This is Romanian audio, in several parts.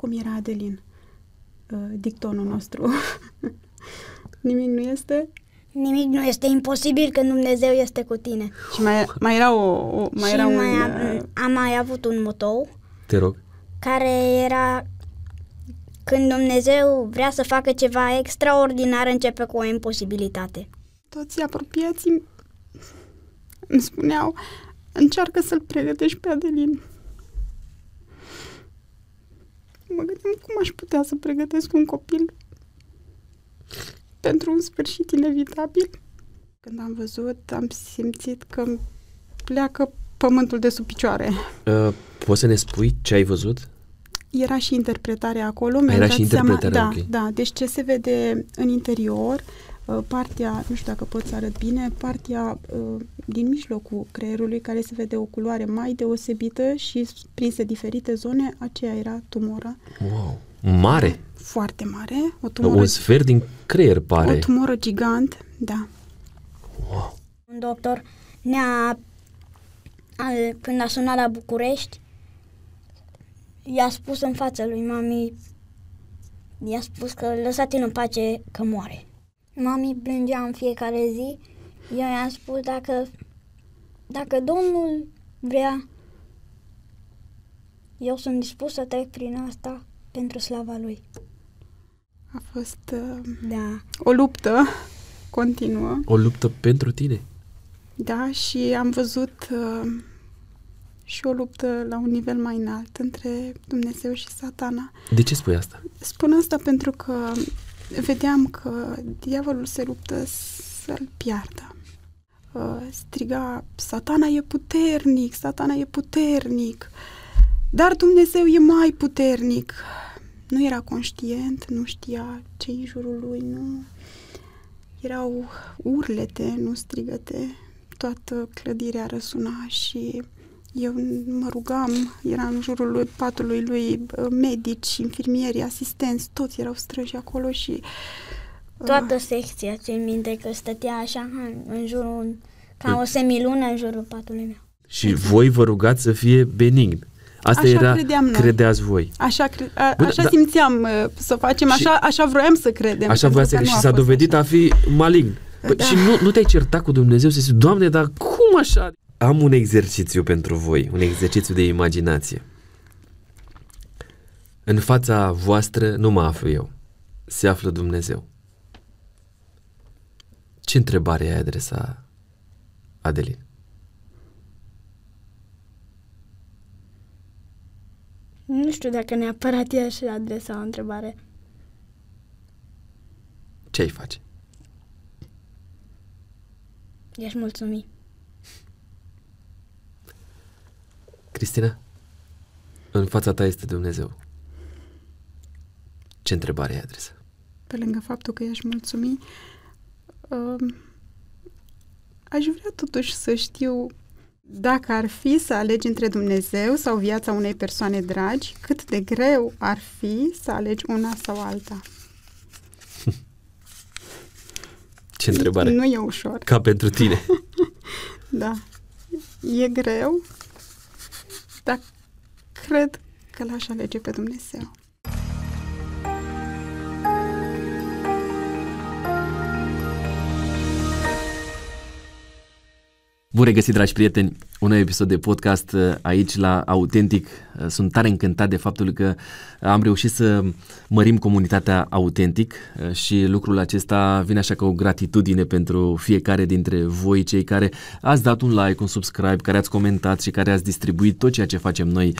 Cum era Adelin? Uh, dictonul nostru. Nimic nu este? Nimic nu este imposibil când Dumnezeu este cu tine. Și mai, mai era o... o mai și era mai un, a, uh, am mai avut un motou Te rog. care era când Dumnezeu vrea să facă ceva extraordinar, începe cu o imposibilitate. toți apropiații îmi spuneau încearcă să-l pregătești pe Adelin. Mă gândeam cum aș putea să pregătesc un copil pentru un sfârșit inevitabil. Când am văzut, am simțit că îmi pleacă pământul de sub picioare. Uh, poți să ne spui ce ai văzut? Era și interpretarea acolo. mi-am Era dat și interpretarea, seama, ok. Da, da. Deci ce se vede în interior, uh, partea, nu știu dacă pot să arăt bine, partea uh, din mijlocul creierului, care se vede o culoare mai deosebită și prinse diferite zone, aceea era tumora Wow. Mare. foarte mare, o tumoră, Un sfert din creier pare. o tumoră gigant, da. Wow. Un doctor ne-a, a, când a sunat la București, i-a spus în fața lui mami, i-a spus că lăsați-l în pace că moare. Mami plângea în fiecare zi, eu i-am spus dacă, dacă Domnul vrea, eu sunt dispus să trec prin asta pentru slava Lui. A fost uh, Da. o luptă continuă, O luptă pentru tine. da, și am văzut uh, și o luptă la un nivel mai înalt între Dumnezeu și satana. De ce spui asta? Spun asta pentru că vedeam că diavolul se luptă să-l piardă. Uh, Striga, satana e puternic, satana e puternic, dar Dumnezeu e mai puternic. Nu era conștient, nu știa ce în jurul lui, nu... Erau urlete, nu strigăte. Toată clădirea răsuna și eu mă rugam, era în jurul lui, patului lui uh, medici, infirmieri, asistenți, toți erau străji acolo și... uh, Toată secția, țin minte că stătea așa în, în jurul, ca o semilună în jurul patului meu. Și voi vă rugați să fie benign. Asta Așa era, credeam noi. credeați voi. Așa, cre- a, Bun, așa da- simțeam uh, să facem, Și- așa, așa vroiam să credem. Așa pentru voia să că și nu a s-a fost dovedit așa. a fi malign. Păi, Da. Și nu, nu te-ai certat cu Dumnezeu să zici, Doamne, dar cum așa? Am un exercițiu pentru voi, un exercițiu de imaginație. În fața voastră nu mă aflu eu, se află Dumnezeu. Ce întrebare ai adresa Adelin? Nu știu dacă neapărat i-aș adresa o întrebare. Ce ai face? I-aș mulțumi. Cristina? În fața ta este Dumnezeu. Ce întrebare ai adresa? Pe lângă faptul că i-aș mulțumi, uh, aș vrea totuși să știu dacă ar fi să alegi între Dumnezeu sau viața unei persoane dragi, cât de greu ar fi să alegi una sau alta. Ce întrebare? Nu e ușor. Ca pentru tine. Da. E greu, dar cred că l-aș alege pe Dumnezeu. Bun regăsit, dragi prieteni, un nou episod de podcast uh, aici la Autentic. Uh, Sunt tare încântat de faptul că am reușit să mărim comunitatea Autentic uh, și lucrul acesta vine așa ca o gratitudine pentru fiecare dintre voi, cei care ați dat un like, un subscribe, care ați comentat și care ați distribuit tot ceea ce facem noi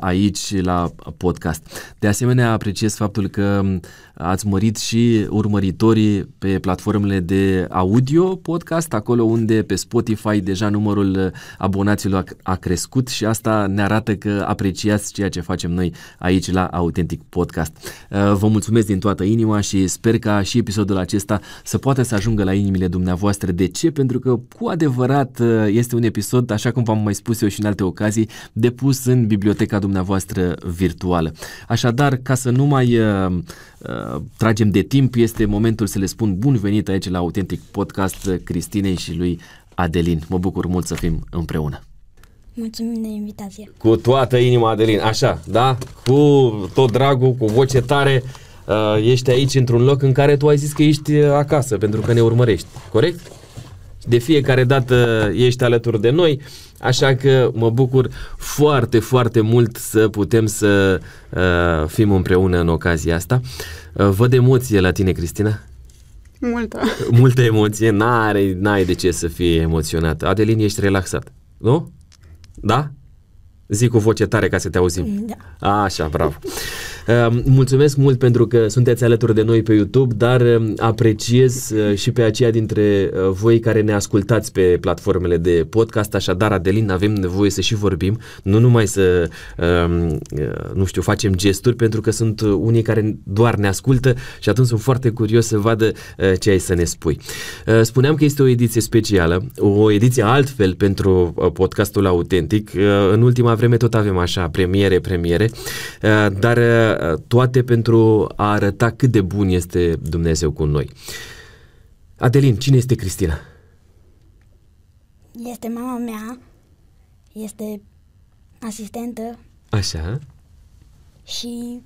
aici la podcast. De asemenea, apreciez faptul că ați mărit și urmăritorii pe platformele de audio podcast, acolo unde pe Spotify deja numărul abonaților a crescut și asta ne arată că apreciați ceea ce facem noi aici la Autentic Podcast. Vă mulțumesc din toată inima și sper ca și episodul acesta să poată să ajungă la inimile dumneavoastră. De ce? Pentru că cu adevărat este un episod, așa cum v-am mai spus eu și în alte ocazii, depus în biblioteca dumneavoastră virtuală. Așadar, ca să nu mai uh, uh, tragem de timp, este momentul să le spun bun venit aici la Autentic Podcast Cristinei și lui Adelin. Mă bucur mult să fim împreună. Mulțumim de invitație. Cu toată inima, Adelin. Așa, da? Cu tot dragul, cu voce tare, uh, ești aici într-un loc în care tu ai zis că ești uh, acasă, pentru că ne urmărești. Corect? De fiecare dată ești alături de noi, așa că mă bucur foarte, foarte mult să putem să uh, fim împreună în ocazia asta. Uh, văd emoție la tine, Cristina? Multă. Multă emoție, n-are, n-ai de ce să fii emoționată. Adelin, ești relaxat, nu? Da? Zic cu voce tare ca să te auzim. Da. Așa, bravo. Uh, Mulțumesc mult pentru că sunteți alături de noi pe YouTube, dar uh, apreciez uh, și pe aceia dintre uh, voi care ne ascultați pe platformele de podcast. Așadar, Adelin, avem nevoie să și vorbim, nu numai să, um, uh, nu știu, facem gesturi, pentru că sunt unii care doar ne ascultă și atunci sunt foarte curios să vadă uh, ce ai să ne spui. Uh, Spuneam că este o ediție specială, o ediție altfel pentru uh, podcastul autentic. Uh, În ultima vreme tot avem așa premiere, premiere, uh, dar uh, toate pentru a arăta cât de bun este Dumnezeu cu noi. Adelin, cine este Cristina? Este mama mea, este asistentă Așa, și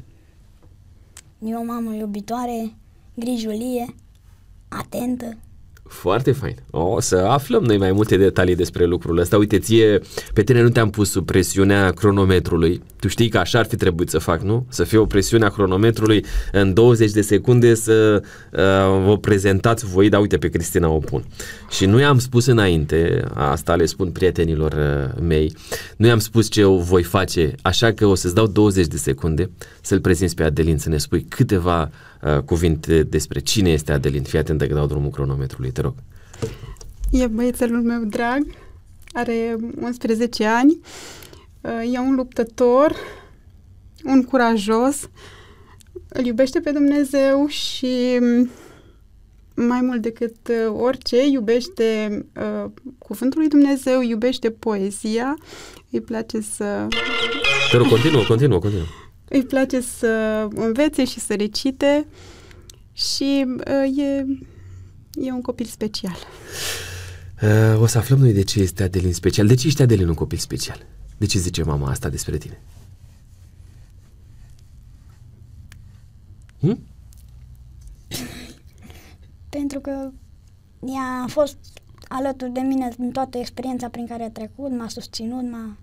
e o mamă iubitoare, grijulie, atentă. Foarte fain. O să aflăm noi mai multe detalii despre lucrul ăsta. Uite, ție, pe tine nu te-am pus sub presiunea cronometrului. Tu știi că așa ar fi trebuit să fac, nu? Să fie o presiune a cronometrului în 20 de secunde să uh, o prezentați voi, dar uite, pe Cristina o pun. Și nu i-am spus înainte, asta le spun prietenilor uh, mei, nu i-am spus ce o voi face, așa că o să-ți dau 20 de secunde să-l prezinți pe Adelin, să ne spui câteva uh, cuvinte despre cine este Adelin. Fii atentă că dau drumul cronometrului, te rog. E băiețelul meu drag, are 11 ani, uh, e un luptător, un curajos, îl iubește pe Dumnezeu și mm, mai mult decât uh, orice, iubește uh, cuvântul lui Dumnezeu, iubește poezia, îi place să Te rog, continuă, continuă, continuă. Îi place să învețe și să recite și uh, e, e un copil special. Uh, o să aflăm noi de ce este Adelin special. De ce ești Adelin un copil special? De ce zice mama asta despre tine? Hm? Pentru că ea a fost alături de mine în toată experiența prin care a trecut, m-a susținut, m-a...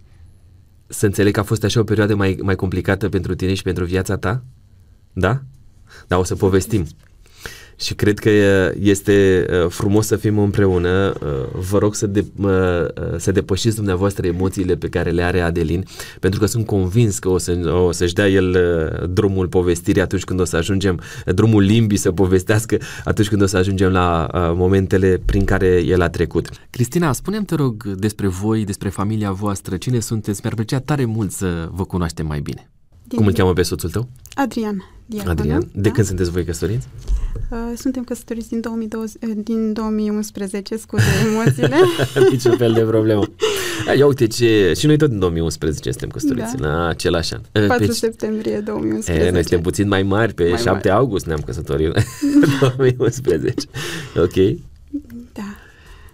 Să înțeleg că a fost așa o perioadă mai, mai complicată pentru tine și pentru viața ta? Da? Da, o să povestim. Și cred că uh, este uh, frumos să fim împreună. Uh, Vă rog să, de, uh, uh, să depășiți dumneavoastră emoțiile pe care le are Adelin, pentru că sunt convins că o, să, o să-și dea el uh, drumul povestirii atunci când o să ajungem, drumul limbii să povestească atunci când o să ajungem la uh, momentele prin care el a trecut. Cristina, spune-mi, te rog, despre voi, despre familia voastră, cine sunteți? Mi-ar plăcea tare mult să vă cunoaștem mai bine. Din Cum îl cheamă pe soțul tău? Adrian. Diaconu, Adrian. De da? când sunteți voi căsătoriți? Uh, suntem căsătoriți din, 2020, uh, din 2011, scuze emoțiile. Niciun fel de problemă. Ia uite ce... Și noi tot în 2011 suntem căsătoriți, Da. la același an. Uh, 4 Pe, septembrie 2011. e, noi suntem puțin mai mari, pe Mai 7 mari. august ne-am căsătorit. 2011. Ok. Da.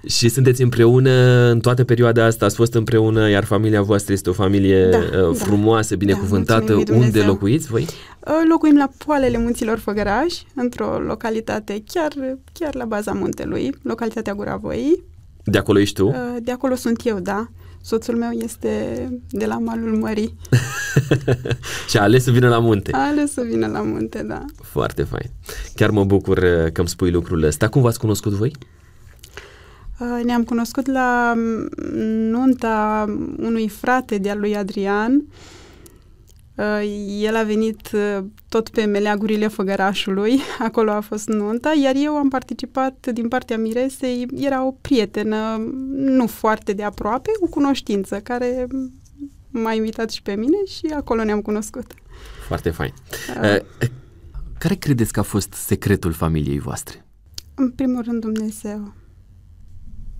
Și sunteți împreună în toată perioada asta, ați fost împreună, iar familia voastră este o familie Da, uh, da. frumoasă, binecuvântată. mulțumim lui Unde Dumnezeu. locuiți voi? Uh, Locuim la poalele munților Făgăraș, într-o localitate chiar, chiar la baza muntelui, localitatea Gura Voii. De acolo ești tu? Uh, De acolo sunt eu, da. Soțul meu este de la malul mării. și a ales să vină la munte. A ales să vină la munte, da. Foarte fain. Chiar mă bucur uh, că îmi spui lucrul ăsta. Cum v-ați cunoscut voi? Uh, Ne-am cunoscut la mm, nunta unui frate de-al lui Adrian. Uh, El a venit uh, tot pe meleagurile Făgărașului, acolo a fost nunta, iar eu am participat din partea miresei, era o prietenă, nu foarte de aproape, o cunoștință, care m-a invitat și pe mine și acolo ne-am cunoscut. Foarte fain. Uh, Uh, care credeți că a fost secretul familiei voastre? În primul rând Dumnezeu.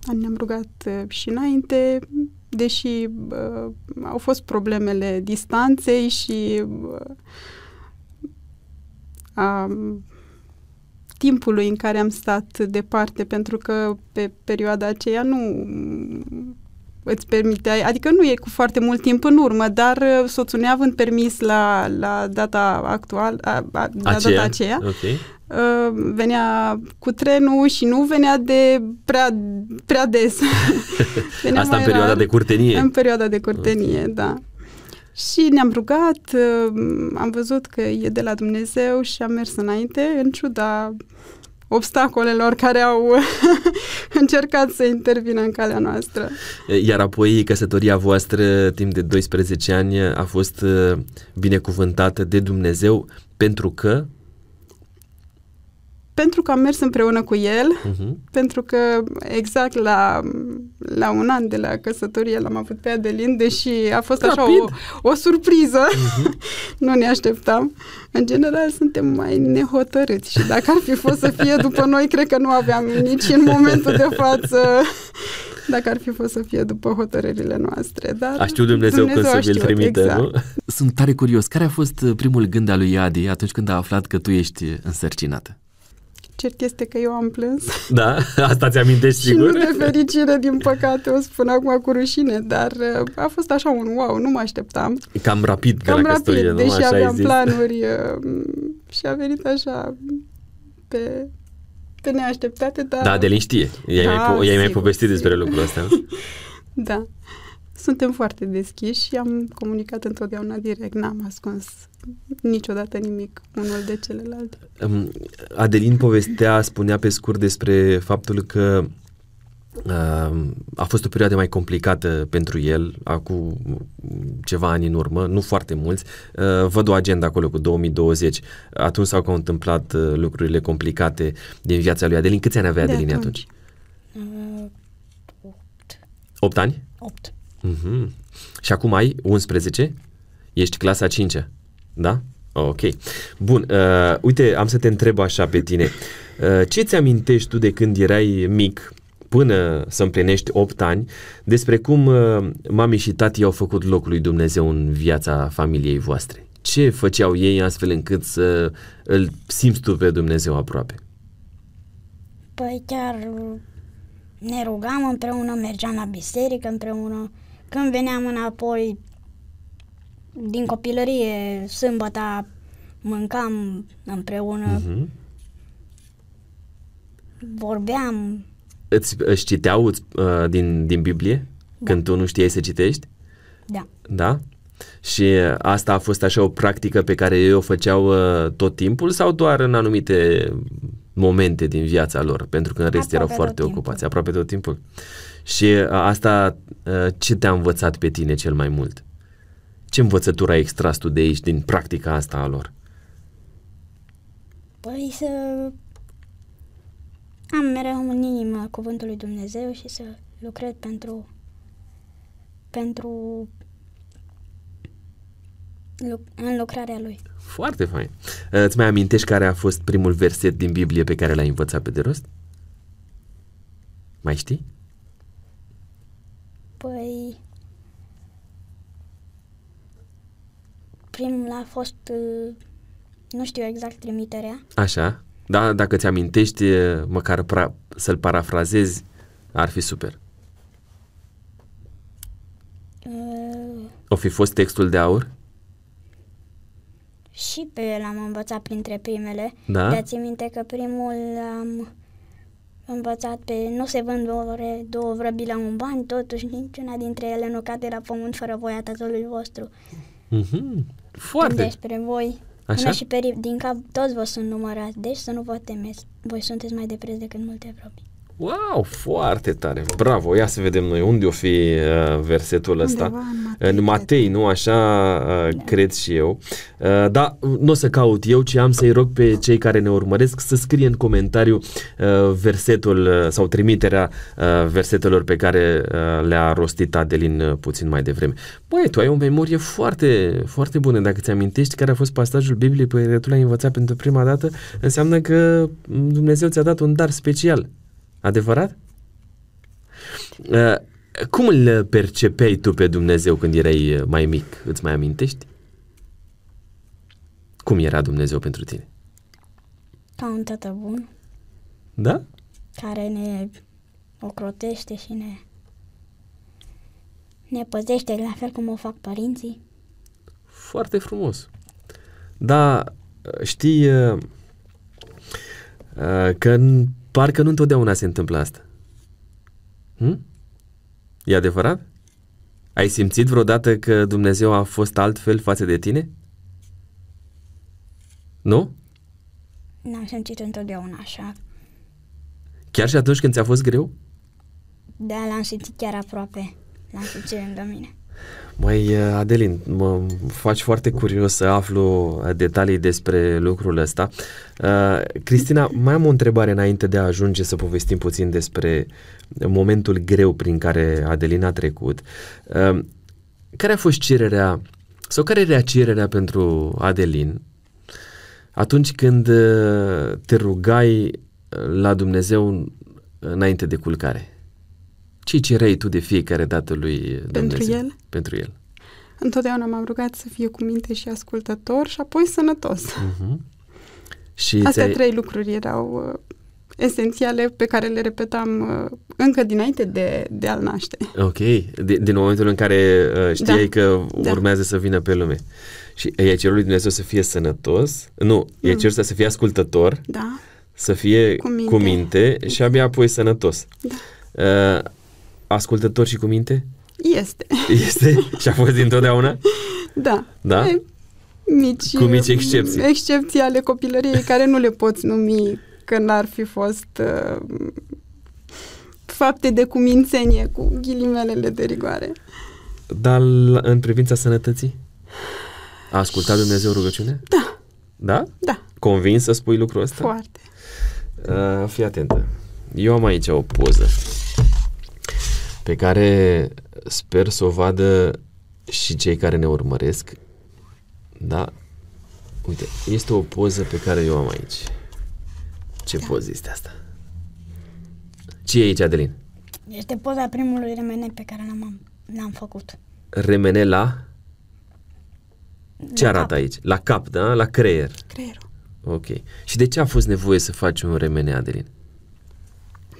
Ne-am rugat uh, și înainte, deși uh, au fost problemele distanței și uh, a timpului în care am stat departe, pentru că pe perioada aceea nu îți permiteai, adică nu e cu foarte mult timp în urmă, dar uh, soțul neavând permis la, la data actuală, a, a, la Aceea? data aceea, Ok. Uh, venea cu trenul și nu venea de prea, prea des. venea Asta în mai perioada rar. de curtenie. În perioada de curtenie, da. Și ne-am rugat, uh, am văzut că e de la Dumnezeu și am mers înainte, în ciuda obstacolelor care au încercat să intervină în calea noastră. Iar apoi căsătoria voastră timp de 12 ani a fost uh, binecuvântată de Dumnezeu pentru că Pentru că am mers împreună cu el, uh-huh, pentru că exact la, la un an de la căsătorie l-am avut pe Adelin, deși a fost așa Rapid. o, o surpriză, nu ne așteptam. În general suntem mai nehotărâți și dacă ar fi fost să fie după noi, cred că nu aveam nici în momentul de față dacă ar fi fost să fie după hotărârile noastre. Dar a știut Dumnezeu, Dumnezeu când a să vi-l știut, trimită, exact. nu? Sunt tare curios. Care a fost uh, primul gând al lui Adi atunci când a aflat că tu ești însărcinată? Cert este că eu am plâns. Da? Asta ți-amintești Și sigur? nu de fericire, din păcate, o spun acum cu rușine, dar uh, a fost așa un wow, nu mă așteptam. Cam rapid de Cam la căsătorie, rapid, nu? deși Așa ai aveam zis. planuri uh, și a venit așa pe, pe neașteptate, dar... Da, Adelin știe. I-ai, Da, mai, po- i-ai mai sigur, povestit despre sigur. lucrul ăsta. nu? Da. Suntem foarte deschiși și am comunicat întotdeauna direct, n-am ascuns niciodată nimic unul de celălalt. Um, Adelin povestea, spunea pe scurt despre faptul că uh, a fost o perioadă mai complicată pentru el, acum ceva ani în urmă, nu foarte mulți. Uh, văd o agenda acolo cu 2020. Atunci s-au întâmplat uh, lucrurile complicate din viața lui Adelin. Câți ani avea De Adelin atunci. atunci? Uh, 8 ani? 8. Mhm. Și acum ai 11? Ești clasa 5 Da? Ok. Bun, uh, uite, am să te întreb așa pe tine. Uh, ce ți amintești tu de când erai mic până să împlinești 8 ani despre cum uh, mami și tati au făcut locul lui Dumnezeu în viața familiei voastre? Ce făceau ei astfel încât să îl simți tu pe Dumnezeu aproape? Păi chiar ne rugam împreună, mergeam la biserică împreună. Când veneam înapoi din copilărie, sâmbătă, mâncam împreună, Mhm. vorbeam. Îți, îți citeau îți, uh, din, din Biblie Da. când tu nu știai să citești? Da. Da? Și uh, asta a fost așa o practică pe care ei o făceau uh, tot timpul sau doar în anumite momente din viața lor? Pentru că în rest Aproape erau tot foarte timpul. ocupați, aproape tot timpul. Și uh, asta uh, ce te-a învățat pe tine cel mai mult? Ce învățătură ai extras tu de aici, din practica asta a lor? Păi să am mereu în inimă cuvântul lui Dumnezeu și să lucrez pentru pentru lu- în lucrarea lui. Foarte fain. Uh, Îți mai amintești care a fost primul verset din Biblie pe care l-ai învățat pe de rost? Mai știi? Păi primul a fost uh, nu știu exact trimiterea. Așa. Da, dacă ți amintești, e, măcar pra- să-l parafrazezi, ar fi super. Uh, O fi fost textul de aur? și pe el am învățat printre primele. Da? Dar țin minte că primul am învățat pe nu se vând două, re- două vrăbi la un ban, totuși niciuna dintre ele nu cade la pământ fără voia tatălui vostru. Mhm. Foarte. Despre voi. Așa? Până și pe din cap toți vă sunt numărați, deci să nu vă temeți. Voi sunteți mai de preț decât multe vrăbi. Wow, foarte tare. Bravo, ia să vedem noi unde o fi uh, versetul ăsta. Undeva în Matei, În Matei, nu? Așa uh, cred și eu. Uh, dar nu o să caut eu, ci am să-i rog pe cei care ne urmăresc să scrie în comentariu uh, versetul uh, sau trimiterea uh, versetelor pe care uh, le-a rostit Adelin uh, puțin mai devreme. Băi, tu ai o memorie foarte, foarte bună. Dacă ți amintești care a fost pasajul Bibliei pe care tu l-ai învățat pentru prima dată, înseamnă că Dumnezeu ți-a dat un dar special. Adevărat? Uh, cum îl percepeai tu pe Dumnezeu când erai uh, mai mic? Îți mai amintești? Cum era Dumnezeu pentru tine? Ca un tată bun Da? care ne ocrotește și ne Ne păzește la fel cum o fac părinții. Foarte frumos. Da, știi uh, uh, că n- parcă nu întotdeauna se întâmplă asta. Hm? E adevărat? Ai simțit vreodată că Dumnezeu a fost altfel față de tine? Nu? N-am simțit întotdeauna așa. Chiar și atunci când ți-a fost greu? Da, l-am simțit chiar aproape. L-am simțit lângă mine. Măi, Adelin, mă faci foarte curios să aflu detalii despre lucrul ăsta. Uh, Cristina, mai am o întrebare înainte de a ajunge să povestim puțin despre momentul greu prin care Adelin a trecut. Uh, care a fost cererea sau care era cererea pentru Adelin atunci când uh, te rugai la Dumnezeu înainte de culcare? Ce cereai tu de fiecare dată lui Dumnezeu? Pentru el? Pentru el. Întotdeauna m-am rugat să fie cu minte și ascultător și apoi sănătos. Uh-huh. Și Astea ți-ai- trei lucruri erau uh, esențiale pe care le repetam uh, încă dinainte de, de a-l naște. Ok, din, din momentul în care uh, știai Da. că Da. urmează să vină pe lume. Și i-ai cerut lui Dumnezeu să fie sănătos, nu, i-ai Mm. cerut să fie ascultător, Da? să fie Cu minte. cu minte și abia apoi sănătos. Da. Uh, ascultător și cu minte? Este. Este? și a fost dintotdeauna? Da. Da? E, mici, Cu mici uh, excepții. Excepții ale copilăriei care nu le poți numi că n-ar fi fost uh, fapte de cumințenie cu ghilimelele de rigoare. Dar la- în privința sănătății? A ascultat Dumnezeu rugăciunea? Da, Da? da, Convins să spui lucrul ăsta? foarte. Uh, fii atentă. Eu am aici o poză pe care sper să o vadă și cei care ne urmăresc. Da? Uite, este o poză pe care eu am aici. Ce Da. poză este asta? Ce e aici, Adelin? Este poza primului remene pe care l-am, l-am făcut. Remene la... Ce La arată cap. aici? La cap, da? La creier. Creierul. Ok. Și de ce a fost nevoie să faci un remene, Adelin?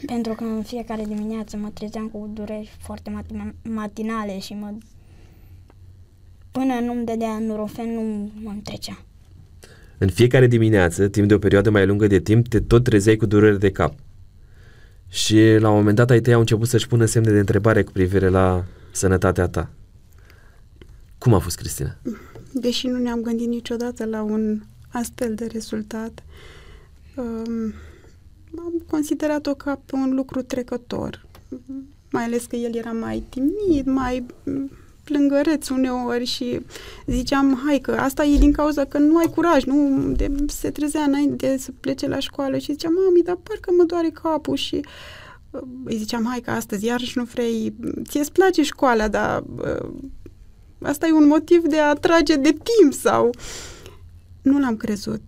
Pentru că în fiecare dimineață mă trezeam cu dureri foarte matina- matinale și mă... Până nu-mi dădea nurofen, nu mă trecea. În fiecare dimineață, timp de o perioadă mai lungă de timp, te tot trezeai cu dureri de cap. Și la un moment dat ai tăi au început să-și pună semne de întrebare cu privire la sănătatea ta. Cum a fost, Cristina? Deși nu ne-am gândit niciodată la un astfel de rezultat, um, am considerat-o ca pe un lucru trecător. Mai ales că el era mai timid, mai mm, plângăreț uneori și ziceam, hai că asta e din cauza că nu ai curaj, nu de, se trezea înainte să plece la școală și ziceam, mami, dar parcă mă doare capul și uh, îi ziceam, hai că astăzi iarăși nu vrei, ție-ți place școala, dar uh, asta e un motiv de a trage de timp sau... Nu l-am crezut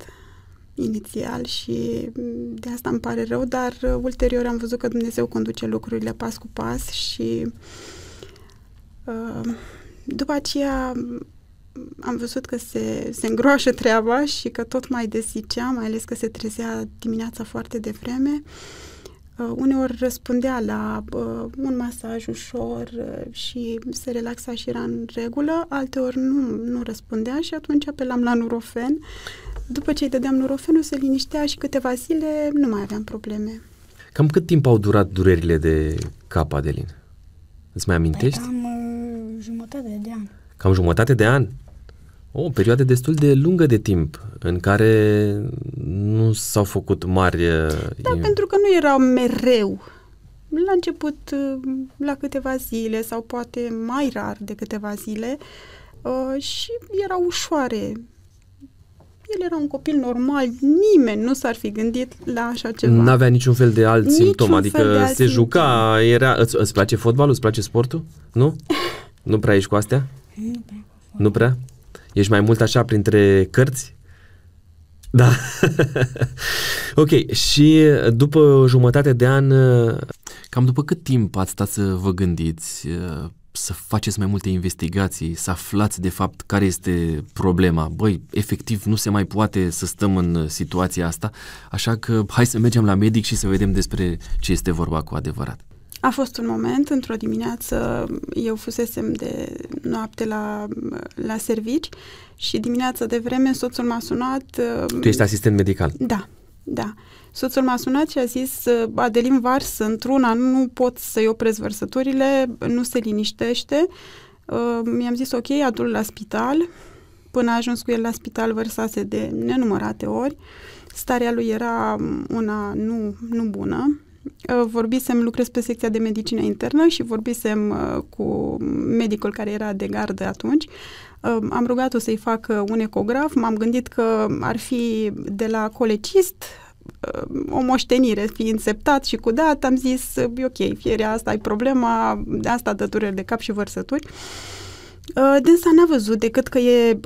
inițial și mm, de asta îmi pare rău, dar uh, ulterior am văzut că Dumnezeu conduce lucrurile pas cu pas și uh, după aceea mm, am văzut că se, se îngroașă treaba și că tot mai desicea, mai ales că se trezea dimineața foarte devreme. Uh, uneori răspundea la uh, un masaj ușor uh, și se relaxa și era în regulă, alteori nu, nu răspundea și atunci apelam la nurofen. După ce îi dădeam nurofenul, se liniștea și câteva zile nu mai aveam probleme. Cam cât timp au durat durerile de cap, Adelin? Îți mai amintești? Păi cam uh, jumătate de an. Cam jumătate de an? O perioadă destul de lungă de timp în care nu s-au făcut mari... uh, Da, in- pentru că nu erau mereu. La început, uh, la câteva zile sau poate mai rar de câteva zile uh, și erau ușoare. El era un copil normal, nimeni nu s-ar fi gândit la așa ceva. N-avea niciun fel de alt Niciun simptom, fel adică de alt se simptom. juca, era... Îți, îți place fotbalul, îți place sportul? Nu? nu prea ești cu astea? Nu prea. Nu prea? Ești mai mult așa printre cărți? Da. ok, și după o jumătate de an... Cam după cât timp ați stat să vă gândiți, uh, să faceți mai multe investigații, să aflați de fapt care este problema? Băi, efectiv nu se mai poate să stăm în situația asta, așa că hai să mergem la medic și să vedem despre ce este vorba cu adevărat. A fost un moment, într-o dimineață, eu fusesem de noapte la, la servici și dimineața de vreme soțul m-a sunat. Tu ești asistent medical? Da, da. Soțul m-a sunat și a zis, Adelin Vars, într-una nu pot să-i opresc vărsăturile, nu se liniștește. Uh, mi-am zis, ok, adu la spital. Până a ajuns cu el la spital, vărsase de nenumărate ori. Starea lui era una nu, nu bună. Uh, vorbisem, lucrez pe secția de medicină internă și vorbisem uh, cu medicul care era de gardă atunci. Am rugat-o să-i facă un ecograf, m-am gândit că ar fi de la colecist, o moștenire, fiind septat și cu dat, am zis, e ok, fierea asta e problema, de asta dă dureri de cap și vărsături. Dânsa n-a văzut decât că e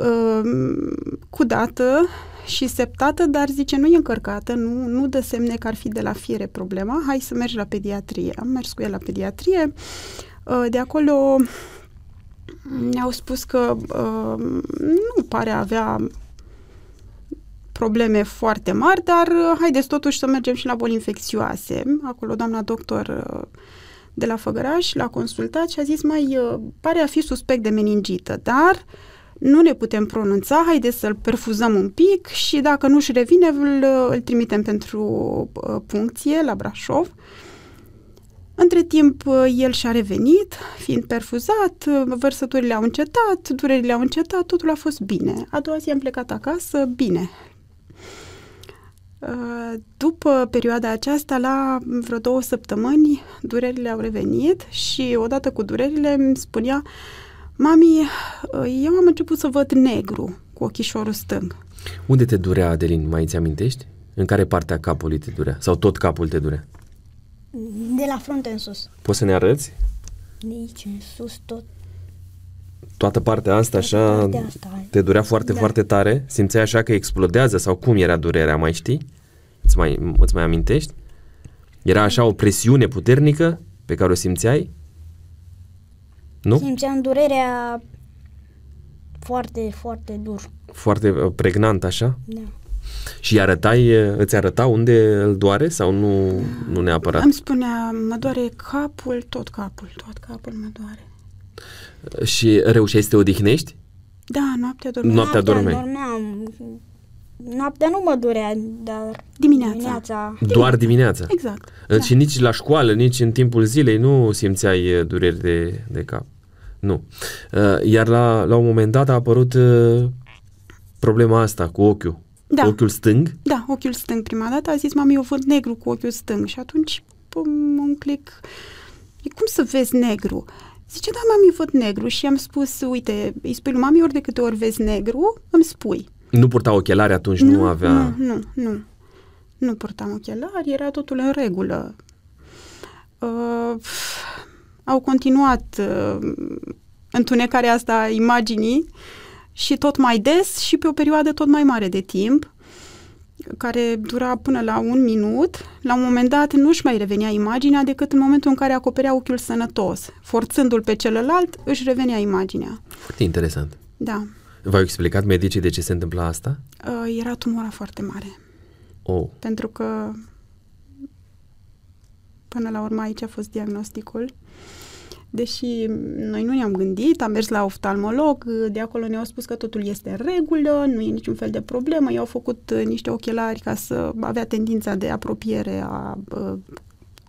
cu dată și septată, dar zice nu e încărcată, nu, nu dă semne că ar fi de la fiere problema, hai să mergi la pediatrie. Am mers cu el la pediatrie, de acolo ne-au spus că nu pare a avea probleme foarte mari, dar uh, haideți totuși să mergem și la boli infecțioase. Acolo doamna doctor uh, de la Făgăraș l-a consultat și a zis, mai uh, pare a fi suspect de meningită, dar nu ne putem pronunța, haideți să-l perfuzăm un pic și dacă nu-și revine, îl, îl trimitem pentru puncție la Brașov. Între timp, el și-a revenit, fiind perfuzat, vărsăturile au încetat, durerile au încetat, totul a fost bine. A doua zi am plecat acasă, bine, Uh, după perioada aceasta, la vreo două săptămâni, durerile au revenit și odată cu durerile îmi spunea Mami, uh, eu am început să văd negru cu ochișorul stâng. Unde te durea, Adelin? Mai ți amintești? În care parte a capului te durea? Sau tot capul te durea? De la frunte în sus. Poți să ne arăți? De aici în sus tot. Toată partea asta Toată așa partea asta. te durea foarte, da. foarte tare? Simțeai așa că explodează sau cum era durerea, mai știi? Îți mai, îți mai amintești? Era așa o presiune puternică pe care o simțeai? Nu? Simțeam durerea foarte, foarte dur. Foarte uh, pregnant, așa? Da. Și arătai, uh, îți arăta unde îl doare sau nu, nu neapărat? Îmi spunea, mă doare capul, tot capul, tot capul mă doare. Și reușeai să te odihnești? Da, noaptea dormeam. Noaptea dormeai. dormeam. Noaptea nu mă durea, dar dimineața. dimineața. Doar dimineața? Exact. Da. Și nici la școală, nici în timpul zilei nu simțeai uh, dureri de, de cap? Nu. Uh, iar la, la un moment dat a apărut uh, problema asta cu ochiul. Da. Ochiul stâng? Da, ochiul stâng prima dată. A zis, mami, eu văd negru cu ochiul stâng. Și atunci, pum, un click. Cum să vezi negru? Zice, da, mami, văd negru. Și am spus, uite, îi spui lui mami, ori de câte ori vezi negru, îmi spui. Nu purta ochelari atunci, nu, nu avea... Nu, nu, nu. Nu purtam ochelari, era totul în regulă. Uh, au continuat uh, întunecarea asta a imaginii și tot mai des și pe o perioadă tot mai mare de timp care dura până la un minut, la un moment dat nu-și mai revenea imaginea decât în momentul în care acoperea ochiul sănătos. Forțându-l pe celălalt, își revenea imaginea. Foarte interesant. Da. V-au explicat medicii de ce se întâmpla asta? Uh, era tumora foarte mare. Oh. Pentru că până la urmă aici a fost diagnosticul. Deși noi nu ne-am gândit, am mers la oftalmolog, de acolo ne-au spus că totul este în regulă, nu e niciun fel de problemă, i-au făcut uh, niște ochelari ca să avea tendința de apropiere a uh,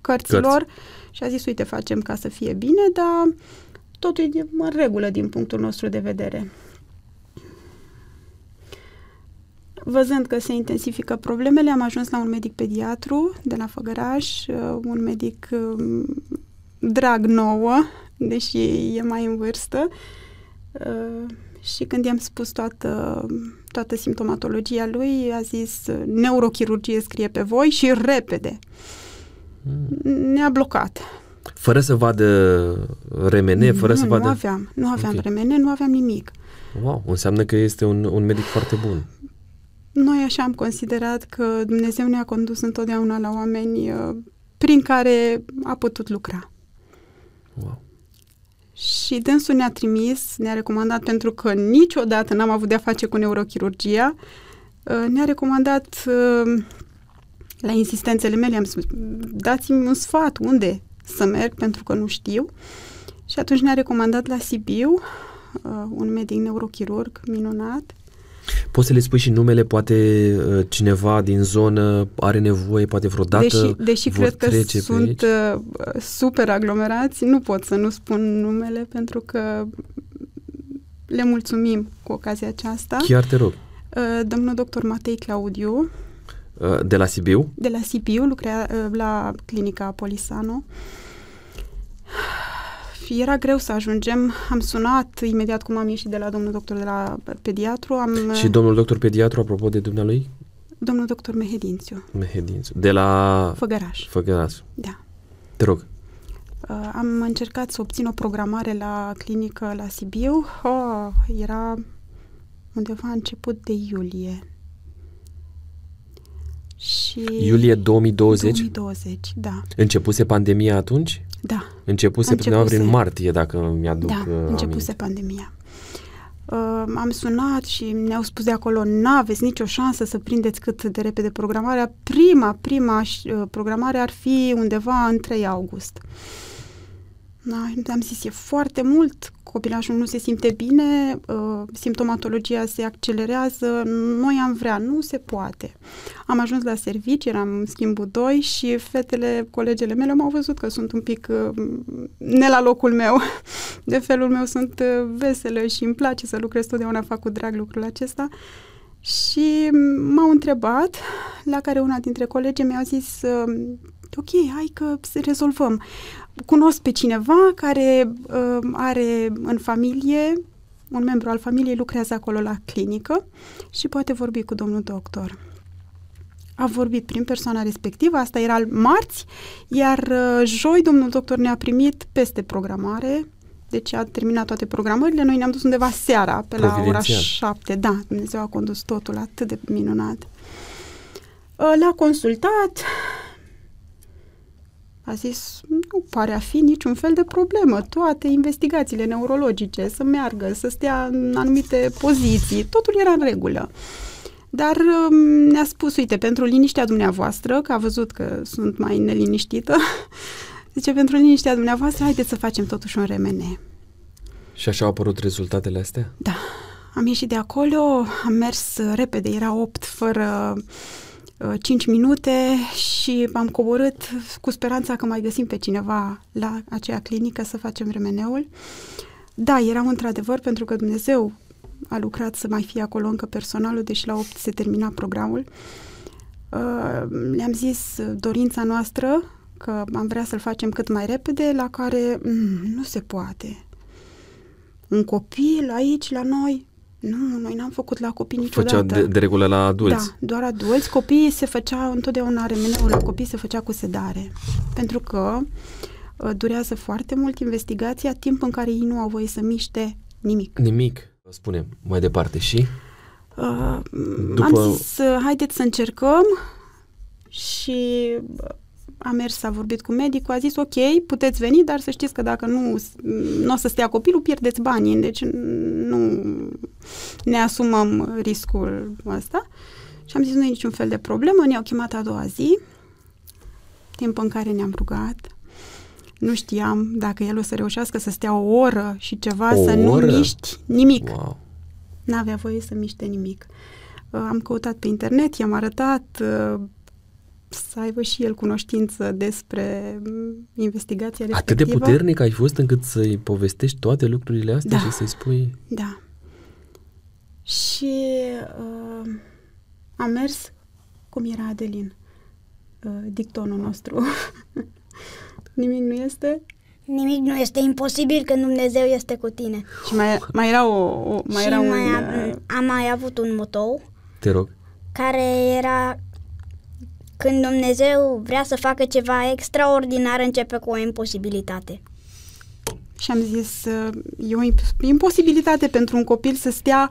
cărților Cărți. și a zis, uite, facem ca să fie bine, dar totul e în regulă din punctul nostru de vedere. Văzând că se intensifică problemele, am ajuns la un medic pediatru de la Făgăraș, uh, un medic um, drag nouă, deși e mai în vârstă. Uh, și când i-am spus toată, toată simptomatologia lui, a zis neurochirurgie scrie pe voi și repede. Mm. Ne-a blocat. Fără să vadă remene, fără nu, să vadă... Nu aveam, nu aveam okay. remene, nu aveam nimic. Wow, înseamnă că este un, un medic foarte bun. Noi așa am considerat că Dumnezeu ne-a condus întotdeauna la oameni uh, prin care a putut lucra. Wow. Și dânsul ne-a trimis, ne-a recomandat, pentru că niciodată n-am avut de-a face cu neurochirurgia, uh, ne-a recomandat uh, la insistențele mele, am spus, dați-mi un sfat, unde să merg pentru că nu știu. Și atunci ne-a recomandat la Sibiu, uh, un medic neurochirurg minunat. Poți să le spui și numele, poate uh, cineva din zonă are nevoie, poate vreodată Deși, deși vor cred că trece pe sunt aici? uh, super aglomerați, nu pot să nu spun numele pentru că le mulțumim cu ocazia aceasta. Chiar te rog. Uh, Domnul doctor Matei Claudiu, Uh, De la Sibiu? de la Sibiu, lucrea uh, la clinica Polisano. Era greu să ajungem. Am sunat imediat cum am ieșit de la domnul doctor de la pediatru. Am, Și domnul doctor pediatru, apropo de dumnealui? domnul doctor Mehedințiu, Mehedințu. De la Făgăraș. Făgăraș. Da. Te rog. Uh, am încercat să obțin o programare la clinică la Sibiu. Oh, era undeva început de iulie. Și Iulie 2020? 2020, da. Începuse pandemia atunci? Da, Începuse, Începuse. undeva prin martie, dacă mi-aduc da, uh, începuse aminte. pandemia. Uh, am sunat și ne-au spus de acolo, n-aveți nicio șansă să prindeți cât de repede programarea. Prima, prima uh, programare ar fi undeva în 3 august. Da, am zis, e foarte mult, copilașul nu se simte bine, uh, simptomatologia se accelerează, noi am vrea, nu se poate. Am ajuns la serviciu, eram în schimbul 2 și fetele, colegele mele m-au văzut că sunt un pic uh, ne la locul meu. De felul meu sunt uh, veselă și îmi place să lucrez, totdeauna fac cu drag lucrul acesta. Și m-au întrebat, la care una dintre colegi mi-a zis, uh, ok, hai că să rezolvăm. Cunosc pe cineva care uh, are în familie, un membru al familiei lucrează acolo la clinică și poate vorbi cu domnul doctor. A vorbit prin persoana respectivă, asta era marți, iar uh, joi domnul doctor ne-a primit peste programare, deci a terminat toate programările, noi ne-am dus undeva seara, pe la ora Providențial. 7, da, Dumnezeu a condus totul atât de minunat. Uh, Le-a consultat, a zis, nu pare a fi niciun fel de problemă, toate investigațiile neurologice să meargă, să stea în anumite poziții, totul era în regulă. Dar um, ne-a spus, uite, pentru liniștea dumneavoastră, că a văzut că sunt mai neliniștită, zice, pentru liniștea dumneavoastră, haideți să facem totuși un RMN. Și așa au apărut rezultatele astea? Da, am ieșit de acolo, am mers uh, repede, era 8 fără uh, 5 minute și am coborât cu speranța că mai găsim pe cineva la aceea clinică să facem remeneul. Da, erau într-adevăr pentru că Dumnezeu a lucrat să mai fie acolo încă personalul, deși la 8 se termina programul. Uh, le-am zis uh, dorința noastră că am vrea să-l facem cât mai repede, la care mm, nu se poate. Un copil aici la noi, nu, noi n-am făcut la copii niciodată. Făcea de, de regulă la adulți. Da, doar adulți. Copiii se făcea întotdeauna remeneul la copii se făcea cu sedare. Pentru că uh, durează foarte mult investigația, timp în care ei nu au voie să miște nimic. Nimic. Spune mai departe și? Uh, După- Am zis, uh, haideți să încercăm și uh, a mers, a vorbit cu medicul, a zis, ok, puteți veni, dar să știți că dacă nu, nu o să stea copilul, pierdeți banii, deci nu ne asumăm riscul ăsta. Și am zis, nu e niciun fel de problemă, ne-au chemat a doua zi, timp în care ne-am rugat. Nu știam dacă el o să reușească să stea o oră și ceva, O să nu oră? miști nimic. Wow. N-avea voie să miște nimic. Uh, Am căutat pe internet, i-am arătat uh, să aibă și el cunoștință despre mm, investigația Atât respectivă. de puternic ai fost încât să-i povestești toate lucrurile astea Da. și să-i spui... Da. Și uh, am mers cum era Adelin, uh, dictonul nostru. Nimic nu este. Nimic nu este imposibil când Dumnezeu este cu tine. Și mai, mai era o, o mai și era un... mai uh, am, am mai avut un motou Te rog. care era când Dumnezeu vrea să facă ceva extraordinar, începe cu o imposibilitate. Și am zis, uh, e o imp- imposibilitate pentru un copil să stea,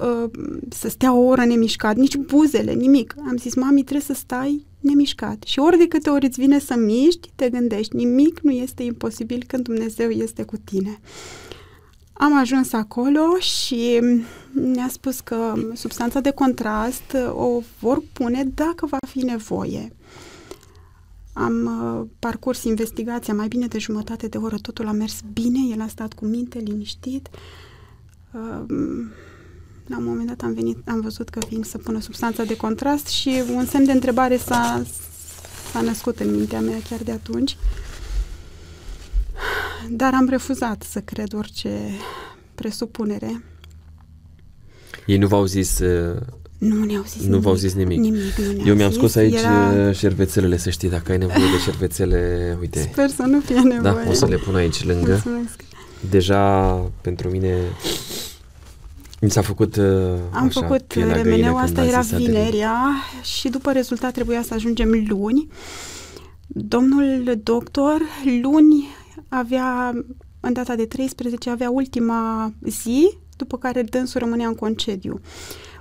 uh, să stea o oră nemișcat, nici buzele, nimic. Am zis, mami, trebuie să stai nemișcat. Și ori de câte ori îți vine să miști, te gândești, nimic nu este imposibil când Dumnezeu este cu tine. Am ajuns acolo și ne-a spus că substanța de contrast o vor pune dacă va fi nevoie. Am uh, parcurs investigația mai bine de jumătate de oră, totul a mers bine, el a stat cu minte, liniștit. Uh, la un moment dat am venit, am văzut că vin să pună substanța de contrast și un semn de întrebare s-a, s-a născut în mintea mea chiar de atunci. Dar am refuzat să cred orice presupunere. Ei nu v-au zis uh, Nu ne-au zis Nu nimic. v-au zis nimic. Nimic nu ne-au Eu mi-am zis. scos aici Era... Era... șervețelele, să știi, dacă ai nevoie de șervețele, uite. Sper să nu fie nevoie. Da, o să le pun aici lângă. Mulțumesc. Deja pentru mine mi s-a făcut uh, Am așa, făcut pielea găină remeneu, când asta a era zis Adelin. vinerea și după rezultat trebuia să ajungem luni. Domnul doctor luni avea, în data de 13, avea ultima zi, după care dânsul rămânea în concediu.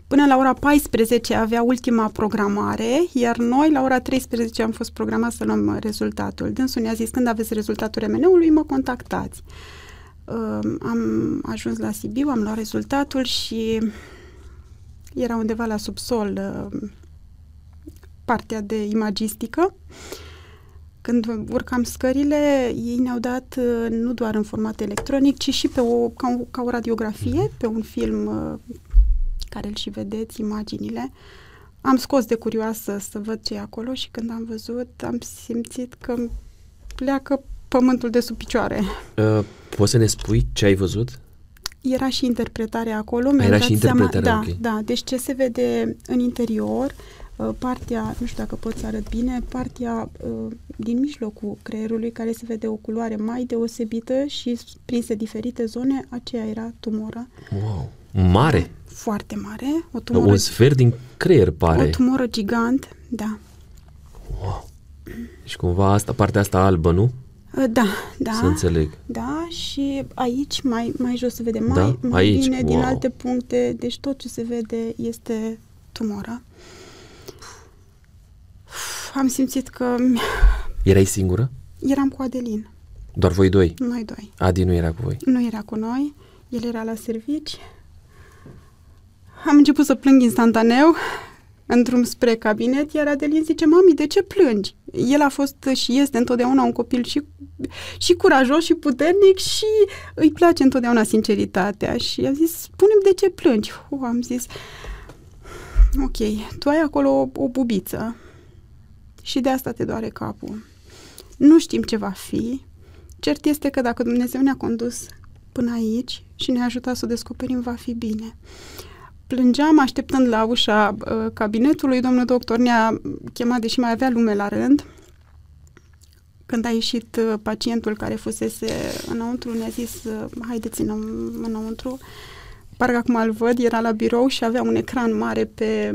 Până la ora 14 avea ultima programare, iar noi la ora 13 am fost programați să luăm rezultatul. Dânsul ne-a zis, când aveți rezultatul remeneului, mă contactați. Uh, am ajuns la Sibiu, am luat rezultatul și era undeva la subsol uh, partea de imagistică. Când urcam scările, ei ne-au dat uh, nu doar în format electronic, ci și pe o, ca, o, ca o radiografie, pe un film uh, care îl și vedeți, imaginile. Am scos de curioasă să văd ce e acolo și când am văzut, am simțit că îmi pleacă pământul de sub picioare. Uh, poți să ne spui ce ai văzut? Era și interpretarea acolo. mi-am Era dat și interpretarea, seama, ok. Da, da. Deci ce se vede în interior, uh, partea, nu știu dacă pot să arăt bine, partea uh, din mijlocul creierului, care se vede o culoare mai deosebită și prinse diferite zone, aceea era tumora Wow. Mare. foarte mare, o tumoră, Un sfert din creier o pare. tumoră gigant, da. Wow. Și cumva asta, partea asta albă, nu? Uh, Da, da. Să înțeleg. Da, și aici, mai, mai jos se vede mai, Da? mai Aici, bine, din wow. alte puncte, deci tot ce se vede este tumora. Uf, Am simțit că Erai singură? eram cu Adelin, Doar voi doi. noi doi. Adi nu era cu voi. Nu era cu noi, el era la servici. Am început să plâng instantaneu în drum spre cabinet, iar Adelin zice, mami, de ce plângi? El a fost și este întotdeauna un copil și, și curajos și puternic și îi place întotdeauna sinceritatea. Și am zis, spune de ce plângi? Uh, am zis, ok, tu ai acolo o, o bubiță și de asta te doare capul. Nu știm ce va fi. Cert este că dacă Dumnezeu ne-a condus până aici și ne-a ajutat să o descoperim, va fi bine. Plângeam așteptând la ușa uh, cabinetului. Domnul doctor ne-a chemat, deși mai avea lume la rând. Când a ieșit uh, pacientul care fusese înăuntru, ne-a zis, uh, haideți în, înăuntru. Parcă acum îl văd, era la birou și avea un ecran mare pe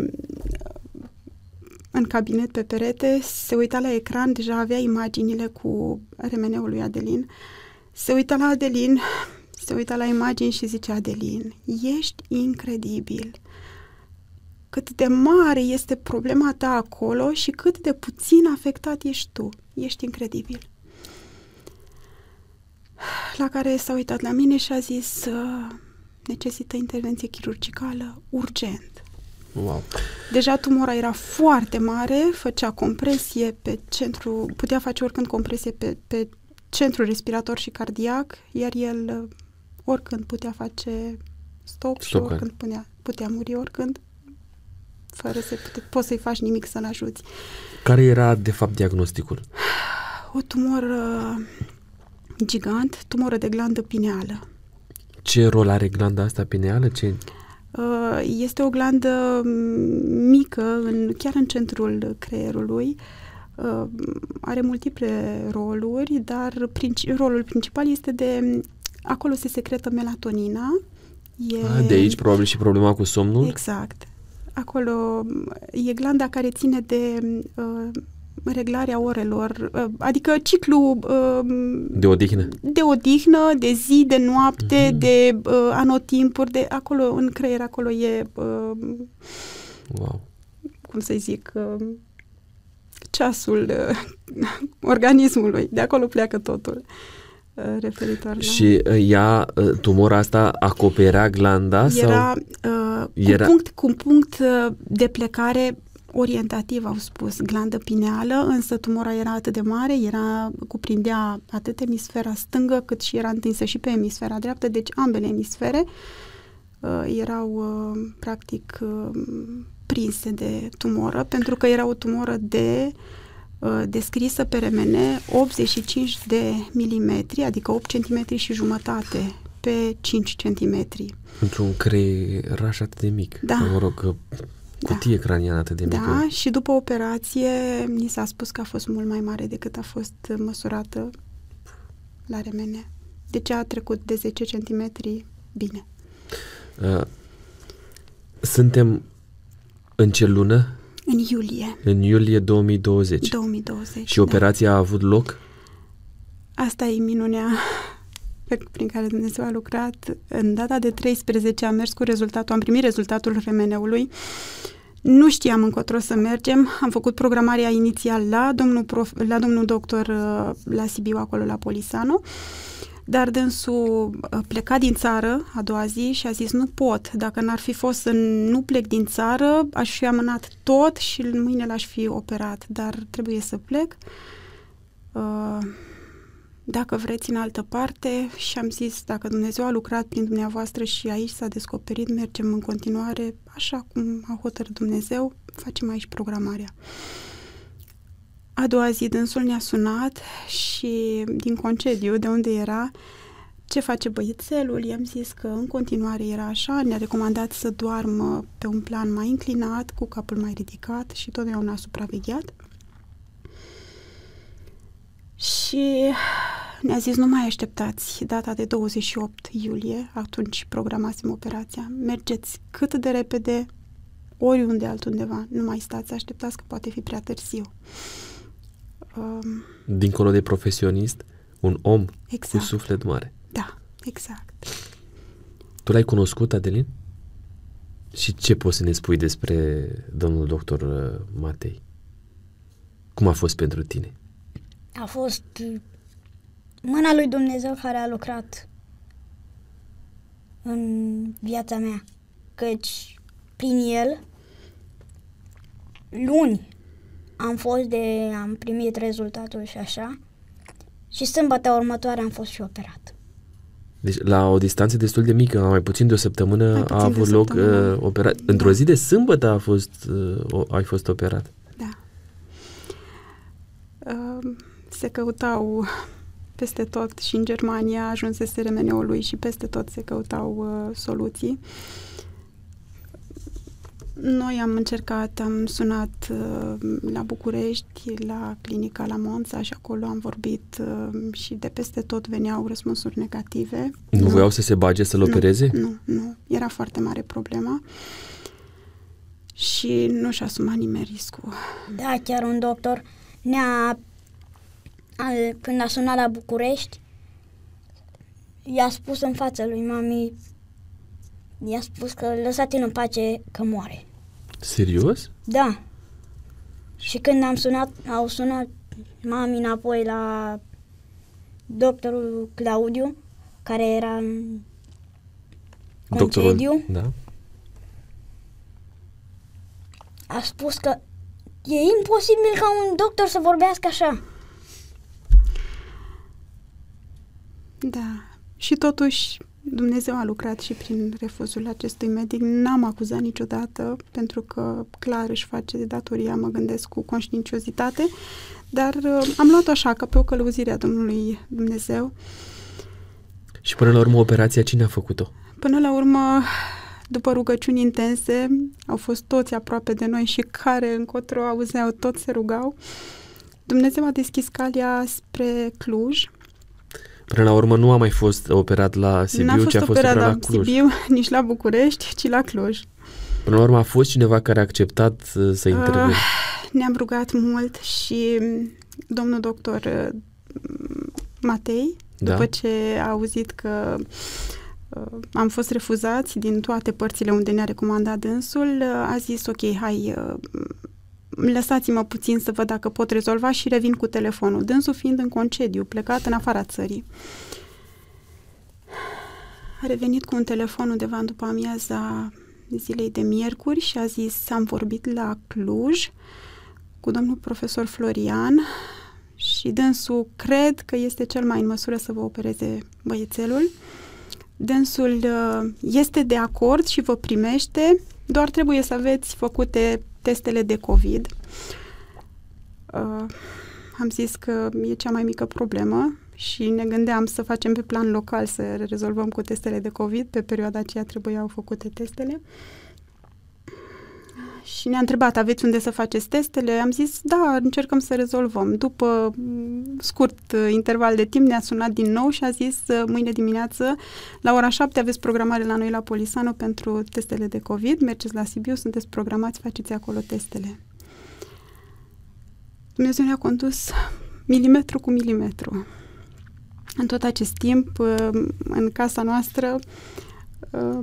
în cabinet pe perete, se uita la ecran, deja avea imaginile cu remeneul lui Adelin. Se uita la Adelin, se uita la imagini și zicea Adelin, ești incredibil. Cât de mare este problema ta acolo și cât de puțin afectat ești tu. Ești incredibil. La care s-a uitat la mine și a zis, "Uh, necesită intervenție chirurgicală urgent. Wow. Deja tumora era foarte mare, făcea compresie pe centru, putea face oricând compresie pe, pe centru respirator și cardiac, iar el uh, oricând putea face stop, și Stop, oricând putea, putea muri oricând, fără să pute, poți să-i faci nimic să-l ajuți. Care era, de fapt, diagnosticul? O tumoră gigant, tumoră de glandă pineală. Ce rol are glanda asta pineală? Ce... Uh, Este o glandă mm, mică, în, chiar în centrul creierului. Uh, Are multiple roluri, dar princi- rolul principal este de... Acolo se secretă melatonina. E, A, de aici probabil și problema cu somnul? Exact. Acolo mm, e glanda care ține de uh, reglarea orelor, uh, adică ciclu uh, De odihnă? de odihnă, de zi, de noapte, Mhm. de uh, anotimpuri, de acolo, în creier, acolo e, uh, Wow. cum să zic, uh, ceasul uh, organismului. De acolo pleacă totul uh, referitor la... Și uh, ea, uh, tumora asta acoperea glanda? Era, Sau? uh, Era- Cu, punct, cu un punct uh, de plecare orientativ au spus glandă pineală, însă tumora era atât de mare, era cuprindea atât emisfera stângă cât și era întinsă și pe emisfera dreaptă, deci ambele emisfere uh, erau uh, practic uh, prinse de tumoră, pentru că era o tumoră de uh, descrisă pe RMN 85 de milimetri, adică 8 cm și jumătate pe 5 cm. Într-un creieraș atât de mic. Da. Mă rog, cutie da. craniană atât de mică. Da, și după operație ni s-a spus că a fost mult mai mare decât a fost măsurată la remene. Deci a trecut de 10 cm bine. Uh, suntem în ce lună? În iulie. În iulie 2020. 2020. Și operația da. a avut loc? Asta e minunea pe, prin care Dumnezeu a lucrat. În data de 13 am mers cu rezultatul, am primit rezultatul remeneului. Nu știam încotro să mergem, am făcut programarea inițial la domnul, prof, la domnul doctor uh, la Sibiu, acolo la Polisano, dar dânsul uh, pleca din țară a doua zi și a zis nu pot, dacă n-ar fi fost să nu plec din țară, aș fi amânat tot și mâine l-aș fi operat, dar trebuie să plec. Uh, dacă vreți în altă parte și am zis, dacă Dumnezeu a lucrat prin dumneavoastră și aici s-a descoperit, mergem în continuare, așa cum a hotărât Dumnezeu, facem aici programarea. A doua zi dânsul ne-a sunat și din concediu, de unde era, ce face băiețelul? I-am zis că în continuare era așa, ne-a recomandat să doarmă pe un plan mai înclinat, cu capul mai ridicat și totdeauna supravegheat. Și ne-a zis nu mai așteptați data de 28 iulie, atunci programasem operația. Mergeți cât de repede, oriunde altundeva, nu mai stați, așteptați că poate fi prea târziu. Um, Dincolo de profesionist, un om exact. cu suflet mare. Da, exact. Tu l-ai cunoscut, Adelin? Și ce poți să ne spui despre domnul doctor uh, Matei? Cum a fost pentru tine? A fost mâna lui Dumnezeu care a lucrat în viața mea. Căci prin el, luni, am fost de, am primit rezultatul și așa, și sâmbătă următoare am fost și operat. Deci la o distanță destul de mică, mai puțin de o săptămână a avut loc uh, operat. Da. Într-o zi de sâmbătă a fost, uh, o, ai fost operat. Da. Uh, se căutau peste tot și în Germania ajunsese remeneul lui și peste tot se căutau uh, soluții. Noi am încercat, am sunat uh, la București, la clinica la Monța și acolo am vorbit uh, și de peste tot veneau răspunsuri negative. Nu, nu voiau să se bage să-l opereze? Nu, nu, era foarte mare problema și nu și-a asumat nimeni riscul. Da, chiar un doctor ne-a când a sunat la București, i-a spus în fața lui mami, i-a spus că lăsați-l în pace că moare. Serios? Da. Și când am sunat, au sunat mami înapoi la doctorul Claudiu, care era în concediu, Doctorul, da. a spus că e imposibil ca un doctor să vorbească așa. Da. Și totuși Dumnezeu a lucrat și prin refuzul acestui medic. N-am acuzat niciodată, pentru că clar își face de datoria, mă gândesc, cu conștiinciozitate, dar uh, am luat-o așa, ca pe o călăuzire a Domnului Dumnezeu. Și până la urmă, operația cine a făcut-o? Până la urmă, după rugăciuni intense, au fost toți aproape de noi și care încotro auzeau, toți se rugau. Dumnezeu a deschis calea spre Cluj, Până la urmă nu a mai fost operat la Sibiu, ci a fost operat, operat la Cluj. Sibiu, nici la București, ci la Cluj. Până la urmă a fost cineva care a acceptat uh, să intervină? Uh, ne-am rugat mult și domnul doctor uh, Matei, da. după ce a auzit că uh, am fost refuzați din toate părțile unde ne-a recomandat dânsul, uh, a zis ok, hai, uh, lăsați-mă puțin să văd dacă pot rezolva și revin cu telefonul. Dânsul fiind în concediu, plecat în afara țării. A revenit cu un telefon undeva după amiaza zilei de miercuri și a zis, am vorbit la Cluj cu domnul profesor Florian și dânsul cred că este cel mai în măsură să vă opereze băiețelul. Dânsul uh, este de acord și vă primește, doar trebuie să aveți făcute testele de COVID. Uh, am zis că e cea mai mică problemă și ne gândeam să facem pe plan local să rezolvăm cu testele de COVID. Pe perioada aceea trebuiau făcute testele. Și ne-a întrebat, aveți unde să faceți testele? Am zis, da, încercăm să rezolvăm. După mm, scurt uh, interval de timp ne-a sunat din nou și a zis, uh, mâine dimineață, la ora 7 aveți programare la noi la Polisano pentru testele de COVID, mergeți la Sibiu, sunteți programați, faceți acolo testele. Dumnezeu ne-a condus milimetru cu milimetru. În tot acest timp, uh, în casa noastră, uh,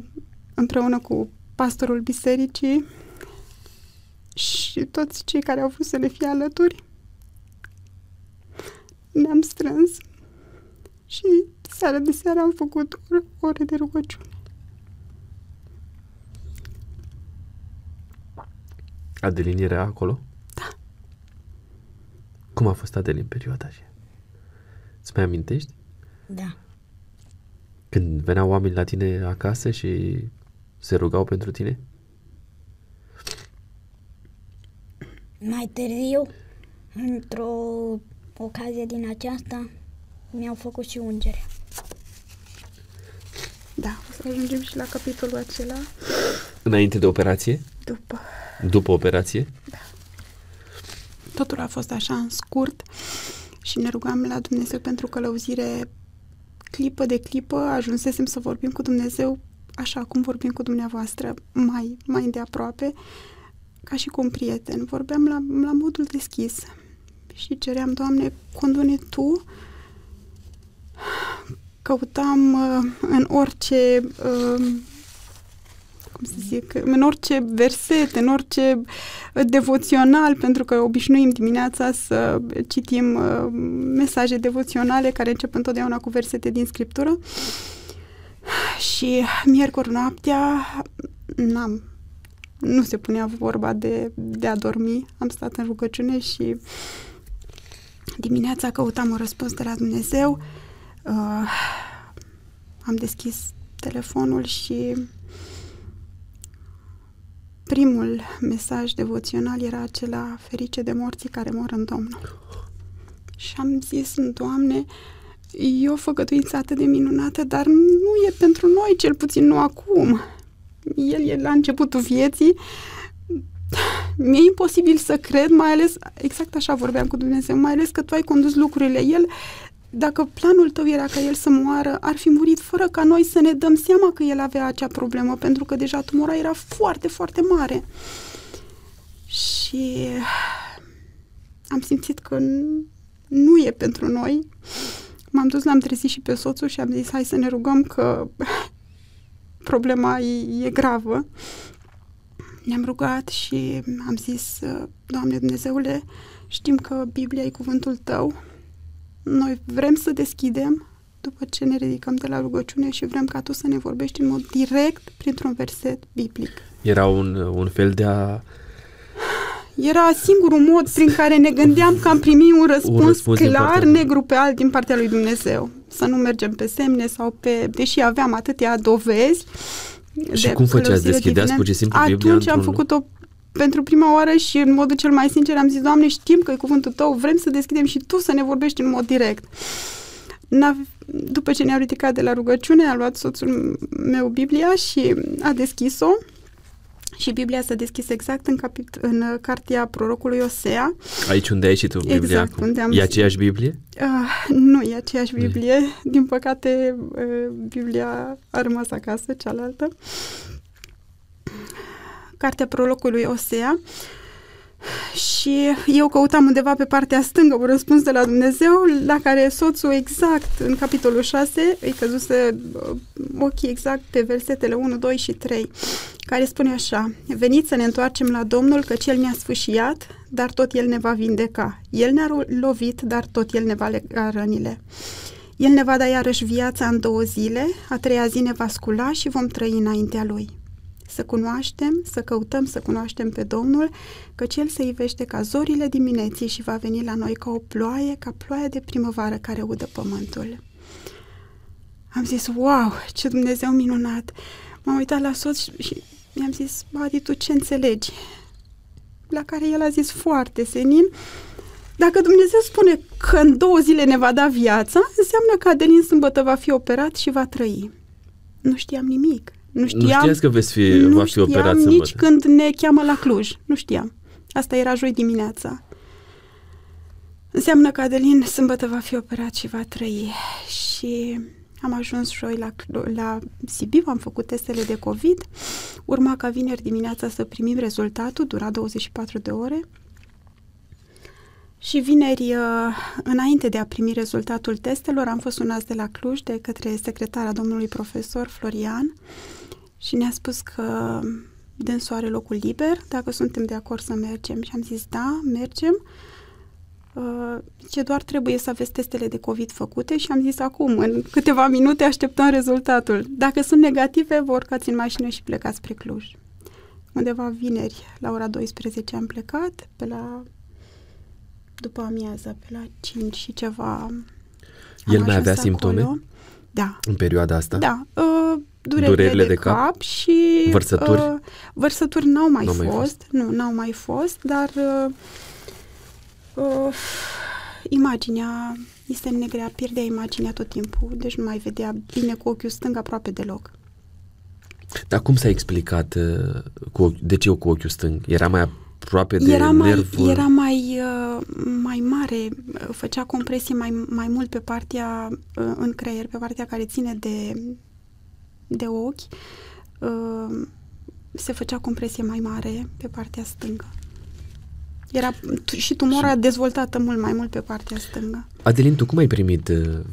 împreună cu pastorul bisericii și toți cei care au fost să le fie alături, ne-am strâns și seara de seară am făcut ore de rugăciune. Adelin era acolo? Da. Cum a fost Adelin în perioada aceea? Îți mai amintești? Da. Când veneau oameni la tine acasă și se rugau pentru tine? Mai târziu, într-o ocazie din aceasta, mi-au făcut și ungere. Da, o să ajungem și la capitolul acela Înainte de operație? după. După operație? Totul a fost așa în scurt și ne rugam la Dumnezeu pentru călăuzire clipă de clipă. Ajunsesem să vorbim cu Dumnezeu așa cum vorbim cu dumneavoastră, mai, mai de aproape, ca și cu un prieten. Vorbeam la, la modul deschis și ceream, Doamne, condune Tu. Căutam uh, în orice uh, cum să zic, în orice verset, în orice uh, devoțional, pentru că obișnuim dimineața să citim uh, mesaje devoționale care încep întotdeauna cu versete din Scriptură. Și miercuri noaptea n-am, nu se punea vorba de, de a dormi, am stat în rugăciune și dimineața căutam un răspuns de la Dumnezeu. Uh, am deschis telefonul și primul mesaj devoțional era acela ferice de morții care mor în Domnul. Și am zis, Doamne, e o făgăduință atât de minunată, dar nu e pentru noi, cel puțin nu acum. El e la începutul vieții. Mi-e imposibil să cred, mai ales, exact așa vorbeam cu Dumnezeu, mai ales că Tu ai condus lucrurile. El dacă planul tău era ca el să moară, ar fi murit fără ca noi să ne dăm seama că el avea acea problemă, pentru că deja tumora era foarte, foarte mare. Și am simțit că nu e pentru noi. M-am dus, l-am trezit și pe soțul și am zis, hai să ne rugăm că problema e, e gravă. Ne-am rugat și am zis, Doamne Dumnezeule, știm că Biblia e cuvântul Tău, noi vrem să deschidem după ce ne ridicăm de la rugăciune și vrem ca tu să ne vorbești în mod direct printr-un verset biblic. Era un, un fel de a... Era singurul mod prin care ne gândeam că am primit un răspuns, Un răspuns din clar, partea- negru pe alb din partea lui Dumnezeu. Să nu mergem pe semne sau pe... Deși aveam atâtea dovezi Și de cum făceați? călăuzire Deschideați divine. pur și simplu Biblia Atunci am într-un- făcut-o pentru prima oară și în modul cel mai sincer am zis, Doamne, știm că e cuvântul Tău, vrem să deschidem și Tu să ne vorbești în mod direct. N-a- după ce ne-am ridicat de la rugăciune, a luat soțul meu Biblia și a deschis-o și Biblia s-a deschis exact în, capit- în uh, cartea prorocului Osea. Aici unde ai și tu Biblia Exact, acum? unde am- E aceeași Biblie? Uh, nu e aceeași Nu e. Biblie. Din păcate, uh, Biblia a rămas acasă, cealaltă. Cartea prologului Osea. Și eu căutam undeva pe partea stângă un răspuns de la Dumnezeu, la care soțul exact în capitolul 6 îi căzuse uh, ochii exact pe versetele 1, 2 și 3, care spune așa, Veniți să ne întoarcem la Domnul, căci El ne-a sfâșiat, dar tot El ne va vindeca. El ne-a ro- lovit, dar tot El ne va lega rănile. El ne va da iarăși viața în două zile, a treia zi ne va scula și vom trăi înaintea Lui. Să cunoaștem, să căutăm să cunoaștem pe Domnul, căci El se ivește ca zorile dimineții și va veni la noi ca o ploaie, ca ploaia de primăvară care udă pământul. Am zis, wow, ce Dumnezeu minunat! M-am uitat la soț și, și mi-am zis, Adi, tu ce înțelegi? La care el a zis foarte senin, dacă Dumnezeu spune că în două zile ne va da viața, înseamnă că Adelin sâmbătă va fi operat și va trăi. Nu știam nimic. Nu știam, nu știați că veți fi, nu va fi operat nici sâmbătă. când ne cheamă la Cluj. Nu știam. Asta era joi dimineața. Înseamnă că Adelin sâmbătă va fi operat și va trăi. Și am ajuns joi la, la Sibiu, am făcut testele de COVID. Urma ca vineri dimineața să primim rezultatul, dura 24 de ore. Și vineri, uh, înainte de a primi rezultatul testelor, am fost sunați de la Cluj de către secretara domnului profesor Florian și ne-a spus că dânsul are locul liber, dacă suntem de acord să mergem. Și am zis, da, mergem. Uh, ce doar trebuie să aveți testele de COVID făcute și am zis acum, în câteva minute așteptăm rezultatul. Dacă sunt negative, vă urcați în mașină și plecați spre Cluj. Undeva vineri, la ora 12 am plecat, pe la după amiază, pe la 5 și ceva. El mai avea simptome? Acolo. Da. În perioada asta? Da. Uh, durerile, durerile de, de cap, cap și... Vărsături? Uh, vărsături n-au mai, n-au fost. mai fost. Nu, n-au mai fost, dar uh, uh, imaginea este negrea, pierdea imaginea tot timpul, deci nu mai vedea bine cu ochiul stâng aproape deloc. Dar cum s-a explicat uh, cu, de ce eu cu ochiul stâng? Era mai aproape de era mai, nervul? Era mai, uh, mai mare, făcea compresie mai, mai mult pe partea uh, în creier, pe partea care ține de, de ochi. Uh, se făcea compresie mai mare pe partea stângă. Era și tumora și... dezvoltată mult mai mult pe partea stângă. Adelin, tu cum ai primit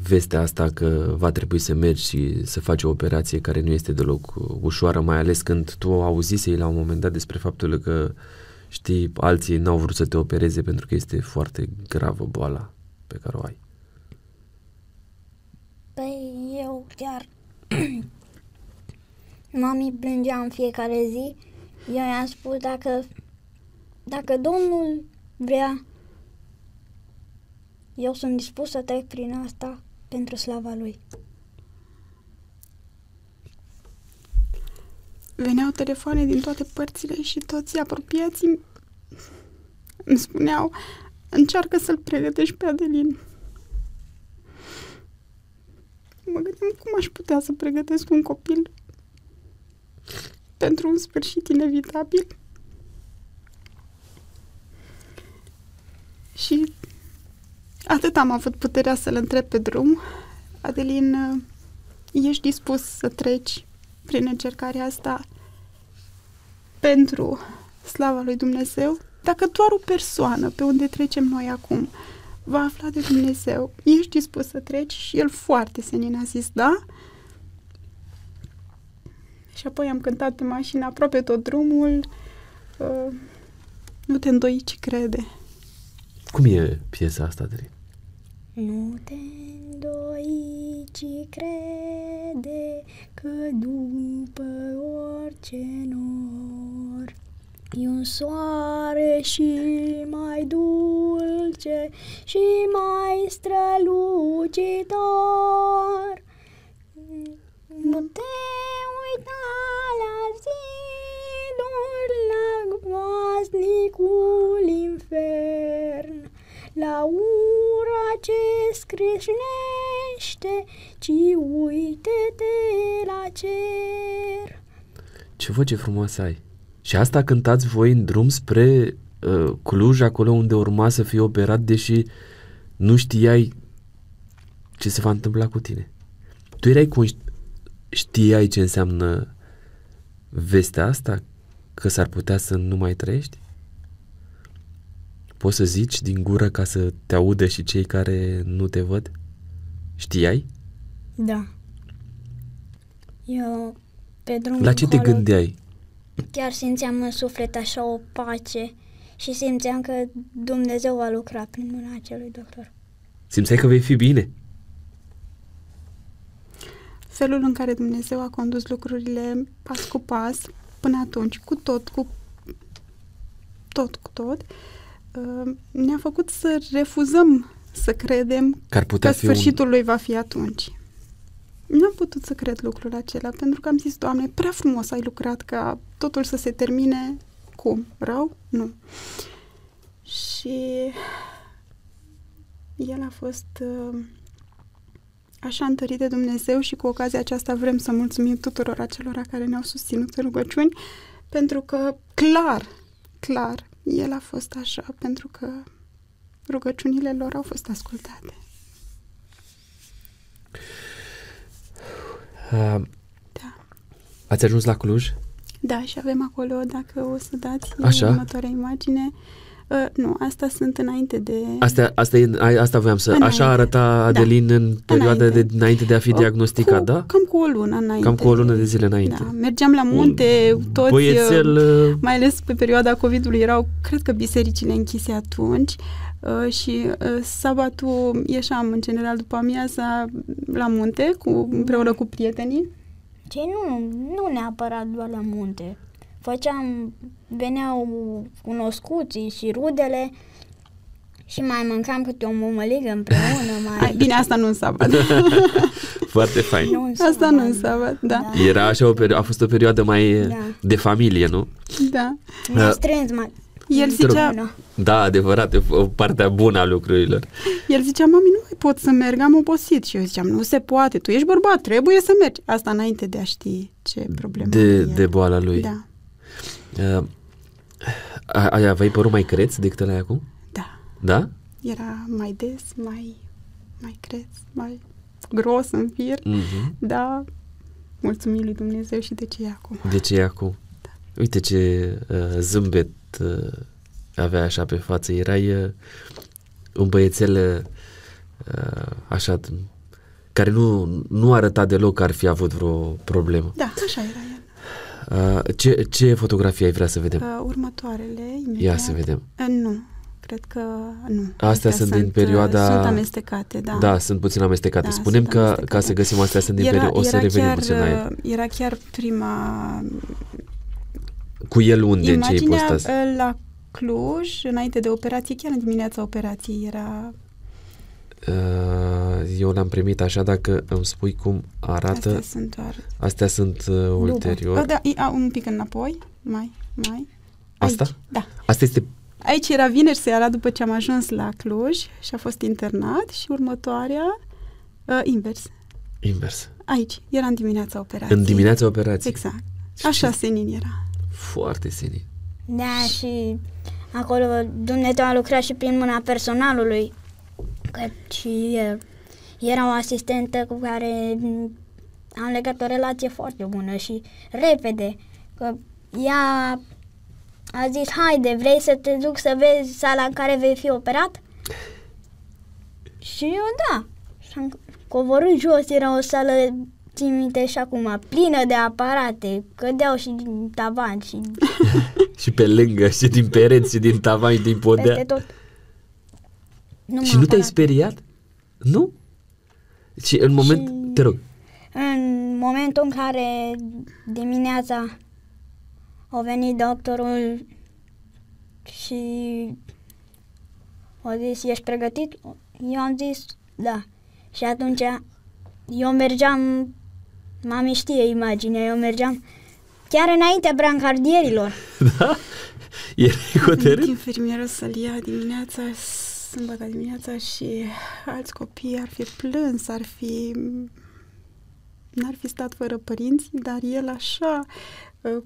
vestea asta că va trebui să mergi și să faci o operație care nu este deloc ușoară, mai ales când tu auzisei la un moment dat despre faptul că știi, alții n-au vrut să te opereze pentru că este foarte gravă boala pe care o ai. Păi eu chiar mami plângea în fiecare zi. Eu i-am spus dacă, dacă Domnul vrea, eu sunt dispus să trec prin asta pentru slava Lui. Veneau telefoane din toate părțile și toți apropiații îmi spuneau încearcă să-l pregătești pe Adelin. Mă gândeam cum aș putea să pregătesc un copil pentru un sfârșit inevitabil. Și atât am avut puterea să-l întreb pe drum. Adelin, ești dispus să treci prin încercarea asta pentru slava lui Dumnezeu, dacă doar o persoană pe unde trecem noi acum va afla de Dumnezeu, ești dispus să treci? Și el foarte senin a zis da. Și apoi am cântat pe mașină aproape tot drumul. Uh, nu te îndoi, ci crede. Cum e piesa asta, Dri? Nu te îndoi, ci crede că după orice nor E un soare și mai dulce și mai strălucitor. Nu te uita la ziduri, la groaznicul infern La ura ce scrâșnește, ci uite-te la cer. Ce voce frumoasă ai! Și asta cântați voi în drum spre uh, Cluj, acolo unde urma să fii operat, deși nu știai ce se va întâmpla cu tine. Tu erai conști- știai ce înseamnă vestea asta? Că s-ar putea să nu mai trăiești? Poți să zici din gură ca să te audă și cei care nu te văd? Știai? Da. Eu, pe drum La ce te gândeai? Chiar simțeam în suflet așa o pace și simțeam că Dumnezeu va lucra prin mâna acelui doctor. Simțeai că vei fi bine? Felul în care Dumnezeu a condus lucrurile pas cu pas, până atunci, cu tot, cu tot, cu tot, uh, ne-a făcut să refuzăm să credem că, ar putea că fi sfârșitul un... lui va fi atunci. Nu am putut să cred lucrul acela, pentru că am zis, Doamne, prea frumos ai lucrat ca totul să se termine cum? Rău? Nu. Și el a fost uh, așa întărit de Dumnezeu și cu ocazia aceasta vrem să mulțumim tuturor acelora care ne-au susținut în rugăciuni, pentru că clar, clar, el a fost așa, pentru că rugăciunile lor au fost ascultate. Uh, Da. ați ajuns la Cluj? Da, și avem acolo, dacă o să dați Așa. următoarea imagine. Uh, nu, asta sunt înainte de... Asta, asta, e, a- asta voiam să... Înainte. Așa arăta Adelin în perioada Înainte. de înainte de a fi Uh, diagnosticat, cu, da? Cam cu o lună înainte. Cam cu o lună de zile înainte. Da, mergeam la munte, toți... Băiețel... uh, uh, mai ales pe perioada COVID-ului erau, cred că, bisericile închise atunci uh, și uh, sabatul ieșeam în general după amiaza la munte cu, împreună cu prietenii. Și nu, nu neapărat doar la munte. Făceam, veneau cunoscuții și rudele și mai mâncam câte o mămăligă împreună. Mai... Ai, bine, asta nu în sabat. Foarte fain. Nu în asta nu în sabat. sabat, da. Era așa o perio- a fost o perioadă mai Da. de familie, nu? da. Ne-a Uh, strâns mai... El Te rog. zicea, Bună. Da, adevărat, e o partea bună a lucrurilor. el zicea, mami, nu mai pot să merg, am obosit. Și eu ziceam, nu se poate, tu ești bărbat, trebuie să mergi. Asta înainte de a ști ce problemă De, are el. de boala lui. Da, Uh, a- ai, aveai părul mai creț decât ăla acum? da. Da? Era mai des, mai, mai creț, mai gros în fir. Mm-hmm. Da, mulțumim lui Dumnezeu și de ce e acum. De ce e acum? Uite ce uh, zâmbet uh, avea așa pe față. Erai uh, un băiețel uh, așa, care nu, nu arăta deloc că ar fi avut vreo problemă. Da, așa era el. Uh, ce, ce fotografie ai vrea să vedem? Uh, următoarele, imediat. Ia să vedem. Uh, nu, cred că nu. Astea sunt din perioada- uh, Sunt amestecate, da. Da, sunt puțin amestecate. Da, Spunem sunt că amestecate. ca să găsim astea sunt din perioada. O să revenim chiar, puțin la el. uh, Era chiar prima Cu el unde? În ce imaginea ipostas? uh, la Cluj, înainte de operație, chiar în dimineața operației era... Uh, eu l-am primit așa, dacă îmi spui cum arată. Astea sunt doar... Astea sunt uh, ulterior. Uh, da, i- a, un pic înapoi, mai, mai. Asta? Aici, da. Asta este Aici era vineri seara după ce am ajuns la Cluj și a fost internat și următoarea uh, invers. invers. Aici, era în dimineața operației. În dimineața operației. Exact. Așa senin era. Foarte senin. Da, și acolo Dumnezeu a lucrat și prin mâna personalului. Că și el era o asistentă cu care m, am legat o relație foarte bună și repede. Că ea a zis, haide, vrei să te duc să vezi sala în care vei fi operat? Și eu, da. Și am coborât jos, era o sală, țin minte și acum, plină de aparate, cădeau și din tavan și și pe lângă, și din pereți, și din tavan, și din podea. peste tot. Și nu te-ai aparat. speriat? Nu? Și în moment, Și- te rog, În momentul în care dimineața a venit doctorul și a zis, ești pregătit? Eu am zis, da. Și atunci eu mergeam, mami știe imaginea, eu mergeam chiar înaintea brancardierilor. da? Erai A venit hotărât? infirmierul să-l ia dimineața, sâmbătă dimineața și alți copii ar fi plâns, ar fi... N-ar fi stat fără părinți, dar el așa, uh,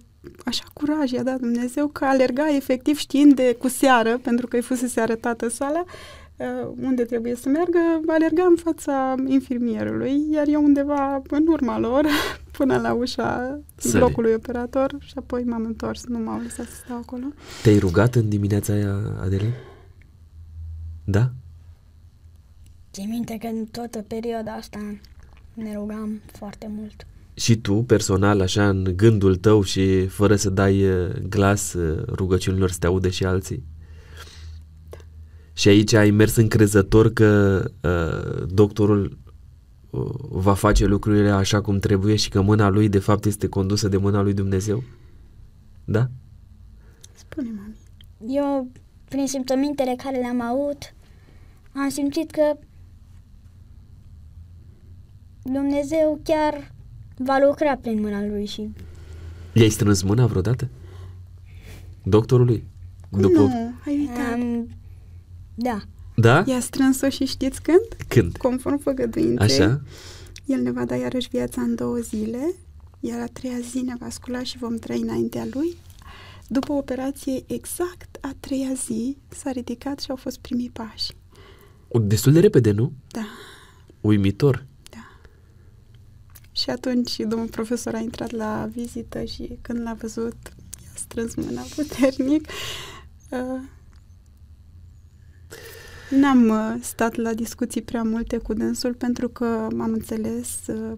așa curaj i-a dat Dumnezeu că alerga efectiv știind de cu seară, pentru că îi fusese arătată sala, uh, unde trebuie să meargă, alerga în fața infirmierului, iar eu undeva în urma lor, până la ușa Săli. blocului operator și apoi m-am întors, nu m-au lăsat să stau acolo. Te-ai rugat în dimineața aia, Adelin? Da? Țin minte că în toată perioada asta ne rugam foarte mult. Și tu, personal, așa, în gândul tău și fără să dai uh, glas uh, rugăciunilor să te audă și alții? Și aici ai mers încrezător că uh, doctorul uh, va face lucrurile așa cum trebuie și că mâna lui, de fapt, este condusă de mâna lui Dumnezeu? Da? Spune, mami. Eu, prin simțămintele care le-am avut, am simțit că Dumnezeu chiar va lucra prin mâna lui și I-ai strâns mâna vreodată? Doctorului? Cum După... nu? Ai uitat. am... Da, Da? I-a strâns-o și știți când? Când? Conform făgăduinței. Așa? El ne va da iarăși viața în două zile, iar a treia zi ne va scula și vom trăi înaintea lui. După operație, exact a treia zi, s-a ridicat și au fost primii pași. Destul de repede, nu? Da, Uimitor. da. Și atunci domnul profesor a intrat la vizită și când l-a văzut, i-a strâns mâna puternic. Uh, N-am uh, stat la discuții prea multe cu dânsul pentru că am înțeles uh,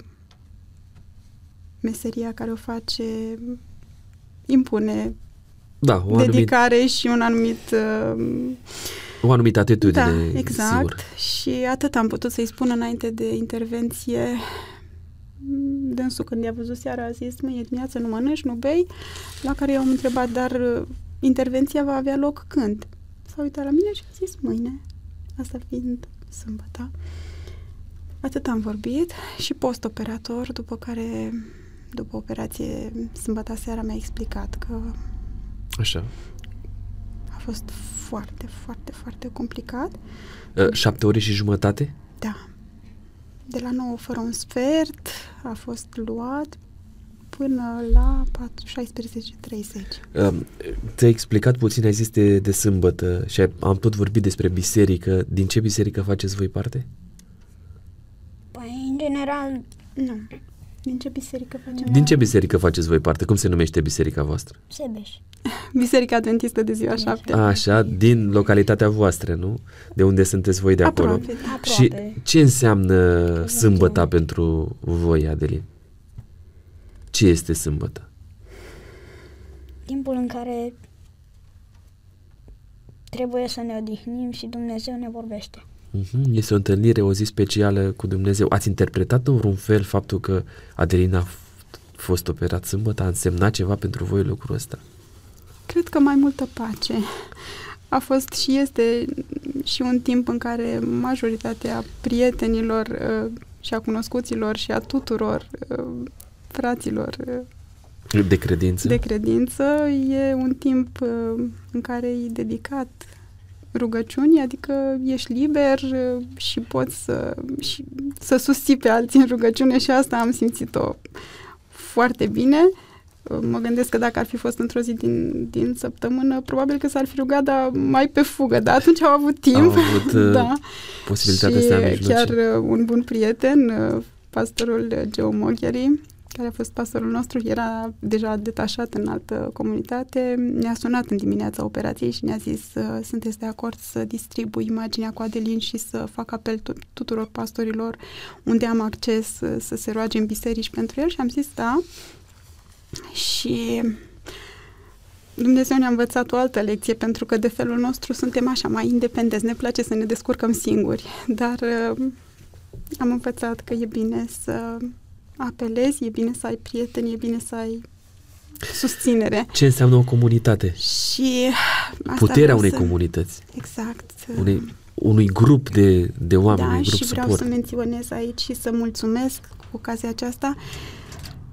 meseria care o face impune Da, o, anumit, dedicare și un anumit uh, o anumită atitudine, da, exact. sigur. Și atât am putut să-i spun înainte de intervenție. Dânsul când i-a văzut seara a zis, măi, e dimineață, nu mănânci, nu bei? La care eu am întrebat, dar uh, intervenția va avea loc când? S-a uitat la mine și a zis, mâine. Asta fiind sâmbătă. Atât am vorbit și post-operator, după care, după operație, sâmbătă seara mi-a explicat că Așa. A fost foarte, foarte, foarte complicat. Uh, Șapte ore și jumătate? Da. De la 9 fără un sfert a fost luat până la 16.30. Um, Ți-ai explicat puțin, ai zis de, de sâmbătă și ai- am tot vorbit despre biserică. Din ce biserică faceți voi parte? păi, în general, Nu. Din ce biserică facem? Din ce biserică faceți voi parte? Cum se numește biserica voastră? Sebeș. Biserica Adventistă de ziua șapte. Așa, din localitatea voastră, nu? De unde sunteți voi de acolo. Aproape. Și Aproape. ce înseamnă sâmbăta pentru voi, Adelin? Ce este sâmbătă? Timpul în care trebuie să ne odihnim și Dumnezeu ne vorbește. Mhm, Este o întâlnire, o zi specială cu Dumnezeu. Ați interpretat în vreun fel faptul că Adelina a f- fost operat sâmbătă? A însemnat ceva pentru voi lucrul ăsta? Cred că mai multă pace. A fost și este și un timp în care majoritatea prietenilor uh, și a cunoscuților și a tuturor uh, fraților uh, De credință? de credință e un timp uh, în care e dedicat rugăciunii, adică ești liber uh, și poți să, și, să susții pe alții în rugăciune și asta am simțit-o foarte bine. Uh, Mă gândesc că dacă ar fi fost într-o zi din, din săptămână, probabil că s-ar fi rugat, dar mai pe fugă. Dar atunci au avut timp. Au avut uh, da. posibilitatea și să a mijloce. chiar uh, un bun prieten, uh, pastorul uh, Geo Mogheri, care a fost pastorul nostru, era deja detașat în altă comunitate, ne-a sunat în dimineața operației și ne-a zis uh, sunteți de acord să distribui imaginea cu Adelin și să fac apel tu- tuturor pastorilor unde am acces uh, să se roage în biserici pentru el? Și am zis da. Și Dumnezeu ne-a învățat o altă lecție, pentru că de felul nostru suntem așa mai independenți, ne place să ne descurcăm singuri, dar uh, am învățat că e bine să apelezi, e bine să ai prieteni, e bine să ai susținere. Ce înseamnă o comunitate? Și asta Puterea vreau unei să... comunități, Exact. unei, unui grup de, de oameni, da, unui grup și vreau suport. să menționez aici și să mulțumesc cu ocazia aceasta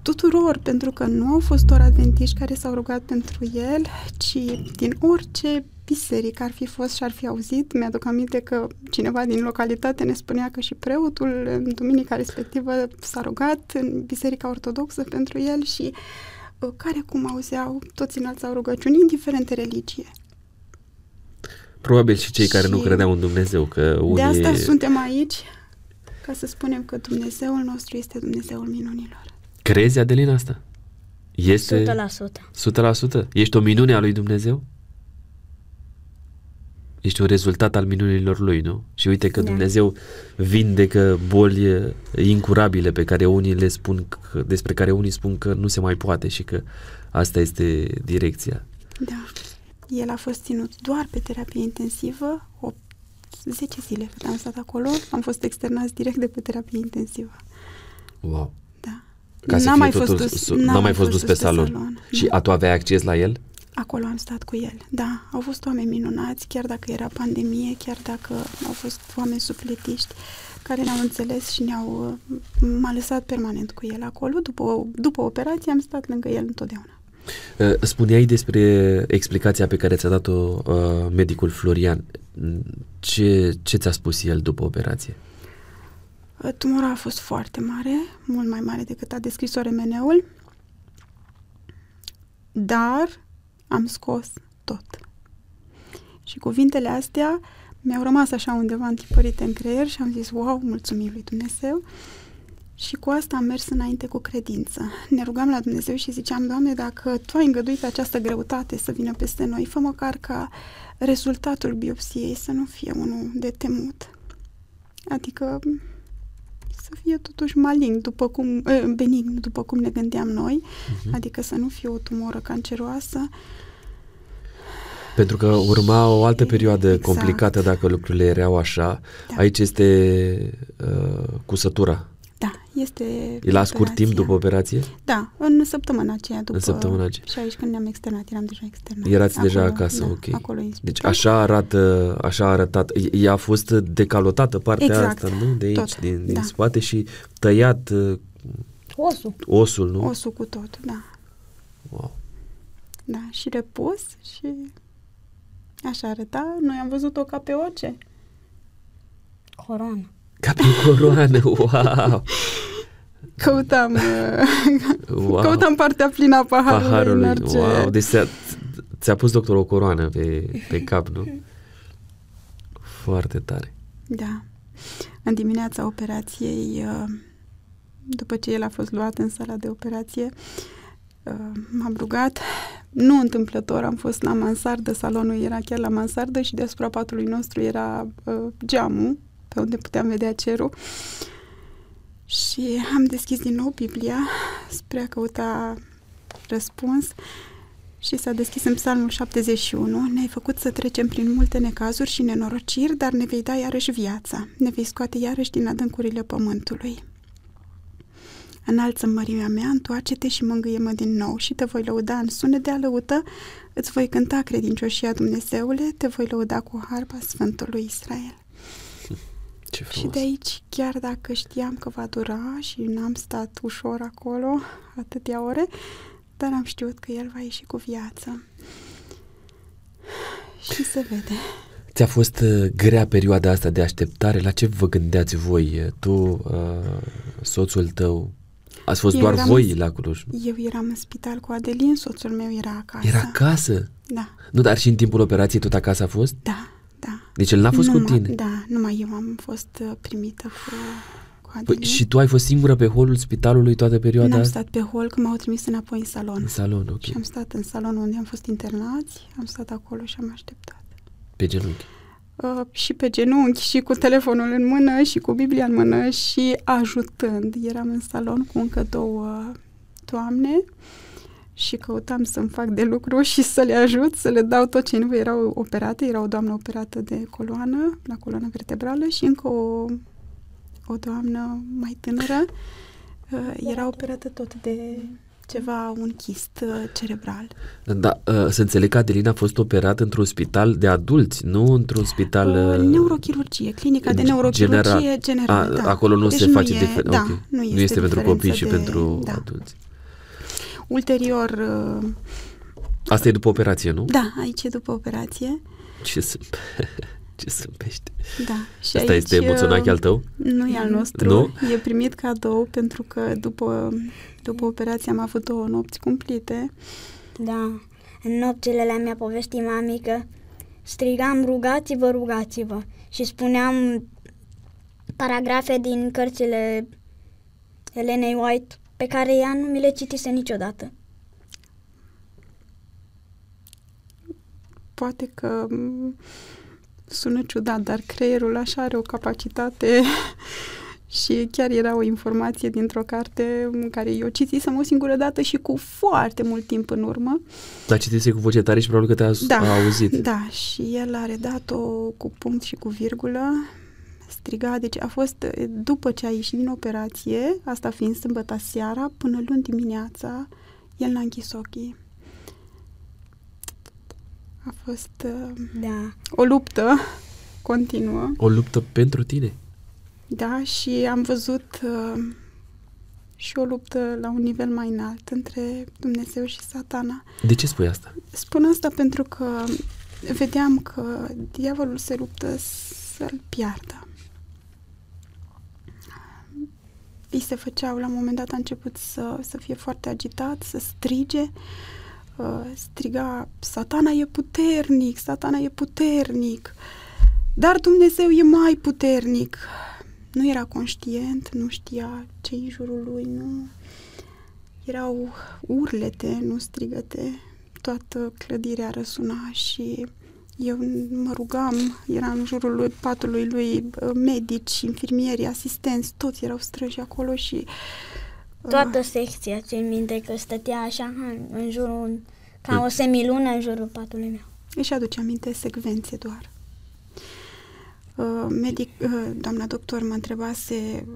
tuturor, pentru că nu au fost doar adventiști care s-au rugat pentru el, ci din orice biserică ar fi fost și ar fi auzit. Mi-aduc aminte că cineva din localitate ne spunea că și preotul în duminica respectivă s-a rugat în biserica ortodoxă pentru el și uh, care cum auzeau, toți înalțau rugăciuni, indiferent de religie. Probabil și cei care nu Și credeau în Dumnezeu, că unii... De asta suntem aici, ca să spunem că Dumnezeul nostru este Dumnezeul minunilor. Crezi, Adelina, asta? Este 100%. 100%? Ești o minune a lui Dumnezeu? Ești un rezultat al minunilor lui, nu? Și uite că Da. Dumnezeu vindecă boli eh, incurabile pe care unii le spun că, despre care unii spun că nu se mai poate și că asta este direcția. Da. El a fost ținut doar pe terapie intensivă, 8, 10 zile cât am stat acolo, am fost externați direct de pe terapie intensivă. Wow. Da. Ca să N-a fie mai totul, fost dus- su- n-a n-a mai fost dus pe salon. salon. Și a tu aveai acces la el? Acolo am stat cu el. Da, au fost oameni minunați, chiar dacă era pandemie, chiar dacă au fost oameni supletiști care ne-au înțeles și ne-au... uh, M-a lăsat permanent cu el acolo. După, după operație am stat lângă el întotdeauna. Uh, Spuneai despre explicația pe care ți-a dat-o uh, medicul Florian. Ce, ce ți-a spus el după operație? Uh, Tumora a fost foarte mare, mult mai mare decât a descris-o remeneul, dar am scos tot. Și cuvintele astea mi-au rămas așa undeva întipărite în creier și am zis, wow, mulțumim lui Dumnezeu. Și cu asta am mers înainte cu credință. Ne rugam la Dumnezeu și ziceam, Doamne, dacă Tu ai îngăduit această greutate să vină peste noi, fă măcar ca rezultatul biopsiei să nu fie unul de temut. Adică să fie totuși malign, după cum, eh, benign, după cum ne gândeam noi, Mhm. adică să nu fie o tumoră canceroasă. Pentru că urma o altă perioadă Exact. complicată dacă lucrurile erau așa. Da. Aici este uh, cusătura. Da, este E la scurt timp operația. după operație? Da, în săptămâna aceea după... săptămâna aceea. Și aici când ne-am externat, eram deja externat. Erați deja Acolo, acasă, da, ok. Acolo în Deci spital. așa arată, așa a arătat. Ea a fost decalotată partea Exact, asta, nu? De aici, tot, din, din da. spate și tăiat uh, Osul. osul, nu? Osul cu tot, da. Wow. Da, și repus și așa arăta. Noi am văzut-o ca pe oce. Coroană. Ca pe coroană, wow! Căutam, uh, wow. căutam partea plină a paharului, Paharului, în orice... wow! Deci ți-a, ți-a pus doctorul o coroană pe, pe cap, nu? Foarte tare. Da. În dimineața operației, uh, după ce el a fost luat în sala de operație, uh, m-am rugat. Nu întâmplător, am fost la mansardă, salonul era chiar la mansardă și deasupra patului nostru era uh, geamul, pe unde puteam vedea cerul. Și am deschis din nou Biblia spre a căuta răspuns și s-a deschis în psalmul 71. Ne-ai făcut să trecem prin multe necazuri și nenorociri, dar ne vei da iarăși viața. Ne vei scoate iarăși din adâncurile pământului. Înalță mărimea mea, întoarce-te și mângâie-mă din nou și te voi lăuda în sunet de alăută, îți voi cânta credincioșia Dumnezeule, te voi lăuda cu harpa Sfântului Israel. Ce Și frumos. de aici, chiar dacă știam că va dura și n-am stat ușor acolo atâtea ore, dar am știut că el va ieși cu viață. Și se vede. Ți-a fost uh, grea perioada asta de așteptare? La ce vă gândeați voi? Tu, uh, soțul tău, ați fost Eu doar eram voi în- la Cluj? Eu eram în spital cu Adelin, soțul meu era acasă. Era acasă? Da, Nu, dar și în timpul operației tot acasă a fost? da, da. Deci el n-a fost cu Numai- tine? Da, numai eu am fost uh, primită cu, cu Păi, Adelin. și tu ai fost singură pe holul spitalului toată perioada N-am asta? stat pe hol, că m-au trimis înapoi în salon. În salon, ok. Și am stat în salon unde am fost internați, am stat acolo și am așteptat. Pe genunchi. Uh, și pe genunchi, și cu telefonul în mână, și cu Biblia în mână, și ajutând. Eram în salon cu încă două doamne și căutam să-mi fac de lucru și să le ajut, să le dau tot ce nu erau operate. Era o doamnă operată de coloană, la coloană vertebrală și încă o, o doamnă mai tânără uh, era operată tot de ceva, un chist uh, cerebral. Da, uh, să înțeleg că Adelina a fost operat într-un spital de adulți, nu într-un spital... Uh, uh, neurochirurgie, clinica de ge- neurochirurgie general. generală. A, da. Acolo nu Deci se face e, diferență. Da, ok. nu este, nu este pentru copii și diferență de- pentru da. adulți. Ulterior, uh, Asta e după operație, nu? da, aici e după operație. Ce sunt... Ce sâmpește. Da. Și Asta aici, este emoționache uh, al tău? Nu e al nostru. Nu? E primit cadou pentru că după, după operație am avut două nopți cumplite. Da. În nopțile alea mi-a povestit mami că strigam rugați-vă, rugați-vă și spuneam paragrafe din cărțile Elenei White pe care ea nu mi le citise niciodată. Poate că m, sună ciudat, dar creierul așa are o capacitate și chiar era o informație dintr-o carte în care eu citisem o singură dată și cu foarte mult timp în urmă. Dar citise cu voce tare și probabil că te-a Da, a auzit. Da, și el a redat-o cu punct și cu virgulă. Striga, deci a fost după ce a ieșit din operație, asta fiind sâmbătă seara, până luni dimineața, el n-a închis ochii. A fost uh, Da. o luptă continuă, O luptă pentru tine. da, și am văzut uh, și o luptă la un nivel mai înalt între Dumnezeu și satana. De ce spui asta? Spun asta pentru că vedeam că diavolul se luptă să-l piardă. Îi se făceau, la un moment dat a început să, să fie foarte agitat, să strige, uh, striga, satana e puternic, satana e puternic, dar Dumnezeu e mai puternic. Nu era conștient, nu știa ce în jurul lui, nu... Erau urlete, nu strigăte, toată clădirea răsuna și eu mă rugam, era în jurul lui, patului lui uh, medici, infirmieri, asistenți, toți erau străji acolo și... uh, Toată secția, țin minte că stătea așa în, în jurul, ca o semilună în jurul patului meu. Își aduce aminte secvențe doar. Uh, medic, uh, doamna doctor mă întrebase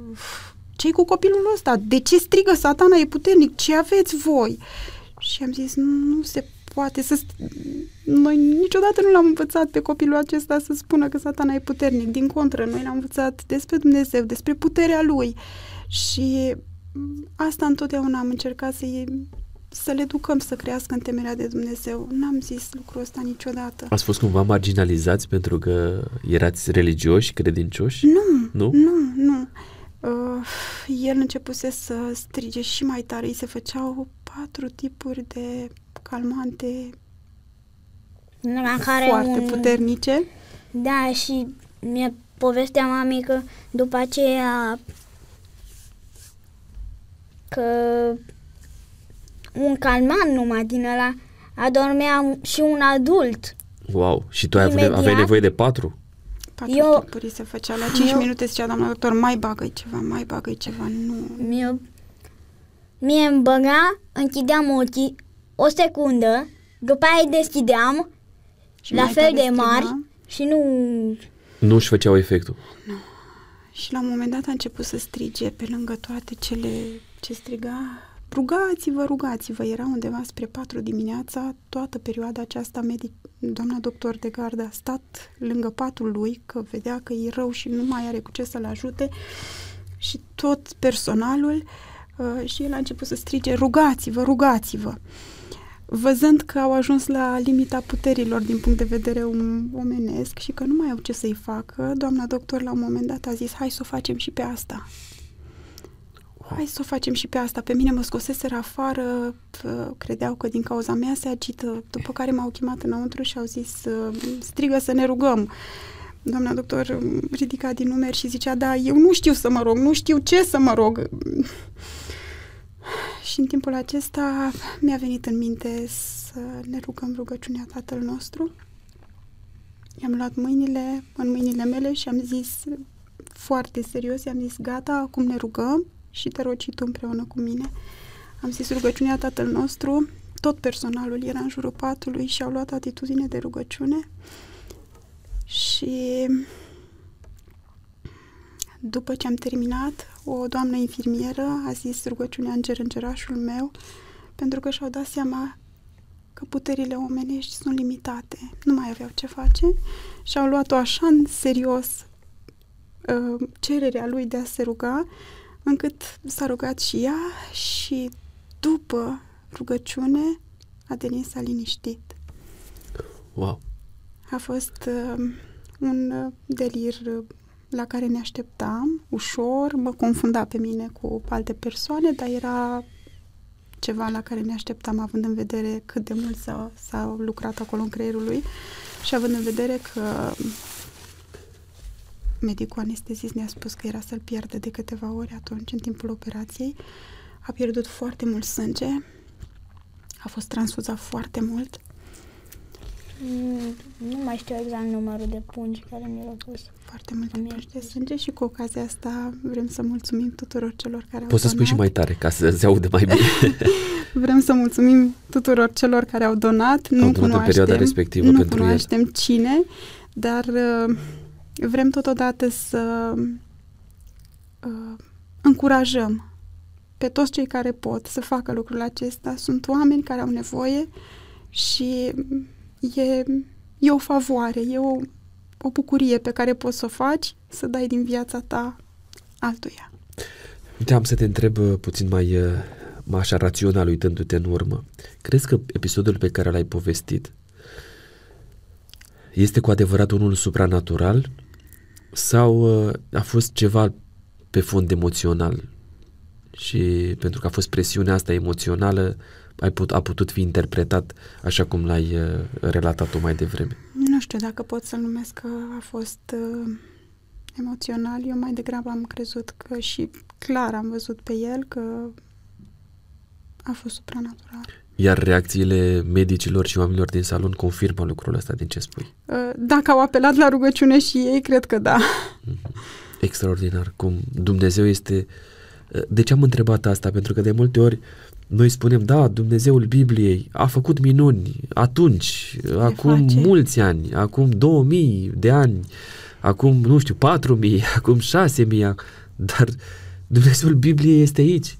ce cu copilul ăsta? De ce strigă satana e puternic? Ce aveți voi? Și am zis, nu se poate să... st- Noi niciodată nu l-am învățat pe copilul acesta să spună că satana e puternic. Din contră, noi l-am învățat despre Dumnezeu, despre puterea lui. Și m, asta întotdeauna am încercat să să le educăm să crească în temerea de Dumnezeu. N-am zis lucrul ăsta niciodată. Ați fost cumva marginalizați pentru că erați religioși, credincioși? Nu, Nu? nu, nu. Uh, el începuse să strige și mai tare. Îi se făceau patru tipuri de calmante La care foarte un, puternice. Da, și mi-a povestea mamei că după aceea că un calmant numai din ăla adormea și un adult. Wow! Și tu ai avut, Imediat. aveai nevoie de patru? Patru Eu- tipuri se făcea. La 5 Eu- minute zicea doamna doctor, mai bagă ceva, mai bagă ceva. Nu. Mie, mie îmi băga, închideam ochii o secundă, după aia îi deschideam, Și la mai fel tare de striga. mari și nu... Nu își făceau efectul. Și la un moment dat a început să strige pe lângă toate cele ce striga. Rugați-vă, rugați-vă. Era undeva spre 4 dimineața. Toată perioada aceasta, medic, doamna doctor de gardă a stat lângă patul lui, că vedea că e rău și nu mai are cu ce să-l ajute. Și tot personalul uh, și el a început să strige, rugați-vă, rugați-vă. Văzând că au ajuns la limita puterilor din punct de vedere um, omenesc și că nu mai au ce să-i facă, doamna doctor la un moment dat a zis, hai să o facem și pe asta. Hai să o facem și pe asta. Pe mine mă scoseseră afară, p- credeau că din cauza mea se agită, după care m-au chemat înăuntru și au zis, uh, strigă să ne rugăm. Doamna doctor um, ridica din numeri și zicea, da, eu nu știu să mă rog, nu știu ce să mă rog. Și în timpul acesta mi-a venit în minte să ne rugăm rugăciunea Tatăl nostru. I-am luat mâinile în mâinile mele și am zis foarte serios, i-am zis gata, acum ne rugăm și te rogi și tu împreună cu mine. Am zis rugăciunea Tatăl nostru, tot personalul era în jurul patului și au luat atitudine de rugăciune și după ce am terminat, o doamnă infirmieră a zis rugăciunea Înger Îngerașul meu, pentru că și-au dat seama că puterile omenești sunt limitate, nu mai aveau ce face și au luat-o așa în serios uh, cererea lui de a se ruga, încât s-a rugat și ea și după rugăciune a Denis s-a liniștit. Wow! A fost uh, un uh, delir uh, la care ne așteptam, ușor, mă confunda pe mine cu alte persoane, dar era ceva la care ne așteptam, având în vedere cât de mult s-a, s-a lucrat acolo în creierul lui și având în vedere că medicul anestezist ne-a spus că era să-l pierdă de câteva ori atunci, în timpul operației. A pierdut foarte mult sânge, a fost transfuzat foarte mult Mm, Nu mai știu exact numărul de pungi care mi l-au pus. foarte multe Îmi pungi de sânge și cu ocazia asta vrem să mulțumim tuturor celor care au Poți să spui și donat. mai tare ca să se aude mai bine. Vrem să mulțumim tuturor celor care au donat. nu donat în cunoaștem, perioada respectivă nu pentru el. cunoaștem cine, dar uh, vrem totodată să uh, încurajăm pe toți cei care pot să facă lucrul acesta. Sunt oameni care au nevoie și e, e o favoare, e o, o bucurie pe care poți să o faci, să dai din viața ta altuia. Uite, am să te întreb uh, puțin mai, uh, mai așa rațional, uitându-te în urmă. Crezi că episodul pe care l-ai povestit este cu adevărat unul supranatural sau uh, a fost ceva pe fond emoțional și pentru că a fost presiunea asta emoțională ai put, a putut fi interpretat așa cum l-ai relatat-o mai devreme? Nu știu dacă pot să numesc că a fost uh, emoțional. Eu mai degrabă am crezut că și clar am văzut pe el că a fost supranatural. Iar reacțiile medicilor și oamenilor din salon confirmă lucrul ăsta din ce spui? Uh, dacă au apelat la rugăciune și ei, cred că da. Mhm. Extraordinar. Cum Dumnezeu este... Uh, de ce am întrebat asta? Pentru că de multe ori noi spunem, da, Dumnezeul Bibliei a făcut minuni atunci, Le acum face. mulți ani, acum 2000 de ani, acum, nu știu, 4000, acum 6000, dar Dumnezeul Bibliei este aici.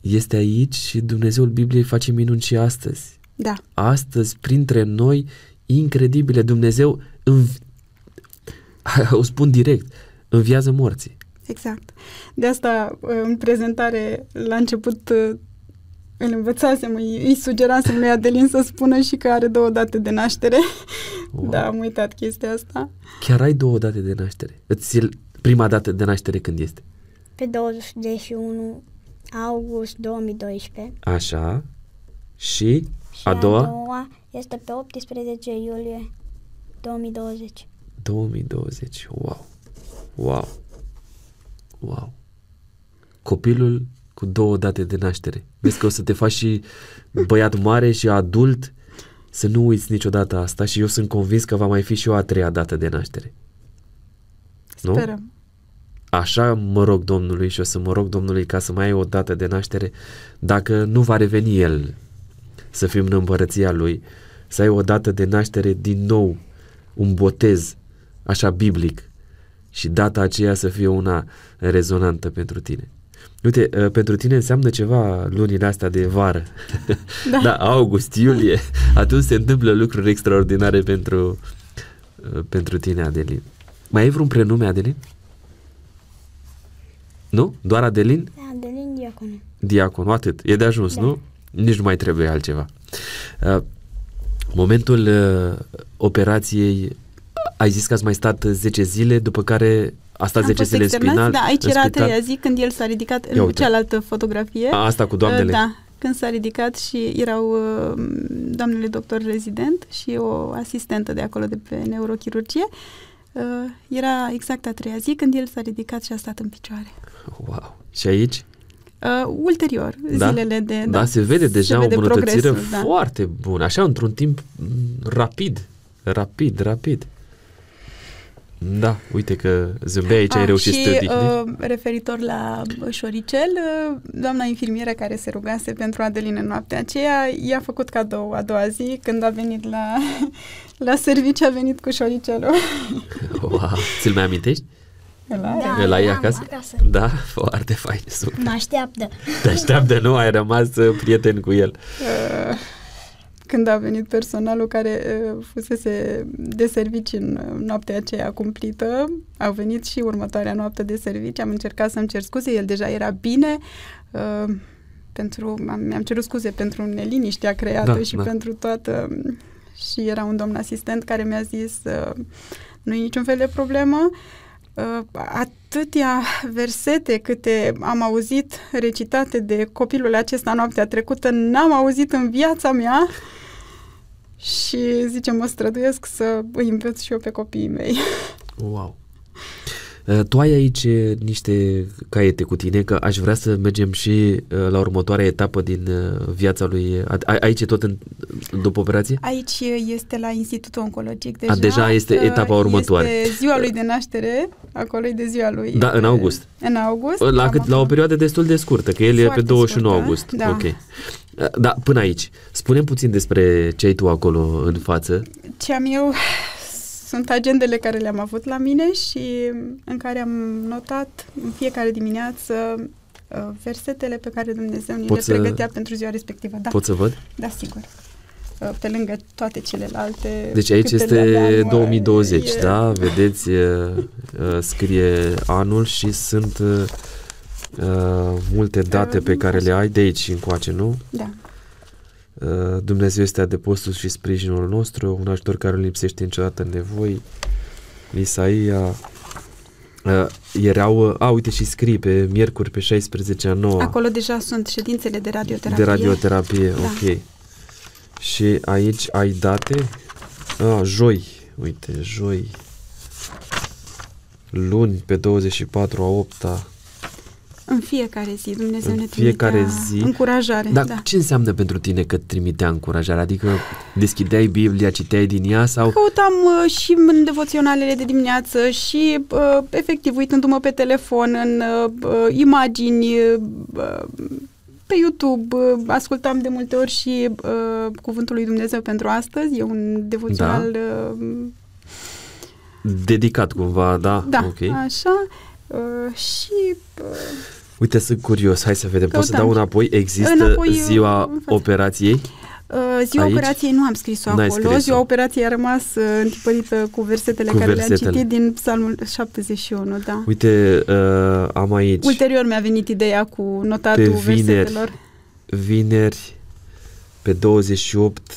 Este aici și Dumnezeul Bibliei face minuni și astăzi. Da. Astăzi, printre noi, incredibile, Dumnezeu, înv- o spun direct, înviază morții. Exact. De asta, în prezentare, la început, îl învățasem, îi, îi sugerasem lui Adelin să spună și că are două date de naștere. Wow. Da, am uitat chestia asta. Chiar ai două date de naștere? Îți prima dată de naștere când este? Pe 21 august 2012. Așa. Și, și a doua? a doua este pe 18 iulie 2020. 2020. Wow. Wow. Wow. Copilul cu două date de naștere. Vezi că o să te faci și băiat mare și adult să nu uiți niciodată asta și eu sunt convins că va mai fi și o a treia dată de naștere. Sperăm. Nu? Așa mă rog Domnului și o să mă rog Domnului ca să mai ai o dată de naștere dacă nu va reveni El să fim în împărăția Lui, să ai o dată de naștere din nou, un botez, așa biblic, și data aceea să fie una rezonantă pentru tine. Uite, uh, pentru tine înseamnă ceva lunile astea de vară. Da. da, august, iulie. Atunci se întâmplă lucruri extraordinare pentru, uh, pentru tine, Adelin. Mai ai vreun prenume, Adelin? Nu? Doar Adelin? Adelin Diaconu. Diaconu, atât. E de ajuns, da. nu? Nici nu mai trebuie altceva. Uh, momentul uh, operației ai zis că ați mai stat 10 zile, după care a stat 10 zile în spinal. Da, aici era a treia zi când el s-a ridicat în cealaltă fotografie. A, asta cu doamnele. Da, când s-a ridicat și erau uh, doamnele doctor rezident și o asistentă de acolo de pe neurochirurgie. Uh, era exact a treia zi când el s-a ridicat și a stat în picioare. Wow! Și aici? Uh, ulterior, da? zilele de... Da, da se vede deja se vede o îmbunătățire da. foarte bună, așa într-un timp rapid, rapid, rapid. Da, uite că zâmbea aici, ai reușit și, să te uh, referitor la șoricel, uh, doamna infirmieră care se rugase pentru Adeline în noaptea aceea, i-a făcut cadou a doua zi, când a venit la, la serviciu, a venit cu șoricelul. Wow, ți-l mai amintești? Îl ai? Da, Îl ai acasă? acasă? Da, foarte fain, super. Mă așteaptă. Te așteaptă, nu? Ai rămas uh, prieten cu el. Uh, când a venit personalul care uh, fusese de servici în noaptea aceea cumplită, au venit și următoarea noapte de servici, am încercat să-mi cer scuze, el deja era bine, uh, pentru, mi-am cerut scuze pentru neliniștea creată da, și da. pentru toată... Și era un domn asistent care mi-a zis uh, nu e niciun fel de problemă, uh, atâtea versete câte am auzit recitate de copilul acesta noaptea trecută, n-am auzit în viața mea și zice, mă străduiesc să îi învăț și eu pe copiii mei. Wow! Uh, tu ai aici niște caiete cu tine, că aș vrea să mergem și uh, la următoarea etapă din uh, viața lui. Aici e tot în, după operație? Aici este la Institutul Oncologic deja. A, deja este etapa următoare. Este ziua lui de naștere, acolo e de ziua lui. Da, în august. În august. La, cât, la o perioadă destul de scurtă, că el Foarte e pe 21 scurtă, august. Da. Ok. Da, până aici. Spunem puțin despre ce ai tu acolo în față. Ce am eu sunt agendele care le-am avut la mine și în care am notat în fiecare dimineață uh, versetele pe care Dumnezeu ni le Poți să- pregătea pentru ziua respectivă. Da, Pot să văd? da, sigur. Uh, Pe lângă toate celelalte. Deci aici câte le este aveam, uh, 2020, e- da? Vedeți, uh, uh, scrie anul și sunt uh, uh, multe date pe care le ai de aici încoace, nu? Da. Uh, Dumnezeu este adăpostul și sprijinul nostru, un ajutor care nu lipsește niciodată în nevoi. Isaia uh, erau, uh, a, uite și scrii pe miercuri pe 16 a 9 Acolo deja sunt ședințele de radioterapie. de radioterapie, Da. ok. Și aici ai date? A, joi, uite, joi. Luni pe 24 a 8 -a. În fiecare zi Dumnezeu În ne fiecare trimitea zi. încurajare. Dar da. ce înseamnă pentru tine că trimitea încurajare? Adică deschideai Biblia, citeai din ea sau... Căutam uh, și în devoționalele de dimineață și uh, efectiv uitându-mă pe telefon în uh, uh, imagini uh, pe YouTube, uh, ascultam de multe ori și uh, Cuvântul lui Dumnezeu pentru astăzi, e un devoțional Da. uh, Dedicat cumva, da? da, Ok. așa uh, și uh, Uite, sunt curios, hai să vedem. Poți să Căutam. dau înapoi? Există Înapoi, uh, ziua în față. operației? Uh, ziua Aici? operației nu am scris-o N-ai acolo. scris-o. Ziua operației a rămas uh, întipărită cu versetele Cu care versetele. le-am citit din Psalmul 71, da. Uite, uh, am aici Ulterior mi-a venit ideea cu notatul Pe vineri. versetelor. vineri pe 28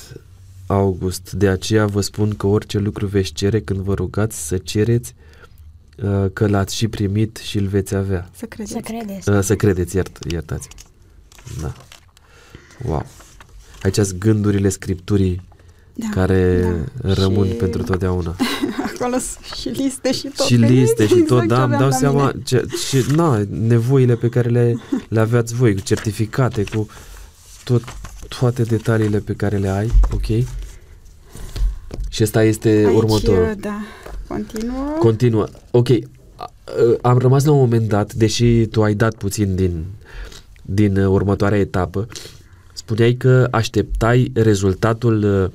august. De aceea vă spun că orice lucru veți cere când vă rugați să cereți uh, că l-ați și primit și îl veți avea. Să credeți. Să credeți. Uh, Să credeți, iert, iertați. Da. Wow. Aici sunt gândurile Scripturii Da, care da. rămân Și pentru totdeauna. Acolo sunt și liste și tot. și liste și Exact tot, ce da, îmi aveam dau la seama mine. ce, și, na, nevoile pe care le, le aveați voi, cu certificate, cu tot, toate detaliile pe care le ai, ok? Și ăsta este Aici, următorul. da, continuă. Continuă. Ok, a- a- am rămas la un moment dat, deși tu ai dat puțin din, din uh, următoarea etapă, spuneai că așteptai rezultatul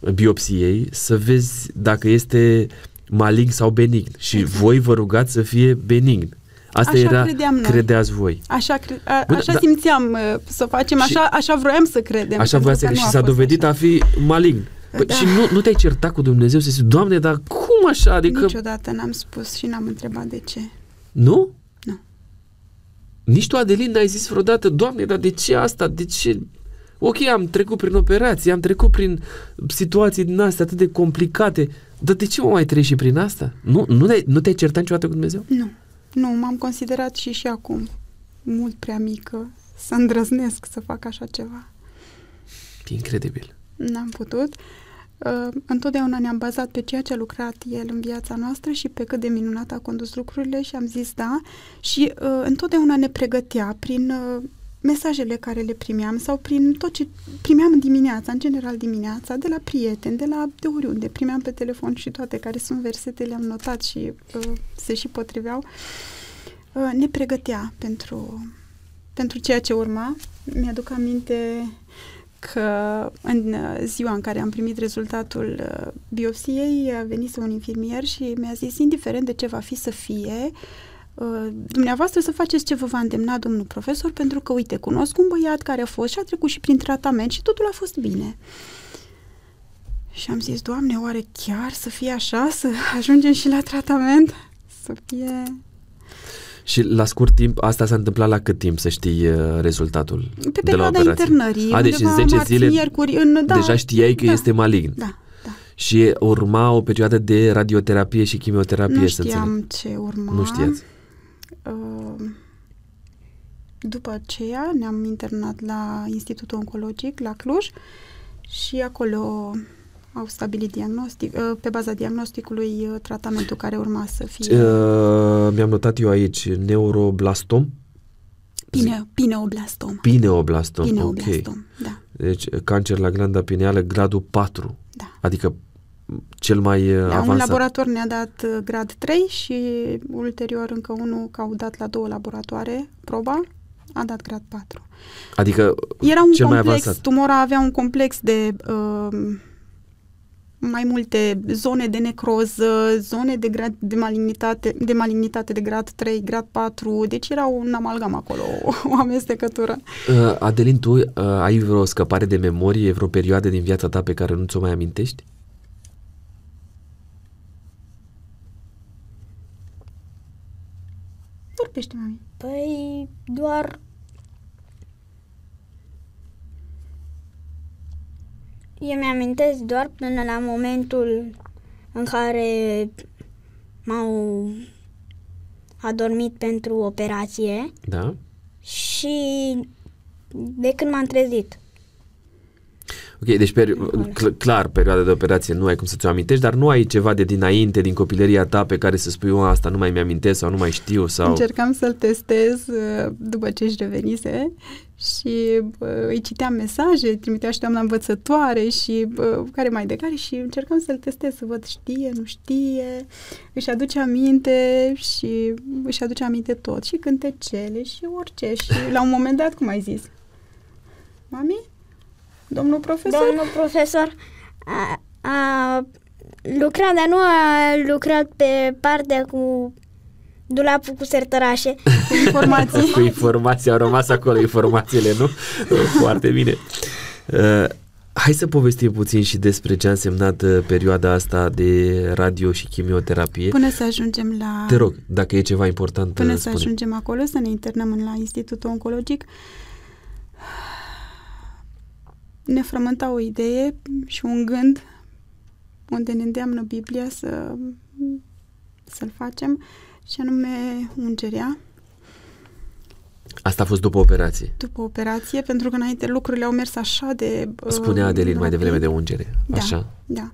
uh, biopsiei să vezi dacă este malign sau benign și Exact. voi vă rugați să fie benign. Asta Așa era, credeam noi. credeați voi. Așa, cre- a, Bun, așa da- simțeam uh, să facem, Și- așa, așa vroiam să credem. Așa pentru voia să că și nu a s-a fost dovedit așa. a fi malign. Păi, Da. Și nu, nu te-ai certat cu Dumnezeu să zici, Doamne, dar cum așa? Adică, Niciodată n-am spus și n-am întrebat de ce. nu? Nu. Nici tu, Adelin, n-ai zis vreodată, Doamne, dar de ce asta? De ce? Ok, am trecut prin operații, am trecut prin situații din astea atât de complicate, dar de ce mă mai treci și prin asta? Nu, nu, te-ai, nu te-ai certat niciodată cu Dumnezeu? Nu, nu, m-am considerat și și acum mult prea mică să îndrăznesc să fac așa ceva. E incredibil. N-am putut. Uh, întotdeauna ne-am bazat pe ceea ce a lucrat el în viața noastră și pe cât de minunat a condus lucrurile și am zis da. Și uh, întotdeauna ne pregătea prin uh, mesajele care le primeam sau prin tot ce primeam în dimineața, în general dimineața, de la prieteni, de la de oriunde. Primeam pe telefon și toate care sunt versete, le-am notat și uh, se și potriveau. Uh, ne pregătea pentru, pentru ceea ce urma. Mi-aduc aminte că în uh, ziua în care am primit rezultatul uh, biopsiei, a venit un infirmier și mi-a zis, indiferent de ce va fi să fie, uh, dumneavoastră să faceți ce vă va îndemna domnul profesor, pentru că, uite, cunosc un băiat care a fost și a trecut și prin tratament și totul a fost bine. Și am zis, Doamne, oare chiar să fie așa, să ajungem și la tratament? Să fie... Și la scurt timp, asta s-a întâmplat la cât timp să știi uh, rezultatul Pe de la perioada operație? internării, A, deci în undeva 10 marți, zile miercuri, în, da, deja știai că da, este malign. Da, da. Și urma o perioadă de radioterapie și chimioterapie, Nu să înțeleg. știam ce urma. Nu știați. Uh, După aceea ne-am internat la Institutul Oncologic la Cluj și acolo au stabilit diagnostic, uh, pe baza diagnosticului uh, tratamentul care urma să fie Uh, mi-am notat eu aici neuroblastom, pine, pineoblastom. pineoblastom. Ok. Pineoblastom, da, Deci cancer la glanda pineală gradul 4, da. adică cel mai uh, Da, un avansat. laborator ne-a dat uh, grad 3 și ulterior încă unul, că au dat la două laboratoare proba, a dat grad 4. Adică Era un cel mai complex, avansat. tumora avea un complex de uh, mai multe zone de necroză, zone de, grad, de, malignitate, de malignitate de grad 3, grad 4, deci era un amalgam acolo, o amestecătură. Uh, Adelin, tu uh, ai vreo scăpare de memorie, vreo perioadă din viața ta pe care nu ți-o mai amintești? Vorbește, mami. Păi doar Eu mi-amintesc doar până la momentul în care m-au adormit pentru operație Da. și de când m-am trezit. Ok, deci peri- cl- clar, perioada de operație nu ai cum să ți-o amintești, dar nu ai ceva de dinainte, din copilăria ta, pe care să spui, "O, asta nu mai mi-amintesc sau nu mai știu sau... Încercam să-l testez uh, după ce își revenise și uh, îi citeam mesaje, trimitea și doamna învățătoare și uh, care mai de care și încercam să-l testez, să văd știe, nu știe, își aduce aminte și își aduce aminte tot și cântecele și orice și la un moment dat, cum ai zis? Mami? Domnul profesor? Domnul profesor a, a lucrat, dar nu a lucrat pe partea cu dulapul cu sertărașe. Cu informații. cu informații, au rămas acolo informațiile, nu? Foarte bine. Uh, hai să povestim puțin și despre ce a însemnat uh, perioada asta de radio și chimioterapie. Până să ajungem la... Te rog, dacă e ceva important, Până uh, să spune. ajungem acolo, să ne internăm la Institutul Oncologic, ne frământa o idee și un gând unde ne îndeamnă Biblia să, să-l facem și anume ungerea Asta a fost după operație. după operație, pentru că înainte lucrurile au mers așa de... uh, Spunea Adelin mai rapid. devreme de ungere. Da. Așa. Da.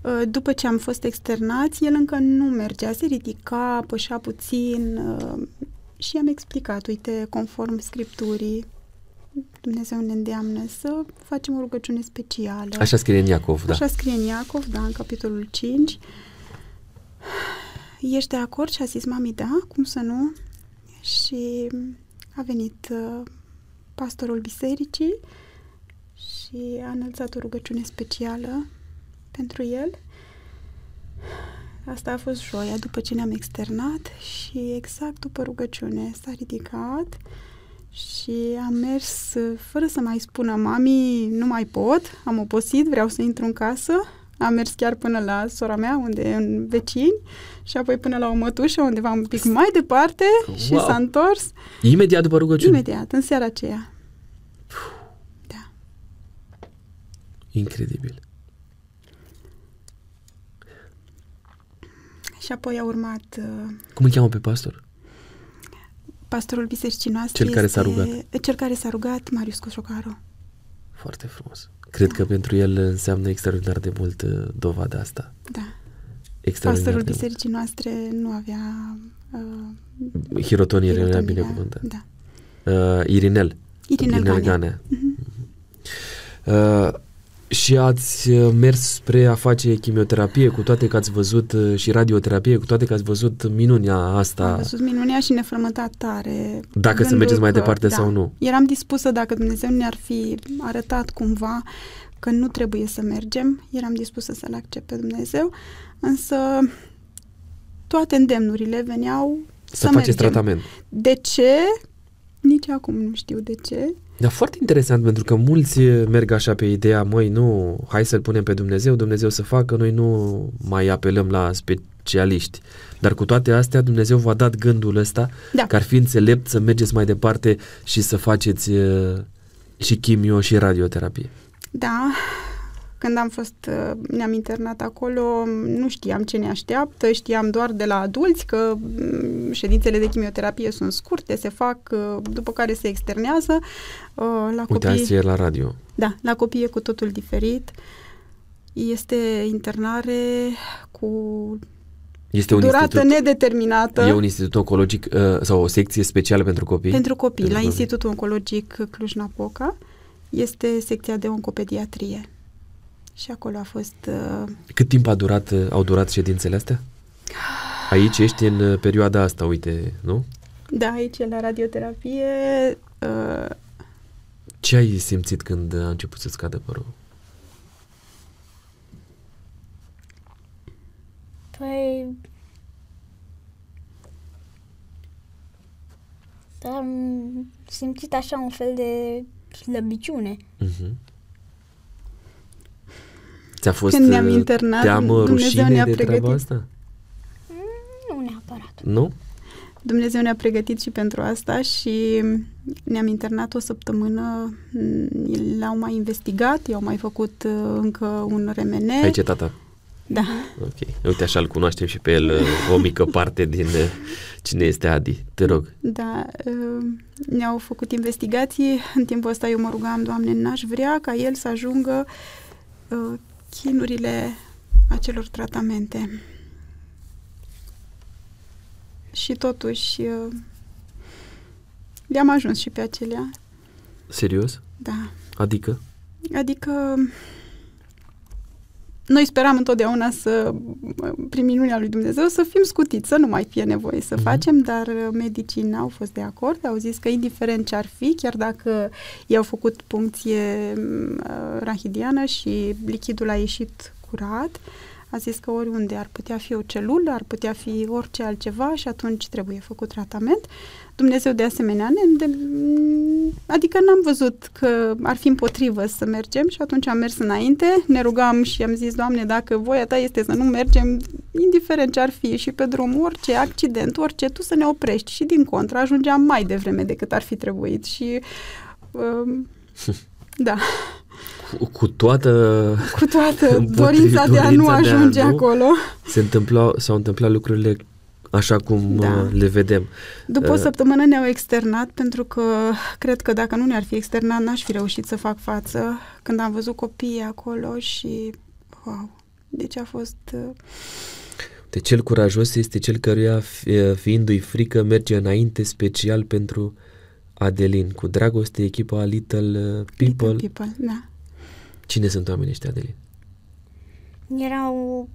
Uh, După ce am fost externați, el încă nu mergea, se ridica, pășea puțin uh, și am explicat, uite, conform Scripturii, Dumnezeu ne îndeamnă să facem o rugăciune specială. Așa scrie în Iacov, da. Așa scrie în Iacov, da, în capitolul 5. Ești de acord? Și a zis, mami, da, cum să nu? Și a venit uh, pastorul bisericii și a înălțat o rugăciune specială pentru el. Asta a fost joia după ce ne-am externat și exact după rugăciune s-a ridicat și am mers uh, fără să mai spună mami, nu mai pot, am obosit, vreau să intru în casă. Am mers chiar până la sora mea, unde e în vecini, și apoi până la o mătușă, undeva un pic mai departe și Wow! s-a întors. Imediat după rugăciune. Imediat, în seara aceea. Da. Incredibil. Și apoi a urmat uh, Cum îl cheamă pe pastor? Pastorul bisericii noastre. Cel care s-a este- rugat. Cel care s-a rugat, Marius Coșocaru. Foarte frumos. Cred că pentru el înseamnă extraordinar de mult uh, dovada asta. Da. Extraordinar Pastorul de bisericii noastre nu avea uh, mult. Hirotonie era hirotonirea. binecuvântat. Da. Uh, Irinel. Irinel Ganea. Ganea. Uh, și ați uh, mers spre a face chimioterapie, cu toate că ați văzut uh, și radioterapie, cu toate că ați văzut minunea asta. Am văzut minunea și ne frământa tare. Dacă să gândul mergeți mai că- departe da, sau nu. Eram dispusă, dacă Dumnezeu ne-ar fi arătat cumva că nu trebuie să mergem, eram dispusă să-L accept pe Dumnezeu, însă toate îndemnurile veneau Să, să, faceți mergem. tratament. De ce? Nici acum nu știu de ce. Dar foarte interesant pentru că mulți merg așa pe ideea, măi, nu, hai să-L punem pe Dumnezeu, Dumnezeu să facă, noi nu mai apelăm la specialiști. Dar cu toate astea, Dumnezeu v-a dat gândul ăsta Da. că ar fi înțelept să mergeți mai departe și să faceți uh, și chimio și radioterapie. Da, când am fost, uh, ne-am internat acolo, nu știam ce ne așteaptă, știam doar de la adulți că mm, ședințele de chimioterapie sunt scurte, se fac, uh, după care se externează. Uh, La Uite, copii, azi e la radio. da, la copii e cu totul diferit. Este internare cu Este un durată institut, nedeterminată e un institut oncologic uh, sau o secție specială pentru copii? pentru copii. Pentru La copii. Institutul Oncologic Cluj-Napoca este secția de oncopediatrie. Și acolo a fost uh, Cât timp a durat, uh, au durat ședințele astea? Aici ești în uh, perioada asta, uite, nu? Da, aici la radioterapie uh, Ce ai simțit când a început să-ți cadă părul? am simțit așa un fel de slăbiciune. Mhm. Ți-a fost Când ne-am uh, internat, teamă, Dumnezeu rușine ne-a de treaba pregătit. asta? Nu neapărat. Nu? Dumnezeu ne-a pregătit și pentru asta și ne-am internat o săptămână, mm, l-au mai investigat, i-au mai făcut uh, încă un RMN. Aici e tata. Da, Ok. Uite, așa îl cunoaștem și pe el, uh, o mică parte din uh, cine este Adi. Te rog. da, uh, ne-au făcut investigații. În timpul ăsta eu mă rugam, Doamne, n-aș vrea ca el să ajungă uh, chinurile acelor tratamente. Și totuși uh, le-am ajuns și pe acelea. Serios? Da. Adică? Adică noi speram întotdeauna să, prin minunea lui Dumnezeu, să fim scutiți, să nu mai fie nevoie să Mhm. facem, dar uh, medicii n-au fost de acord, au zis că indiferent ce ar fi, chiar dacă i-au făcut puncție m, uh, rahidiană și lichidul a ieșit curat, a zis că oriunde ar putea fi o celulă, ar putea fi orice altceva și atunci trebuie făcut tratament. Dumnezeu de asemenea ne, de, adică n-am văzut că ar fi împotrivă să mergem și atunci am mers înainte, ne rugam și am zis, Doamne, dacă voia Ta este să nu mergem, indiferent ce ar fi și pe drum, orice accident, orice, Tu să ne oprești și din contră ajungeam mai devreme decât ar fi trebuit și um, da, Cu, cu toată cu toată Împotriv- dorința de a nu dorința de a ajunge nu. acolo. se întâmplau, s-au întâmplat lucrurile așa cum Da. uh, le vedem. După o Uh, săptămână ne-au externat pentru că cred că dacă nu ne-ar fi externat n-aș fi reușit să fac față când am văzut copiii acolo și wow, deci a fost uh, De cel curajos este cel căruia, fi- fiindu-i frică, merge înainte special pentru Adelin. Cu dragoste, echipa Little uh, People. Little people, da. Cine sunt oamenii ăștia, Adelin? Erau...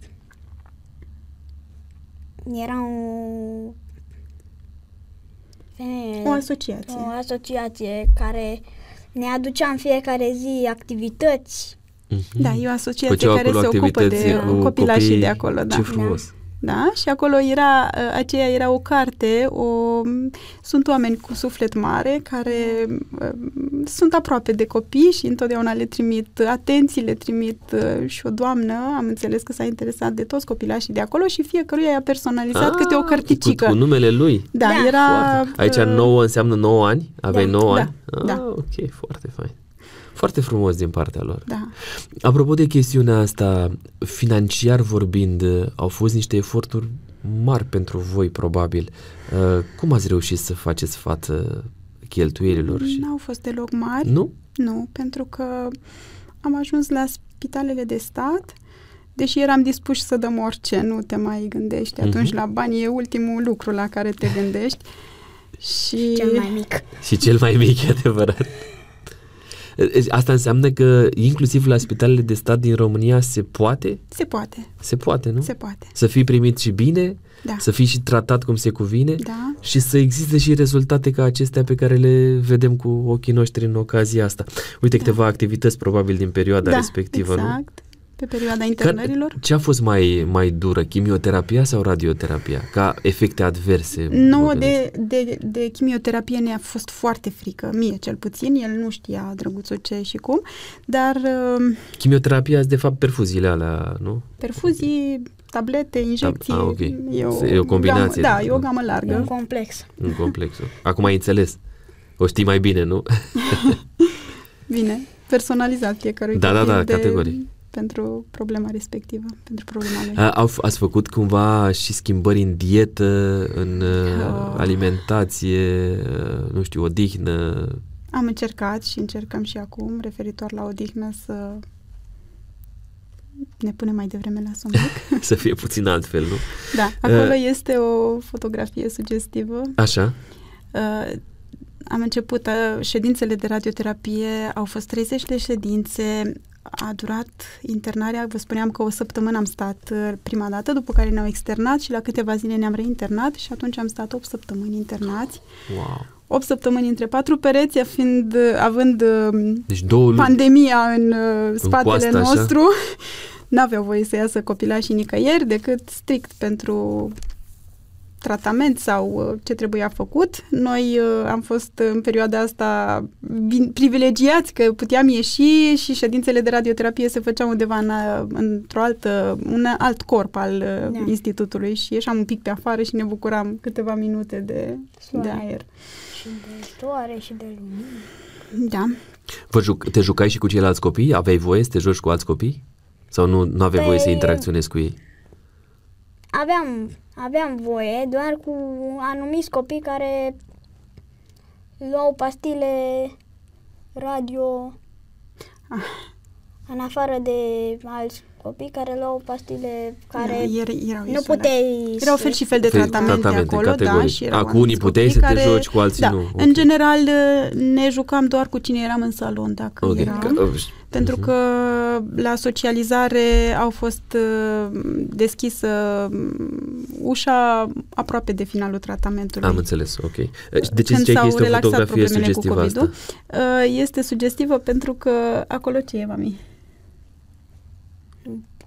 Erau... femeie- O asociație. o asociație care ne aducea în fiecare zi activități. Mhm. Da, e o asociație Făceau care acolo se ocupă activități de cu copilașii copiii. de acolo, da. Ce frumos! Da, și acolo era, uh, aceea era o carte, o, sunt oameni cu suflet mare care uh, sunt aproape de copii și întotdeauna le trimit atenții, le trimit uh, și o doamnă, am înțeles că s-a interesat de toți copilașii de acolo și fiecăruia i-a personalizat câte o Ah, cărticică. Cu, cu numele lui. Da, Da. era... Foarte. Aici uh, 9 înseamnă 9 ani? Aveai Da. 9 Da, ani? Ah, da. ok, foarte fain. Foarte frumos din partea lor. Da. Apropo de chestiunea asta, financiar vorbind, au fost niște eforturi mari pentru voi, probabil. Uh, Cum ați reușit să faceți față cheltuielilor? Și... N-au fost deloc mari. Nu? Nu, pentru că am ajuns la spitalele de stat, deși eram dispuși să dăm orice, nu te mai gândești. Atunci Mhm. la bani e ultimul lucru la care te gândești. Și Cel mai mic. Și cel mai mic, e adevărat. Asta înseamnă că inclusiv la spitalele de stat din România se poate? se poate, Se poate, nu? se poate. Să fii primit și bine, Da. să fii și tratat cum se cuvine Da. și să existe și rezultate ca acestea pe care le vedem cu ochii noștri în ocazia asta. Uite Da. câteva activități probabil din perioada da, respectivă, nu? Exact. Pe perioada internărilor. Ce a fost mai, mai dură, chimioterapia sau radioterapia? Ca efecte adverse? mă Nouă gândesc. de, de, de chimioterapie ne-a fost foarte frică, mie cel puțin, el nu știa drăguțul ce și cum, dar uh, Chimioterapia sunt de fapt perfuziile alea, nu? perfuzii, tablete, injecții, ah, ok. e, o E o combinație. Gamă, da, e o gamă E un largă. complex. În complexul. Acum ai înțeles. O știi mai bine, nu? Bine, personalizat fiecărui Da, da, copil da, de, categoric. Pentru problema respectivă, pentru problema lui. A, au, f- ați făcut cumva și schimbări în dietă, în uh, Oh. alimentație, uh, nu știu, odihnă? Am încercat și încercăm și acum, referitor la odihnă, să ne punem mai devreme la somn. să fie puțin altfel, nu? da, acolo Uh. este o fotografie sugestivă. Așa? Uh, am început, uh, ședințele de radioterapie, au fost 30 de ședințe, a durat internarea, vă spuneam că o săptămână am stat uh, prima dată, după care ne-au externat și la câteva zile ne-am reinternat și atunci am stat 8 săptămâni internați. Wow. 8 săptămâni între patru pereți, fiind, având uh, Deci două luni. pandemia în uh, spatele coastă, așa? nostru. n-aveau voie să iasă copilașii nicăieri decât strict pentru tratament sau uh, ce trebuia făcut. Noi uh, am fost în perioada asta privilegiați că puteam ieși și ședințele de radioterapie se făceau undeva în, uh, într-o altă, un alt corp al da. institutului și ieșeam un pic pe afară și ne bucuram câteva minute de, de aer. Și de soare și de lumină. Da. Vă juc, te jucai și cu ceilalți copii? Aveai voie să te joci cu alți copii? Sau nu, nu aveai voie să păi, interacționezi cu ei? Aveam aveam voie doar cu anumiți copii care luau pastile radio ah. în afară de alți copii care luau pastile care da, era, erau nu puteai... Erau fel și fel de tratamente, tratamente acolo, categorii. da, și erau Cu unii puteai să care, te joci, cu alții da, nu. Okay. În general ne jucam doar cu cine eram în salon, dacă okay. era. Că, uh, pentru uh-huh. că la socializare au fost uh, deschisă mm, ușa aproape de finalul tratamentului. Am înțeles, ok. De ce ziceai că este o fotografie sugestivă asta? Uh, este sugestivă pentru că acolo ce e, mami?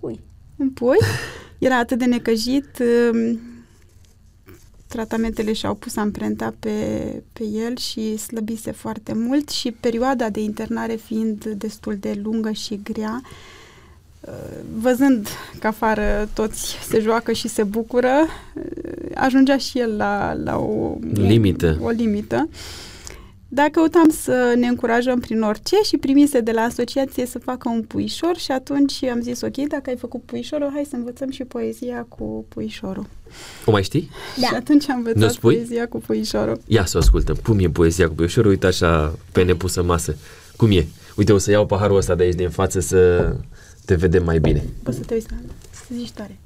Pui. Un pui? Era atât de necăjit, um, tratamentele și-au pus amprenta pe, pe el și slăbise foarte mult și perioada de internare fiind destul de lungă și grea, uh, văzând că afară toți se joacă și se bucură, uh, ajungea și el la, la o limită. O, o limită. Dar căutam să ne încurajăm prin orice și primise de la asociație să facă un puișor și atunci am zis, ok, dacă ai făcut puișorul, hai să învățăm și poezia cu puișorul. O mai știi? Da. Și atunci am învățat poezia cu puișorul. Ia să o ascultăm. Cum e poezia cu puișorul? Uite așa pe nepusă masă. Cum e? Uite, o să iau paharul ăsta de aici din față să te vedem mai bine. Poți să te uiți la să zici tare.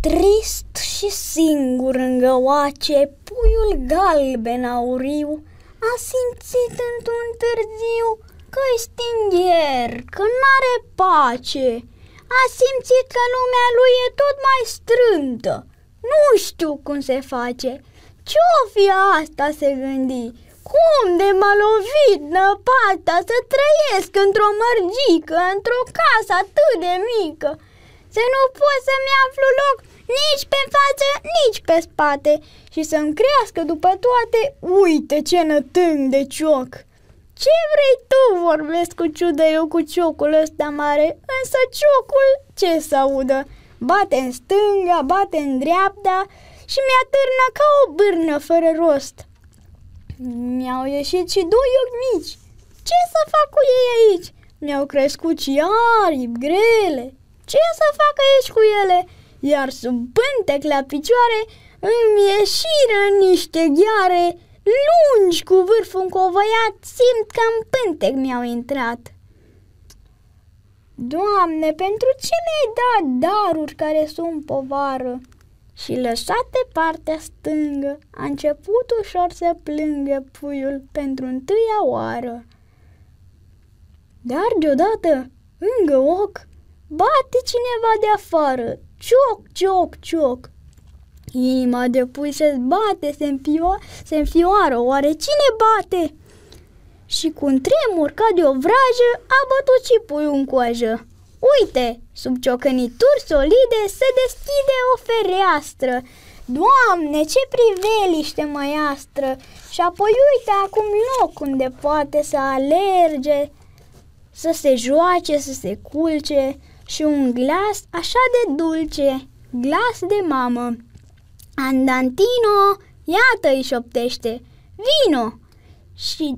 Trist și singur în găoace, puiul galben auriu, a simțit într-un târziu că-i stingher, că n-are pace. A simțit că lumea lui e tot mai strântă. Nu știu cum se face. Ce-o fi asta, se gândi? Cum de m-a lovit năpata să trăiesc într-o mărgică, într-o casă atât de mică? Să nu pot să-mi aflu loc nici pe față, nici pe spate și să-mi crească după toate, uite ce nătâng de cioc. Ce vrei tu, vorbesc cu ciudă eu cu ciocul ăsta mare, însă ciocul ce să audă? Bate în stânga, bate în dreapta și mi-atârnă ca o bârnă fără rost. Mi-au ieșit și doi ochi mici. Ce să fac cu ei aici? Mi-au crescut și aripi grele. Ce să fac aici cu ele? Iar sub pântec la picioare îmi ieșiră niște gheare lungi cu vârful încovăiat, simt că în pântec mi-au intrat. Doamne, pentru ce mi-ai dat daruri care sunt povară? Și lăsat de partea stângă, a început ușor să plângă puiul pentru întâia oară. Dar deodată, lângă ochi, bate cineva de afară, cioc, cioc, cioc. Inima de pui se bate, se, înfio- se înfioară, oare cine bate? Și cu un tremur ca de o vrajă a bătut și puiul în coajă. Uite, sub ciocănituri solide se deschide o fereastră. Doamne, ce priveliște măiastră! Și apoi uite acum loc unde poate să alerge, să se joace, să se culce, și un glas așa de dulce, glas de mamă. Andantino, iată îi șoptește, vino! Și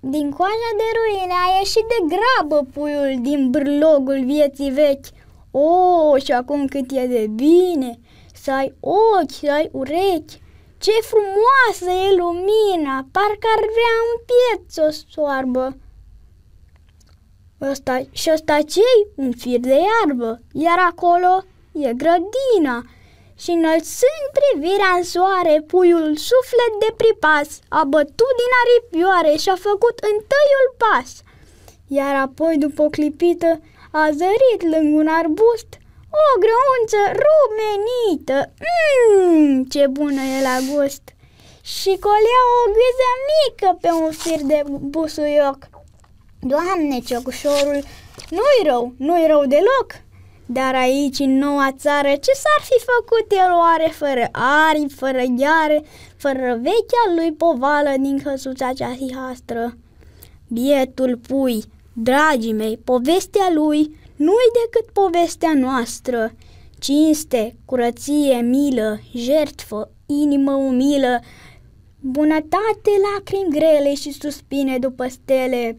din coaja de ruine a ieșit de grabă puiul din brlogul vieții vechi. O, și acum cât e de bine să ai ochi, să ai urechi. Ce frumoasă e lumina, parcă ar vrea un pieț o soarbă. Ăsta, și ăsta ce Un fir de iarbă, iar acolo e grădina. Și înălțând privirea în soare, puiul suflet de pripas a bătut din aripioare și a făcut întâiul pas. Iar apoi, după o clipită, a zărit lângă un arbust o grăunță rumenită. Mmm, ce bună e la gust! Și colea o gâză mică pe un fir de busuioc. Doamne, ciocușorul, nu-i rău, nu-i rău deloc. Dar aici, în noua țară, ce s-ar fi făcut el oare fără aripi, fără gheare, fără vechea lui povală din căsuța cea hihastră? Bietul pui, dragii mei, povestea lui nu-i decât povestea noastră. Cinste, curăție, milă, jertfă, inimă umilă, bunătate, lacrimi grele și suspine după stele.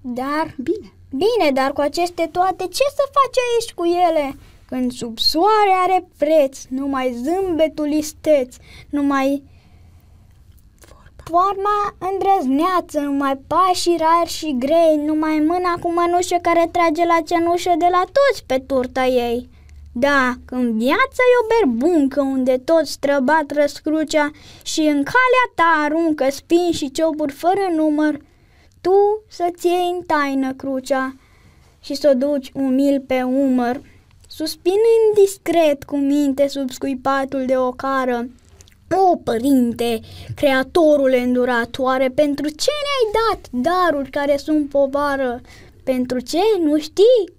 Dar, Bine. bine, dar cu aceste toate, ce să faci aici cu ele? Când sub soare are preț, numai zâmbetul isteț, numai Toarma îndrăzneață, numai pașii rari și grei, numai mâna cu mănușă care trage la cenușă de la toți pe turta ei. Da, când viața e o berbuncă unde toți străbat răscrucea și în calea ta aruncă spin și cioburi fără număr, tu să-ți iei în taină crucea și să o duci umil pe umăr, suspinând discret cu minte sub scuipatul de ocară, o, părinte, creatorul îndurat, oare pentru ce ne-ai dat daruri care sunt povară? Pentru ce? Nu știi?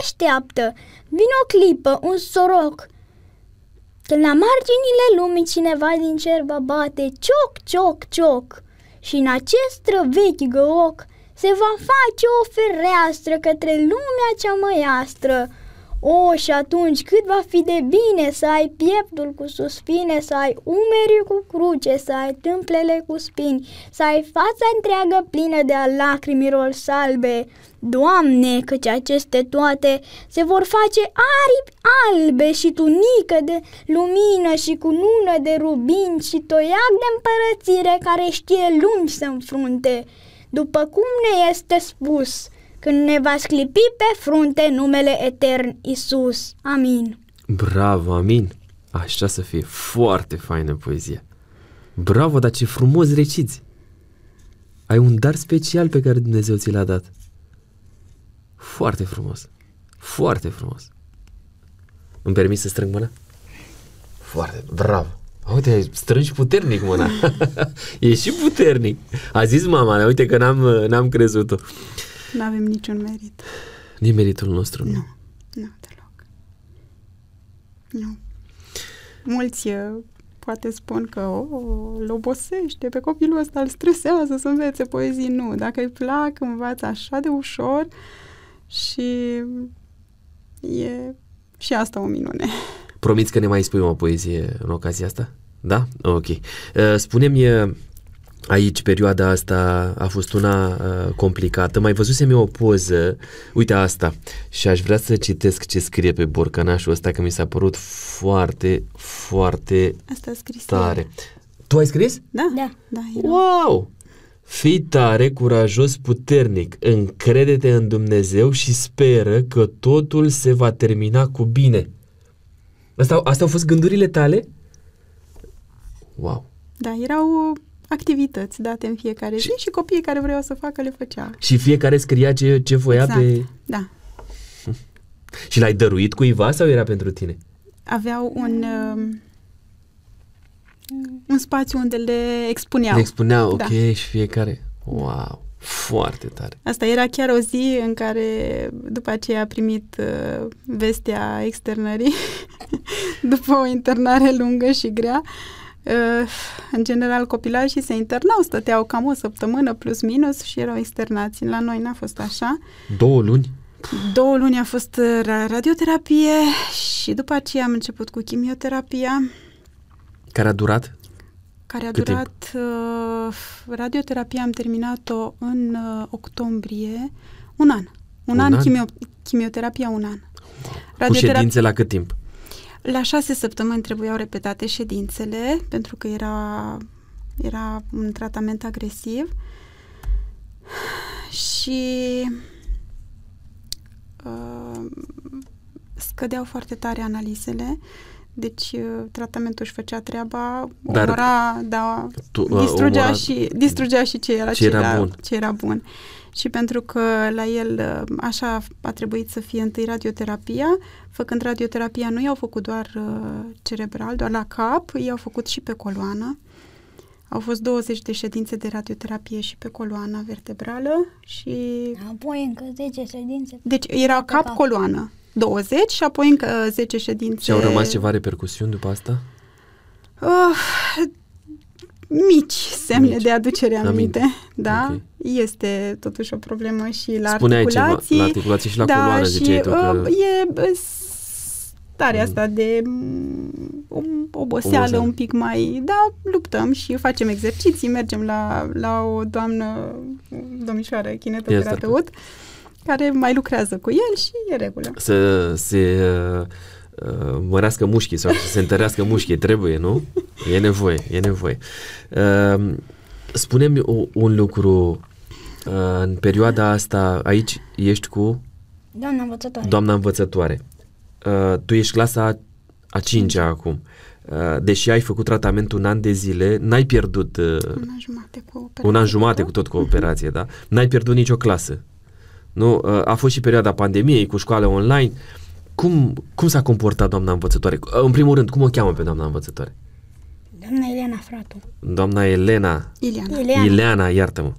Așteaptă, vin o clipă, un soroc. Când la marginile lumii cineva din cer va bate cioc, cioc, cioc și în acest vechi găoc se va face o fereastră către lumea cea măiastră, o, și atunci cât va fi de bine să ai pieptul cu suspine, să ai umerii cu cruce, să ai tâmplele cu spini, să ai fața întreagă plină de a lacrimilor salbe. Doamne, căci aceste toate se vor face aripi albe și tunică de lumină și cu nună de rubin și toiac de împărățire care știe lungi să înfrunte. După cum ne este spus – când ne va sclipi pe frunte numele etern Isus. Amin. Bravo, amin. Așa să fie. Foarte faină poezie. Bravo, dar ce frumos reciți. Ai un dar special pe care Dumnezeu ți l-a dat. Foarte frumos. Foarte frumos. Îmi permis să strâng mâna? Foarte, bravo. Uite, strângi puternic mâna. e și puternic. A zis mama, uite că n-am, n-am crezut-o. Nu avem niciun merit. Nici meritul nostru, nu? Nu, nu deloc. Nu. Mulți uh, poate spun că o, îl obosește, pe copilul ăsta îl stresează să învețe poezii. Nu, dacă îi plac, învață așa de ușor și e și asta o minune. Promiți că ne mai spui o poezie în ocazia asta? Da? Ok. Uh, spune-mi Aici perioada asta a fost una uh, complicată. Mai văzusem eu o poză, uite asta, și aș vrea să citesc ce scrie pe borcanașul ăsta, că mi s-a părut foarte, foarte asta a scris tare. El. Tu ai scris? Da, Da. da era. Wow! Fii tare, curajos, puternic, încrede-te în Dumnezeu și speră că totul se va termina cu bine. Asta, astea au fost gândurile tale? Wow! Da, erau activități date în fiecare Și- zi și copiii care vreau să facă le făcea. Și fiecare scria ce, ce voia exact. pe... Da. Și l-ai dăruit cuiva sau era pentru tine? Aveau un um, un spațiu unde le expuneau. Le expunea, ok, Da. și fiecare. Wow, foarte tare. Asta era chiar o zi în care după aceea a primit uh, vestea externării după o internare lungă și grea. Uh, în general copilașii se internau, stăteau cam o săptămână plus minus și erau externați. La noi n-a fost așa. Două luni? Două luni a fost uh, ra- radioterapie și după aceea am început cu chimioterapia Care a durat? care a Cât durat uh, radioterapia am terminat-o în uh, octombrie un an. Un, Un an, an? Chimio, chimioterapia un an. Cu ședințe la cât timp? La șase săptămâni trebuiau repetate ședințele pentru că era, era un tratament agresiv și uh, scădeau foarte tare analizele deci uh, tratamentul își făcea treaba, Dar omora, da, tu, uh, distrugea, omora- și, distrugea și ce era, Ce era bun. ce era bun. Și pentru că la el uh, așa a trebuit să fie întâi radioterapia, făcând radioterapia nu i-au făcut doar uh, cerebral, doar la cap, i-au făcut și pe coloană. Au fost 20 de ședințe de radioterapie și pe coloana vertebrală și... Apoi încă 10 ședințe. Deci era Pe cap-coloană 20 și apoi încă 10 ședințe... Și au rămas ceva repercusiuni după asta? Uh, mici semne Mici. de aducere Aminte. aminte, da? Ok. Este totuși o problemă și la Spuneai ceva, articulații. la articulații și la da, coloană, și ziceai tu că... uh, e uh, starea Mm. asta de mm, um, oboseală Oboseală. un pic mai... Da, luptăm și facem exerciții, mergem la, la o doamnă, domnișoară kinetoterapeut, care mai lucrează cu el și e regulă. să se uh, uh, mărească mușchii sau să se întărească mușchii, trebuie, nu? E nevoie, e nevoie. Uh, spune-mi o, un lucru, uh, în perioada asta, aici ești cu Doamna învățătoare. doamna învățătoare. Uh, tu ești clasa a cincea acum. Uh, deși ai făcut tratamentul un an de zile, n-ai pierdut uh, Un an jumate cu operație. un an jumate cu tot cu operație, da? N-ai pierdut nicio clasă. Nu? Uh, A fost și perioada pandemiei cu școală online. Cum, cum s-a comportat doamna învățătoare? Uh, În primul rând, cum o cheamă pe doamna învățătoare? Doamna Elena Fratu. Doamna Elena, Ileana. Ileana. Ileana, iartă-mă.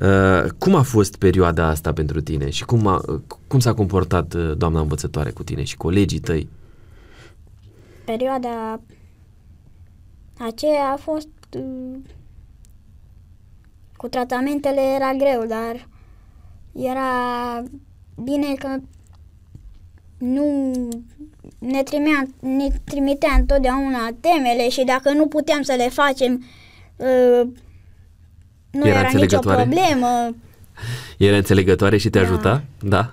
Uh, cum a fost perioada asta pentru tine și cum, a, cum s-a comportat uh, doamna învățătoare cu tine și colegii tăi? Perioada aceea a fost uh, cu tratamentele era greu, dar era bine că nu ne, trimea, ne trimitea întotdeauna temele și dacă nu puteam să le facem, uh, nu Era era, nicio înțelegătoare? problemă. Era înțelegătoare și te Da. ajuta? Da.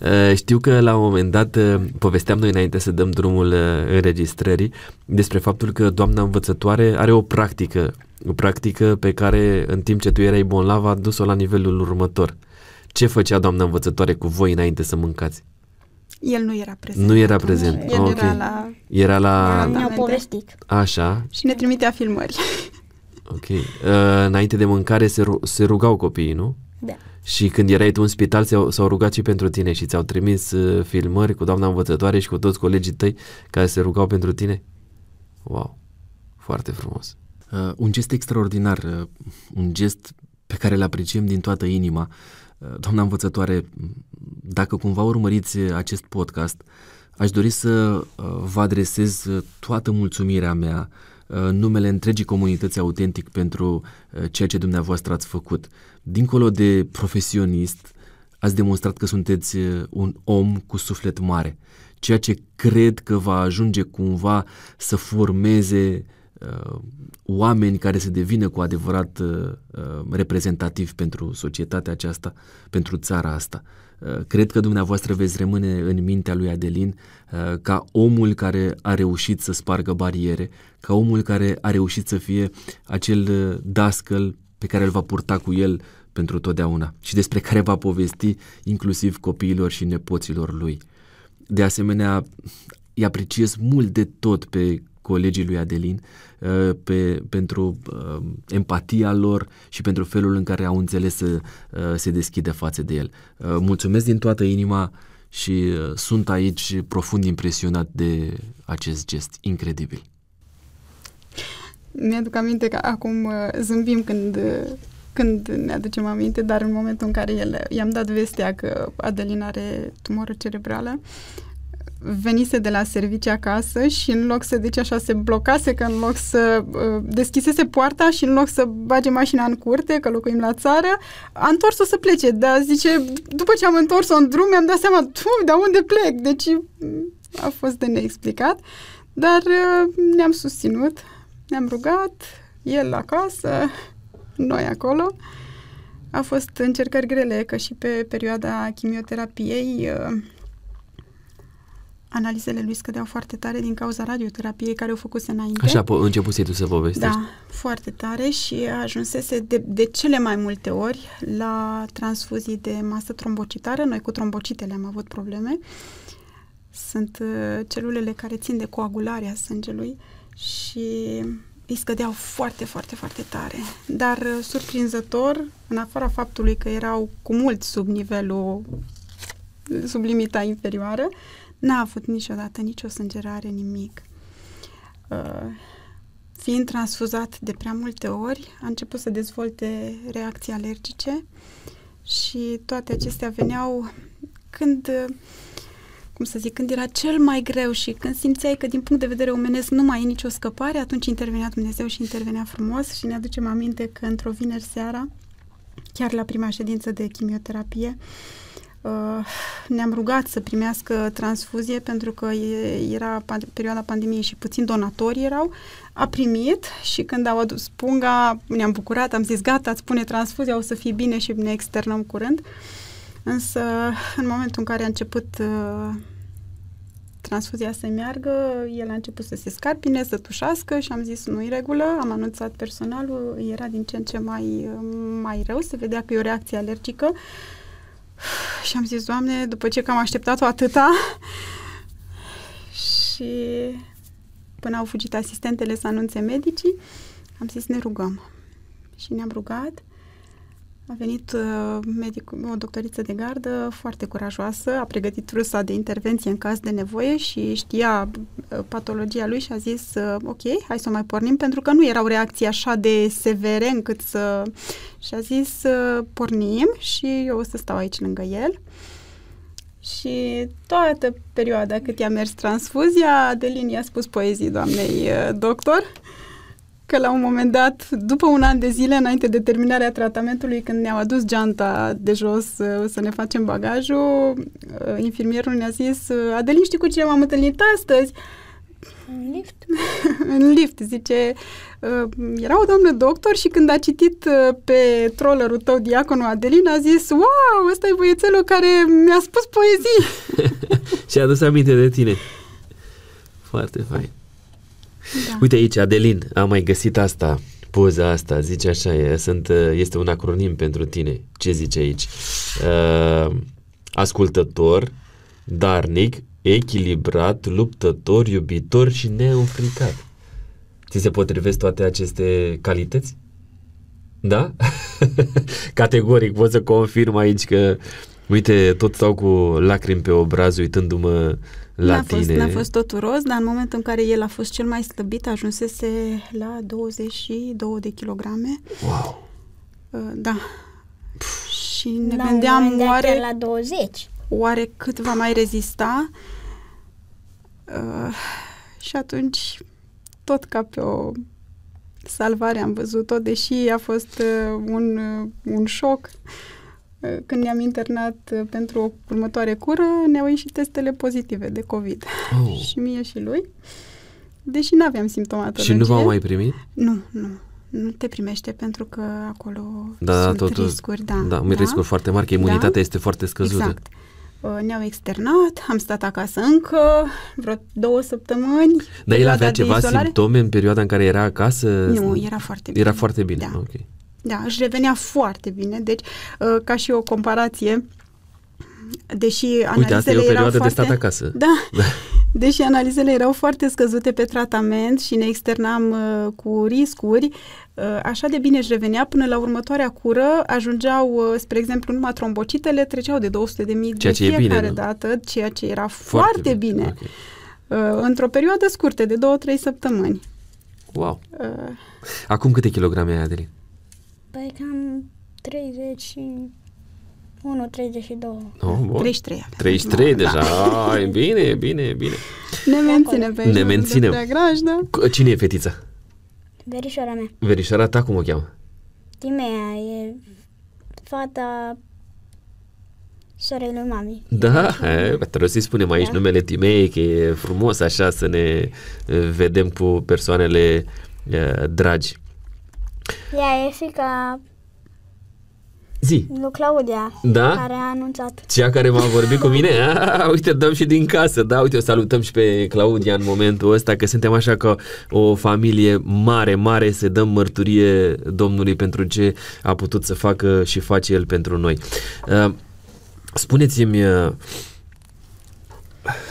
Uh, Știu că la un moment dat uh, povesteam noi înainte să dăm drumul uh, înregistrării despre faptul că doamna învățătoare are o practică, o practică pe care în timp ce tu erai bolnav a dus-o la nivelul următor. Ce făcea doamna învățătoare cu voi înainte să mâncați? El nu era prezent. Nu era atunci. prezent. El Ok. era la... Era la... Ne-au Tratamente. povestit. Așa, Și ne trimitea filmări. ok. Uh, înainte de mâncare se, ru- se rugau copiii, nu? Da. Și când erai tu în spital, s-au, s-au rugat și pentru tine și ți-au trimis uh, filmări cu doamna învățătoare și cu toți colegii tăi care se rugau pentru tine? Wow, foarte frumos. Uh, un gest extraordinar, uh, un gest pe care îl apreciem din toată inima. Uh, doamna învățătoare, dacă cumva urmăriți uh, acest podcast, aș dori să uh, vă adresez uh, toată mulțumirea mea uh, în numele întregii comunități autentic pentru uh, ceea ce dumneavoastră ați făcut. Dincolo de profesionist, ați demonstrat că sunteți uh, un om cu suflet mare, ceea ce cred că va ajunge cumva să formeze uh, oameni care să devină cu adevărat uh, uh, reprezentativi pentru societatea aceasta, pentru țara asta. Uh, Cred că dumneavoastră veți rămâne în mintea lui Adelin uh, ca omul care a reușit să spargă bariere, ca omul care a reușit să fie acel uh, dascăl pe care îl va purta cu el pentru totdeauna și despre care va povesti inclusiv copiilor și nepoților lui. De asemenea, îi apreciez mult de tot pe colegii lui Adelin uh, pe, pentru uh, empatia lor și pentru felul în care au înțeles să uh, se deschide față de el. Uh, Mulțumesc din toată inima și uh, sunt aici profund impresionat de acest gest incredibil. Mi-aduc aminte că acum uh, zâmbim când, uh, când ne aducem aminte, dar în momentul în care el, i-am dat vestea că Adelina are tumoră cerebrală, venise de la servicii acasă și în loc să, deci așa, se blocase, că în loc să uh, deschisese poarta și în loc să bage mașina în curte, că locuim la țară, a întors-o să plece, dar zice, după ce am întors-o în drum, mi-am dat seama, tu, dar unde plec? Deci mm, a fost de neexplicat, dar uh, ne-am susținut, ne-am rugat, el acasă, noi acolo. A fost încercări grele, că și pe perioada chimioterapiei uh, analizele lui scădeau foarte tare din cauza radioterapiei care o făcuse înainte. Așa po- începusei tu să povestești. Da, foarte tare și ajunsese de, de cele mai multe ori la transfuzii de masă trombocitară. Noi cu trombocitele am avut probleme. Sunt uh, celulele care țin de coagularea sângelui și îi scădeau foarte, foarte, foarte tare. Dar uh, surprinzător, în afara faptului că erau cu mult sub nivelul, sub limita inferioară, n-a avut niciodată nicio sângerare, nimic. Uh, fiind transfuzat de prea multe ori, a început să dezvolte reacții alergice și toate acestea veneau când, cum să zic, când era cel mai greu și când simțeai că din punct de vedere omenesc nu mai e nicio scăpare, atunci intervenea Dumnezeu și intervenea frumos și ne aducem aminte că într-o vineri seara, chiar la prima ședință de chimioterapie, uh, ne-am rugat să primească transfuzie pentru că era perioada pandemiei și puțin donatori erau. A primit și când au adus punga, ne-am bucurat, am zis gata, îți pune transfuzia, o să fie bine și ne externăm curând. Însă, în momentul în care a început uh, transfuzia să meargă, el a început să se scarpine, să tușească și am zis nu-i regulă, am anunțat personalul, era din ce în ce mai, mai rău, se vedea că e o reacție alergică și am zis, Doamne, după ce că am așteptat-o atâta și până au fugit asistentele să anunțe medicii, am zis ne rugăm. Și ne-am rugat a venit uh, medic, o doctoriță de gardă foarte curajoasă, a pregătit trusa de intervenție în caz de nevoie și știa uh, patologia lui și a zis uh, ok, hai să o mai pornim pentru că nu erau reacții așa de severe încât să... și a zis pornim și eu o să stau aici lângă el. Și toată perioada cât i-a mers transfuzia, Adelin i-a spus poezii doamnei doctor că la un moment dat, după un an de zile, înainte de terminarea tratamentului, când ne-au adus geanta de jos uh, să ne facem bagajul, uh, infirmierul ne-a zis, uh, Adelin, știi cu cine m-am întâlnit astăzi? În lift. în lift, zice, era o doamnă doctor și când a citit pe trollerul tău diaconul Adelin a zis, wow, ăsta e băiețelul care mi-a spus poezii. și a adus aminte de tine. Foarte fain. Da. Uite aici, Adelin, am mai găsit asta, poza asta, zice așa, e, sunt, este un acronim pentru tine. Ce zice aici? Uh, ascultător, darnic, echilibrat, luptător, iubitor și neînfricat. Ți se potrivesc toate aceste calități? Da? Categoric pot să confirm aici că, uite, tot stau cu lacrimi pe obraz uitându-mă la n-a tine. Fost, n-a fost tot roz, dar în momentul în care el a fost cel mai slăbit, ajunsese la 22 de kilograme. Wow! Uh, da. Pff, și ne la gândeam oare... la 20. Oare cât va mai rezista? Uh, și atunci, tot ca pe o salvare am văzut-o, deși a fost uh, un, uh, un șoc. Uh, când ne-am internat uh, pentru o următoare cură, ne-au ieșit testele pozitive de COVID. Oh. și mie și lui. Deși nu aveam simptomatologie. Și nu v-au mai primit? Nu, nu. Nu te primește pentru că acolo da, sunt totul, riscuri. Da, da, da, riscuri foarte mari, că imunitatea da? este foarte scăzută. Exact. Uh, ne-au externat, am stat acasă încă vreo două săptămâni. Dar el avea ceva simptome în perioada în care era acasă? Nu, era foarte bine. Era foarte bine, da. ok. Da, își revenea foarte bine. Deci, uh, ca și o comparație, deși analizele Uite, asta e o perioadă erau de foarte, stat acasă. Da, da, deși analizele erau foarte scăzute pe tratament și ne externam uh, cu riscuri, uh, așa de bine își revenea până la următoarea cură, ajungeau, uh, spre exemplu, numai trombocitele treceau de 200 de mii de fiecare bine, dată, ceea ce era foarte, foarte bine. bine. Okay. Uh, într-o perioadă scurtă, de 2-3 săptămâni. Wow! Uh, Acum câte kilograme ai, Adeline? Păi cam 31, 32. Oh, bun. 33 avea. 33 da, deja, da. e bine, e bine, e bine. Ne menținem pe Ne menținem. Graj, da? Cine e fetița? Verișoara mea. Verișoara ta cum o cheamă? Timea, e fata sorei lui mami. Da, e, trebuie să-i spunem aici da. numele Timei, că e frumos așa să ne vedem cu persoanele dragi. Ea e fica Zi. Lui Claudia, da? care a anunțat. Cea care m-a vorbit cu mine? A, uite, dăm și din casă, da, uite, o salutăm și pe Claudia în momentul ăsta, că suntem așa ca o familie mare, mare, să dăm mărturie Domnului pentru ce a putut să facă și face El pentru noi. Uh, spuneți-mi, uh,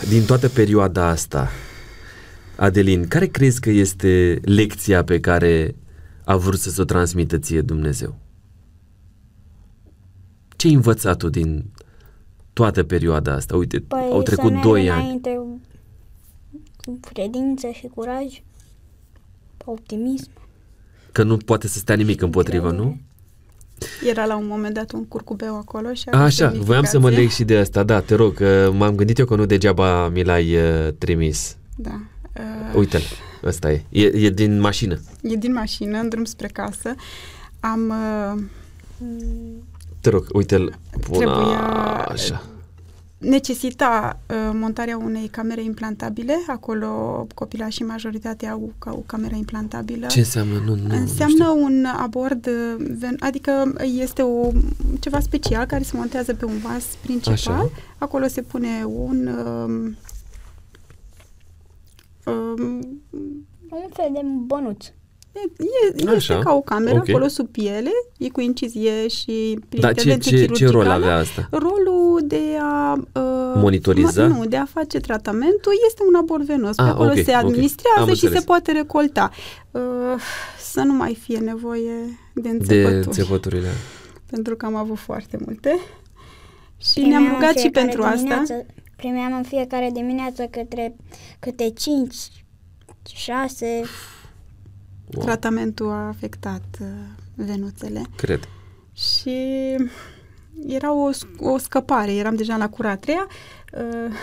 din toată perioada asta, Adelin, care crezi că este lecția pe care a vrut să-ți o transmită ție Dumnezeu? Ce ai învățat tu din toată perioada asta? Uite, păi au trecut doi ani. cu credință și curaj. Optimism. Că nu poate să stea nimic împotrivă, nu? Era la un moment dat un curcubeu acolo și A, Așa, voiam să mă leg și de asta, da, te rog, că m-am gândit eu că nu degeaba mi l-ai uh, trimis. Da. Uh, Uite-l, ăsta e. e. E din mașină. E din mașină, în drum spre casă. Am... Uh, te rog, uite-l. Trebuia, așa necesita uh, montarea unei camere implantabile. Acolo copilașii majoritatea au, au camera implantabilă. Ce înseamnă? Nu, nu, înseamnă nu un abord, uh, adică este o, ceva special care se montează pe un vas principal. Așa. Acolo se pune un... Uh, uh, un fel de bănuț. E, e, este ca o cameră okay. acolo sub piele, e cu incizie și prin Dar ce, ce, ce rol avea asta? Rolul de a... Uh, Monitoriza? nu, de a face tratamentul este un abor venos. Ah, pe acolo okay, se administrează okay. și înțeles. se poate recolta. Uh, să nu mai fie nevoie de înțepături. De înțepăturile. Pentru că am avut foarte multe. Și primeam ne-am rugat și pentru asta. Primeam în fiecare dimineață către câte 5, 6 Wow. Tratamentul a afectat uh, venuțele. Cred. Și era o, o scăpare. Eram deja la cura a treia uh,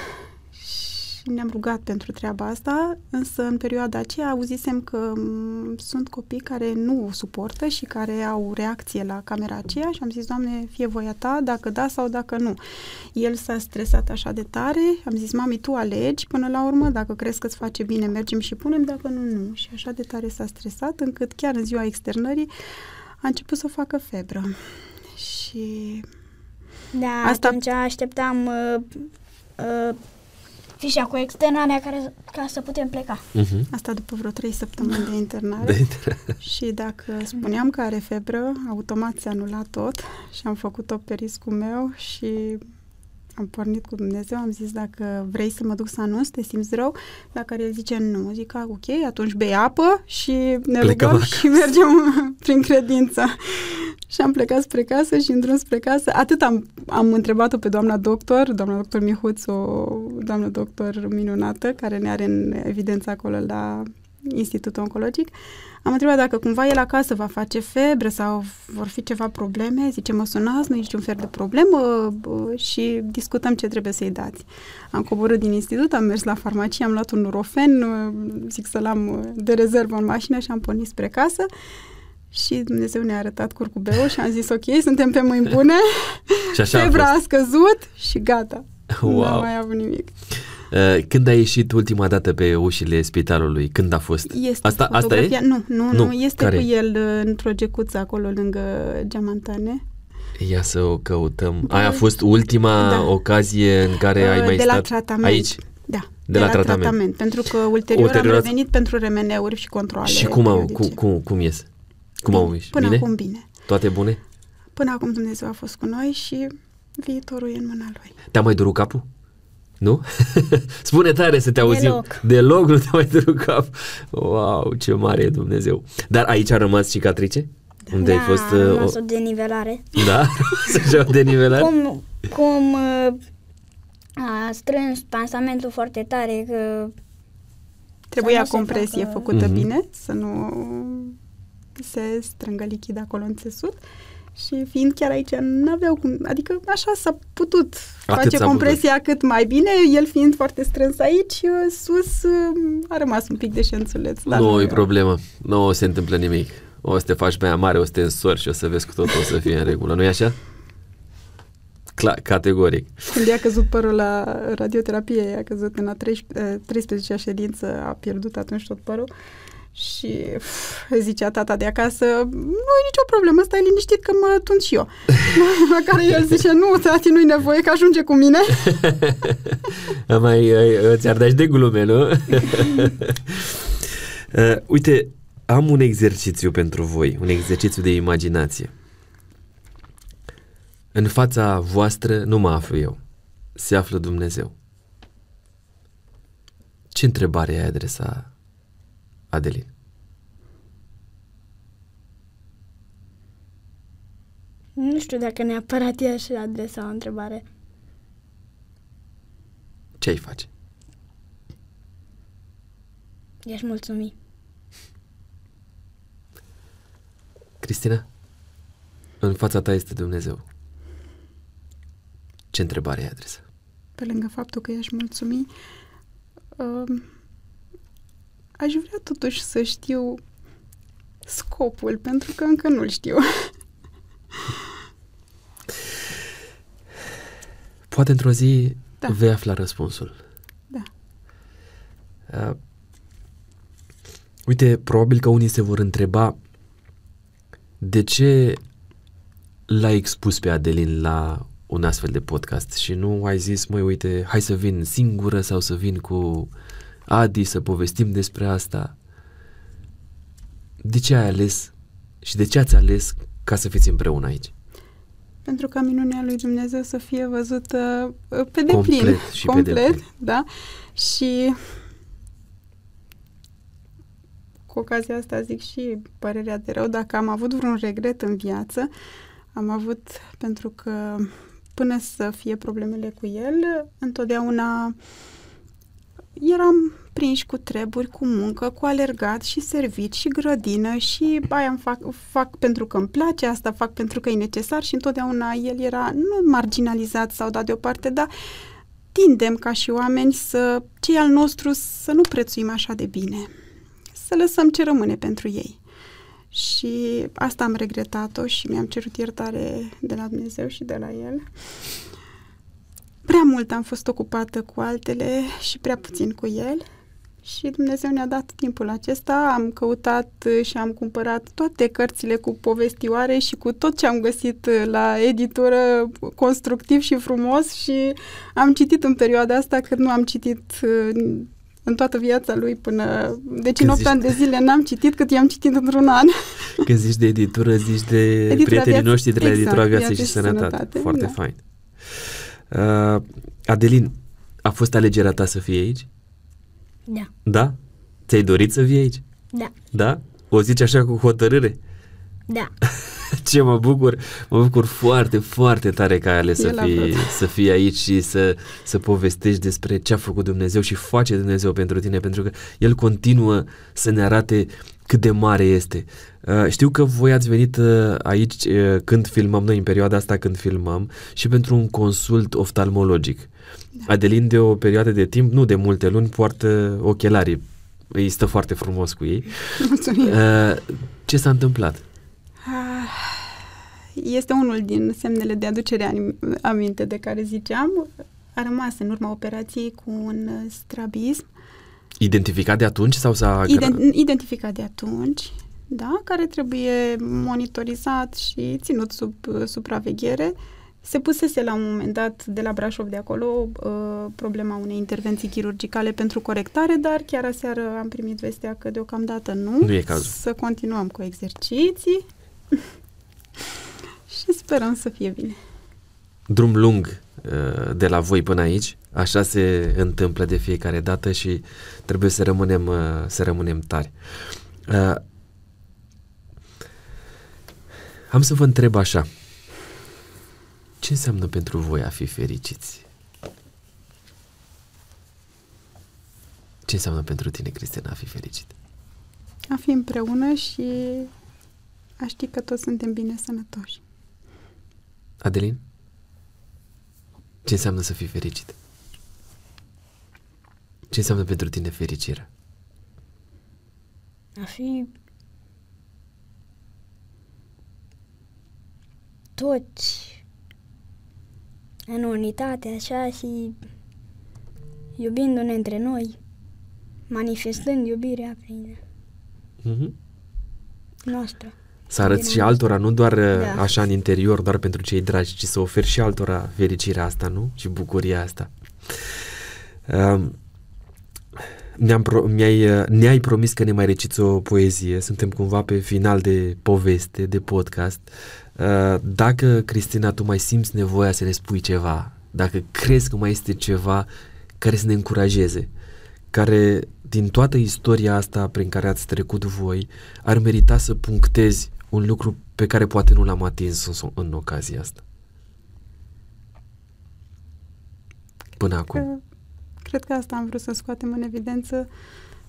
și ne-am rugat pentru treaba asta, însă în perioada aceea auzisem că m- sunt copii care nu o suportă și care au reacție la camera aceea și am zis, Doamne, fie voia ta, dacă da sau dacă nu. El s-a stresat așa de tare, am zis, mami, tu alegi până la urmă, dacă crezi că îți face bine, mergem și punem, dacă nu, nu. Și așa de tare s-a stresat, încât chiar în ziua externării a început să facă febră. Și da, Asta... atunci așteptam uh, uh, fișa cu externarea care, ca să putem pleca. Uh-huh. Asta după vreo trei săptămâni de internare. De internare. și dacă spuneam că are febră, automat se anula tot și am făcut-o pe riscul meu și am pornit cu Dumnezeu, am zis dacă vrei să mă duc să anunț, te simți rău, la care el zice nu, zic ok, atunci bei apă și ne Plecăm rugăm și mergem prin credință. Și am plecat spre casă și în drum spre casă, atât am, am întrebat-o pe doamna doctor, doamna doctor Mihuț, o doamnă doctor minunată, care ne are în evidență acolo la Institutul Oncologic. Am întrebat dacă cumva el acasă va face febră sau vor fi ceva probleme. Zice, mă sunați, nu e niciun fel de problemă și discutăm ce trebuie să-i dați. Am coborât din institut, am mers la farmacie, am luat un nurofen, zic să l-am de rezervă în mașină și am pornit spre casă. Și Dumnezeu ne-a arătat curcubeul și am zis, ok, suntem pe mâini bune, și așa febra a, a scăzut și gata. Wow. Nu am mai avut nimic. Uh, când a ieșit ultima dată pe ușile spitalului? Când a fost? Este asta, asta e? Nu, nu, nu, nu. Este Care? cu el uh, într-o gecuță acolo lângă Geamantane. Ia să o căutăm. Da. Aia a fost ultima da. ocazie în care uh, ai mai de stat la tratament. aici? Da, de, de la, la tratament. tratament. Pentru că ulterior, ulterior am revenit pentru remeneuri și controle. Și cum, au, cum, cum, cum ies? Cum bine. au ieșit? Până bine? acum bine. Toate bune? Până acum Dumnezeu a fost cu noi și viitorul e în mâna Lui. Te-a mai durut capul? Nu? Spune tare să te auzim. Deloc. Deloc nu te mai durut cap. Wow, ce mare e Dumnezeu. Dar aici a rămas cicatrice? Da, Unde ai fost... Uh, a rămas o... o denivelare. Da? Să o denivelare? cum, cum uh, a strâns pansamentul foarte tare că Trebuia compresie facă... făcută mm-hmm. bine, să nu se strângă lichid acolo în țesut. Și fiind chiar aici, nu aveau cum, adică așa s-a putut Atât face compresia putut. cât mai bine, el fiind foarte strâns aici, sus a rămas un pic de șențuleț. Nu e problemă, nu se întâmplă nimic. O să te faci mai mare, o să te însori și o să vezi că totul o să fie în regulă, nu e așa? Cla- categoric. Când i-a căzut părul la radioterapie, i-a căzut în a 13, 13-a ședință, a pierdut atunci tot părul și uf, zicea tata de acasă, nu e nicio problemă, stai liniștit că mă tund și eu. La care el zice, nu, tati, nu-i nevoie, că ajunge cu mine. mai ți-ar da și de glume, nu? uh, uite, am un exercițiu pentru voi, un exercițiu de imaginație. În fața voastră nu mă aflu eu, se află Dumnezeu. Ce întrebare ai adresa Adelin? Nu știu dacă neapărat e așa adresa o întrebare. Ce ai face? I-aș mulțumi. Cristina, în fața ta este Dumnezeu. Ce întrebare ai adresă? Pe lângă faptul că i-aș mulțumi, uh, aș vrea totuși să știu scopul, pentru că încă nu-l știu. Poate într-o zi da. vei afla răspunsul. Da. Uh, uite, probabil că unii se vor întreba de ce l-ai expus pe Adelin la un astfel de podcast și nu ai zis, măi, uite, hai să vin singură sau să vin cu Adi să povestim despre asta. De ce ai ales și de ce ați ales ca să fiți împreună aici? Pentru ca minunea lui Dumnezeu să fie văzută uh, pe deplin. Complet și complet, pe deplin. da. Și cu ocazia asta zic și părerea de rău, dacă am avut vreun regret în viață, am avut pentru că până să fie problemele cu el, întotdeauna eram prinși cu treburi, cu muncă, cu alergat și servit și grădină și aia îmi fac, fac pentru că îmi place, asta fac pentru că e necesar și întotdeauna el era nu marginalizat sau dat deoparte, dar tindem ca și oameni să, cei al nostru, să nu prețuim așa de bine, să lăsăm ce rămâne pentru ei. Și asta am regretat-o și mi-am cerut iertare de la Dumnezeu și de la El. Prea mult am fost ocupată cu altele și prea puțin cu El. Și Dumnezeu ne-a dat timpul acesta, am căutat și am cumpărat toate cărțile cu povestioare și cu tot ce am găsit la editură constructiv și frumos și am citit în perioada asta cât nu am citit în toată viața lui până... Deci în 8 zici... ani de zile n-am citit cât i-am citit într-un an. Când zici de editură, zici de editura prietenii viață, noștri de la exact, editura Viață, viață și, și Sănătate. sănătate. Foarte da. fain. Uh, Adelin, a fost alegerea ta să fii aici? Da. Da? Ți-ai dorit să vii aici? Da. Da? O zici așa cu hotărâre? Da. Ce mă bucur, mă bucur foarte, foarte tare că ai ales să fii, să fii aici și să, să povestești despre ce a făcut Dumnezeu și face Dumnezeu pentru tine, pentru că El continuă să ne arate cât de mare este. Uh, știu că voi ați venit uh, aici uh, când filmăm noi, în perioada asta când filmăm, și pentru un consult oftalmologic. Da. Adelin de o perioadă de timp, nu de multe luni, poartă ochelarii. Îi stă foarte frumos cu ei. Mulțumim. Ce s-a întâmplat? Este unul din semnele de aducere aminte de care ziceam. A rămas în urma operației cu un strabism. Identificat de atunci sau s-a... Ident- identificat de atunci, da, care trebuie monitorizat și ținut sub supraveghere. Se pusese la un moment dat de la Brașov de acolo uh, problema unei intervenții chirurgicale pentru corectare, dar chiar aseară am primit vestea că deocamdată nu. Nu e cazul. Să continuăm cu exerciții și sperăm să fie bine. Drum lung uh, de la voi până aici, așa se întâmplă de fiecare dată și trebuie să rămânem, uh, să rămânem tari. Uh, am să vă întreb așa, ce înseamnă pentru voi a fi fericiți? Ce înseamnă pentru tine, Cristina, a fi fericit? A fi împreună și a ști că toți suntem bine sănătoși. Adelin? Ce înseamnă să fii fericit? Ce înseamnă pentru tine fericirea? A fi toți în unitate, așa, și iubindu-ne între noi, manifestând iubirea prin mm-hmm. noastră. Să arăți și altora, nu doar da. așa în interior, doar pentru cei dragi, ci să oferi și altora fericirea asta, nu? Și bucuria asta. Uh, mi-am pro- mi-ai, ne-ai promis că ne mai reciți o poezie, suntem cumva pe final de poveste, de podcast. Uh, dacă, Cristina, tu mai simți nevoia să ne spui ceva, dacă crezi că mai este ceva care să ne încurajeze, care din toată istoria asta prin care ați trecut voi, ar merita să punctezi un lucru pe care poate nu l-am atins în, în ocazia asta. Până acum. Că, cred că asta am vrut să scoatem în evidență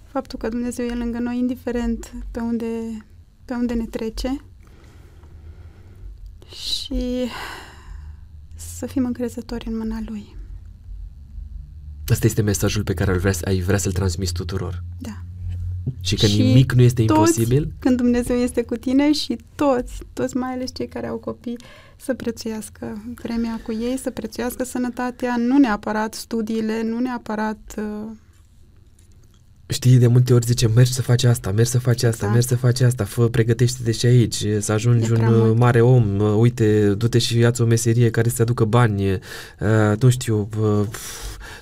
faptul că Dumnezeu e lângă noi, indiferent pe unde, pe unde ne trece și să fim încrezători în mâna Lui. Ăsta este mesajul pe care îl vrea, ai vrea să-l transmiți tuturor. Da. Și că și nimic nu este toți, imposibil. când Dumnezeu este cu tine și toți, toți mai ales cei care au copii, să prețuiască vremea cu ei, să prețuiască sănătatea, nu neapărat studiile, nu neapărat... Uh... Știi, de multe ori zice, mergi să faci asta, mergi să faci asta, exact. mergi să faci asta, fă, pregătește-te și aici, să ajungi un mult. mare om, uite, du-te și ia o meserie care să aducă bani, uh, nu știu, uh,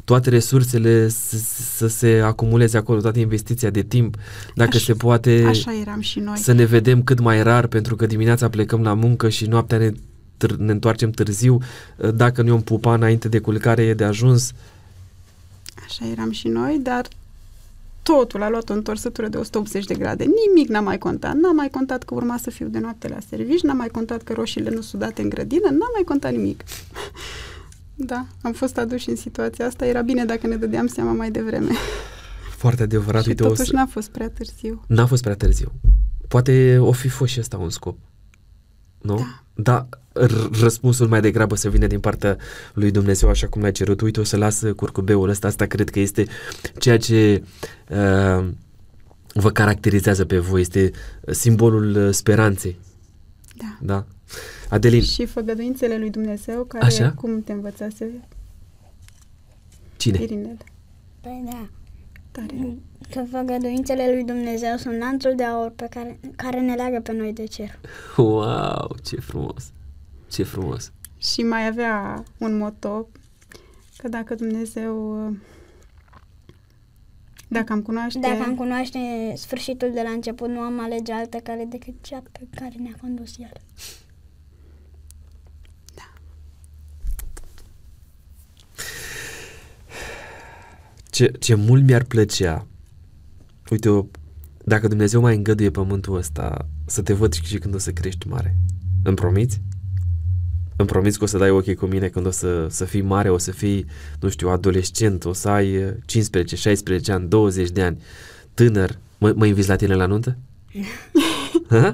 toate resursele să, să se acumuleze acolo, toată investiția de timp, dacă așa, se poate așa eram și noi. să ne vedem cât mai rar, pentru că dimineața plecăm la muncă și noaptea ne, târ- ne întoarcem târziu, dacă nu i-om pupa înainte de culcare e de ajuns. Așa eram și noi, dar totul a luat o întorsătură de 180 de grade. Nimic n-am mai contat. N-am mai contat că urma să fiu de noapte la servici, n-am mai contat că roșiile nu sudate în grădină, n-am mai contat nimic. Da, am fost aduși în situația asta. Era bine dacă ne dădeam seama mai devreme. Foarte adevărat. și Uite, totuși o să... n-a fost prea târziu. N-a fost prea târziu. Poate o fi fost și ăsta un scop. Nu? Da. Da, răspunsul mai degrabă să vină din partea lui Dumnezeu, așa cum l-ai cerut. Uite, o să lasă curcubeul ăsta. Asta cred că este ceea ce uh, vă caracterizează pe voi. Este simbolul uh, speranței. Da. Da. Adelin. Și făgăduințele lui Dumnezeu, care Așa? cum te învățase Cine? Irinel. Păi da. Tare. Că făgăduințele lui Dumnezeu sunt lanțul de aur pe care, care ne leagă pe noi de cer. Wow, ce frumos! Ce frumos! Și mai avea un moto că dacă Dumnezeu dacă am cunoaște... Dacă am cunoaște sfârșitul de la început, nu am alege altă cale decât cea pe care ne-a condus El. Ce, ce mult mi-ar plăcea, uite, o, dacă Dumnezeu mai îngăduie pământul ăsta, să te văd și când o să crești mare. Îmi promiți? Îmi promiți că o să dai ochii cu mine când o să, să fii mare, o să fii, nu știu, adolescent, o să ai 15, 16 ani, 20 de ani, tânăr. Mă, mă inviți la tine la nuntă? ha?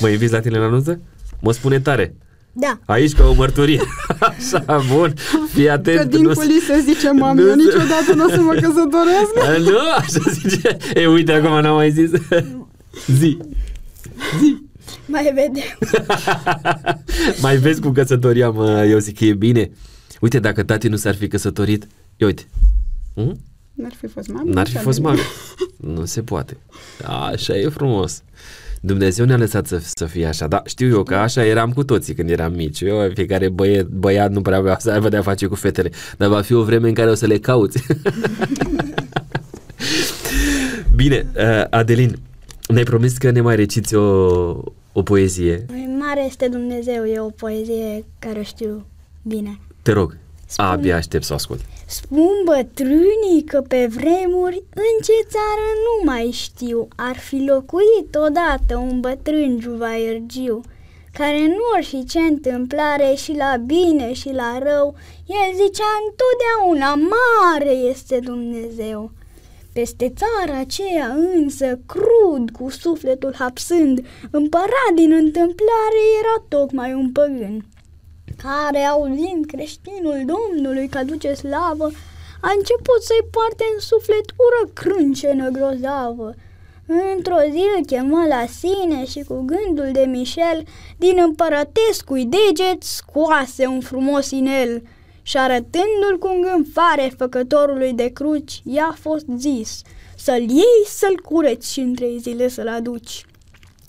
Mă inviți la tine la nuntă? Mă spune tare. Da. Aici ca o mărturie. Așa, bun. Fii atent. Că din nu- culise zice mami, nu eu se- niciodată nu o să mă căsătoresc. A, nu, așa zice. E, uite, acum n-am mai zis. Zi. Mai vedem. mai vezi cu căsătoria, mă, eu zic că e bine. Uite, dacă tati nu s-ar fi căsătorit, ia uite. Hm? N-ar fi fost mami. N-ar fi nici fost ale mame. Nu se poate. Așa e frumos. Dumnezeu ne-a lăsat să, să fie așa, dar știu eu că așa eram cu toții când eram mici. Eu, fiecare băie, băiat nu prea avea să aibă de-a face cu fetele, dar va fi o vreme în care o să le cauți. Bine, uh, Adelin, ne-ai promis că ne mai reciți o, o poezie. Mai mare este Dumnezeu, e o poezie care o știu bine. Te rog, Spune. abia aștept să o ascult. Spun bătrânii că pe vremuri în ce țară nu mai știu ar fi locuit odată un bătrân juvaiergiu care în orice ce întâmplare și la bine și la rău, el zicea întotdeauna mare este Dumnezeu. Peste țara aceea însă, crud, cu sufletul hapsând, împărat din întâmplare era tocmai un păgân care, auzind creștinul Domnului că aduce slavă, a început să-i poarte în suflet ură crâncenă grozavă. Într-o zi îl chemă la sine și cu gândul de Michel, din împărătescui deget scoase un frumos inel și arătându-l cu îngânfare făcătorului de cruci, i-a fost zis să-l iei, să-l cureți și în trei zile să-l aduci.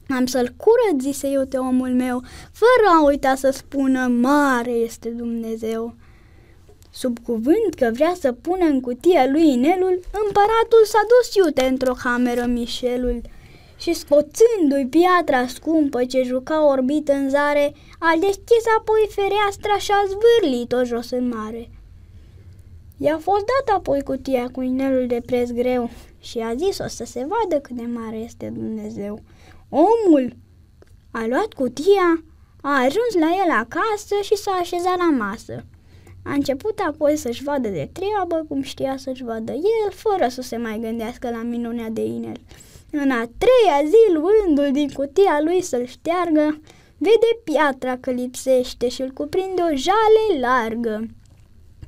Am să-l curăț, zise iute omul meu, fără a uita să spună, mare este Dumnezeu. Sub cuvânt că vrea să pună în cutia lui inelul, împăratul s-a dus iute într-o cameră Mișelul și scoțându-i piatra scumpă ce juca orbit în zare, a deschis apoi fereastra și a zvârlit-o jos în mare. I-a fost dat apoi cutia cu inelul de preț greu și a zis o să se vadă cât de mare este Dumnezeu. Omul a luat cutia, a ajuns la el acasă și s-a așezat la masă. A început apoi să-și vadă de treabă cum știa să-și vadă el, fără să se mai gândească la minunea de inel. În a treia zi, luându-l din cutia lui să-l șteargă, vede piatra că lipsește și îl cuprinde o jale largă.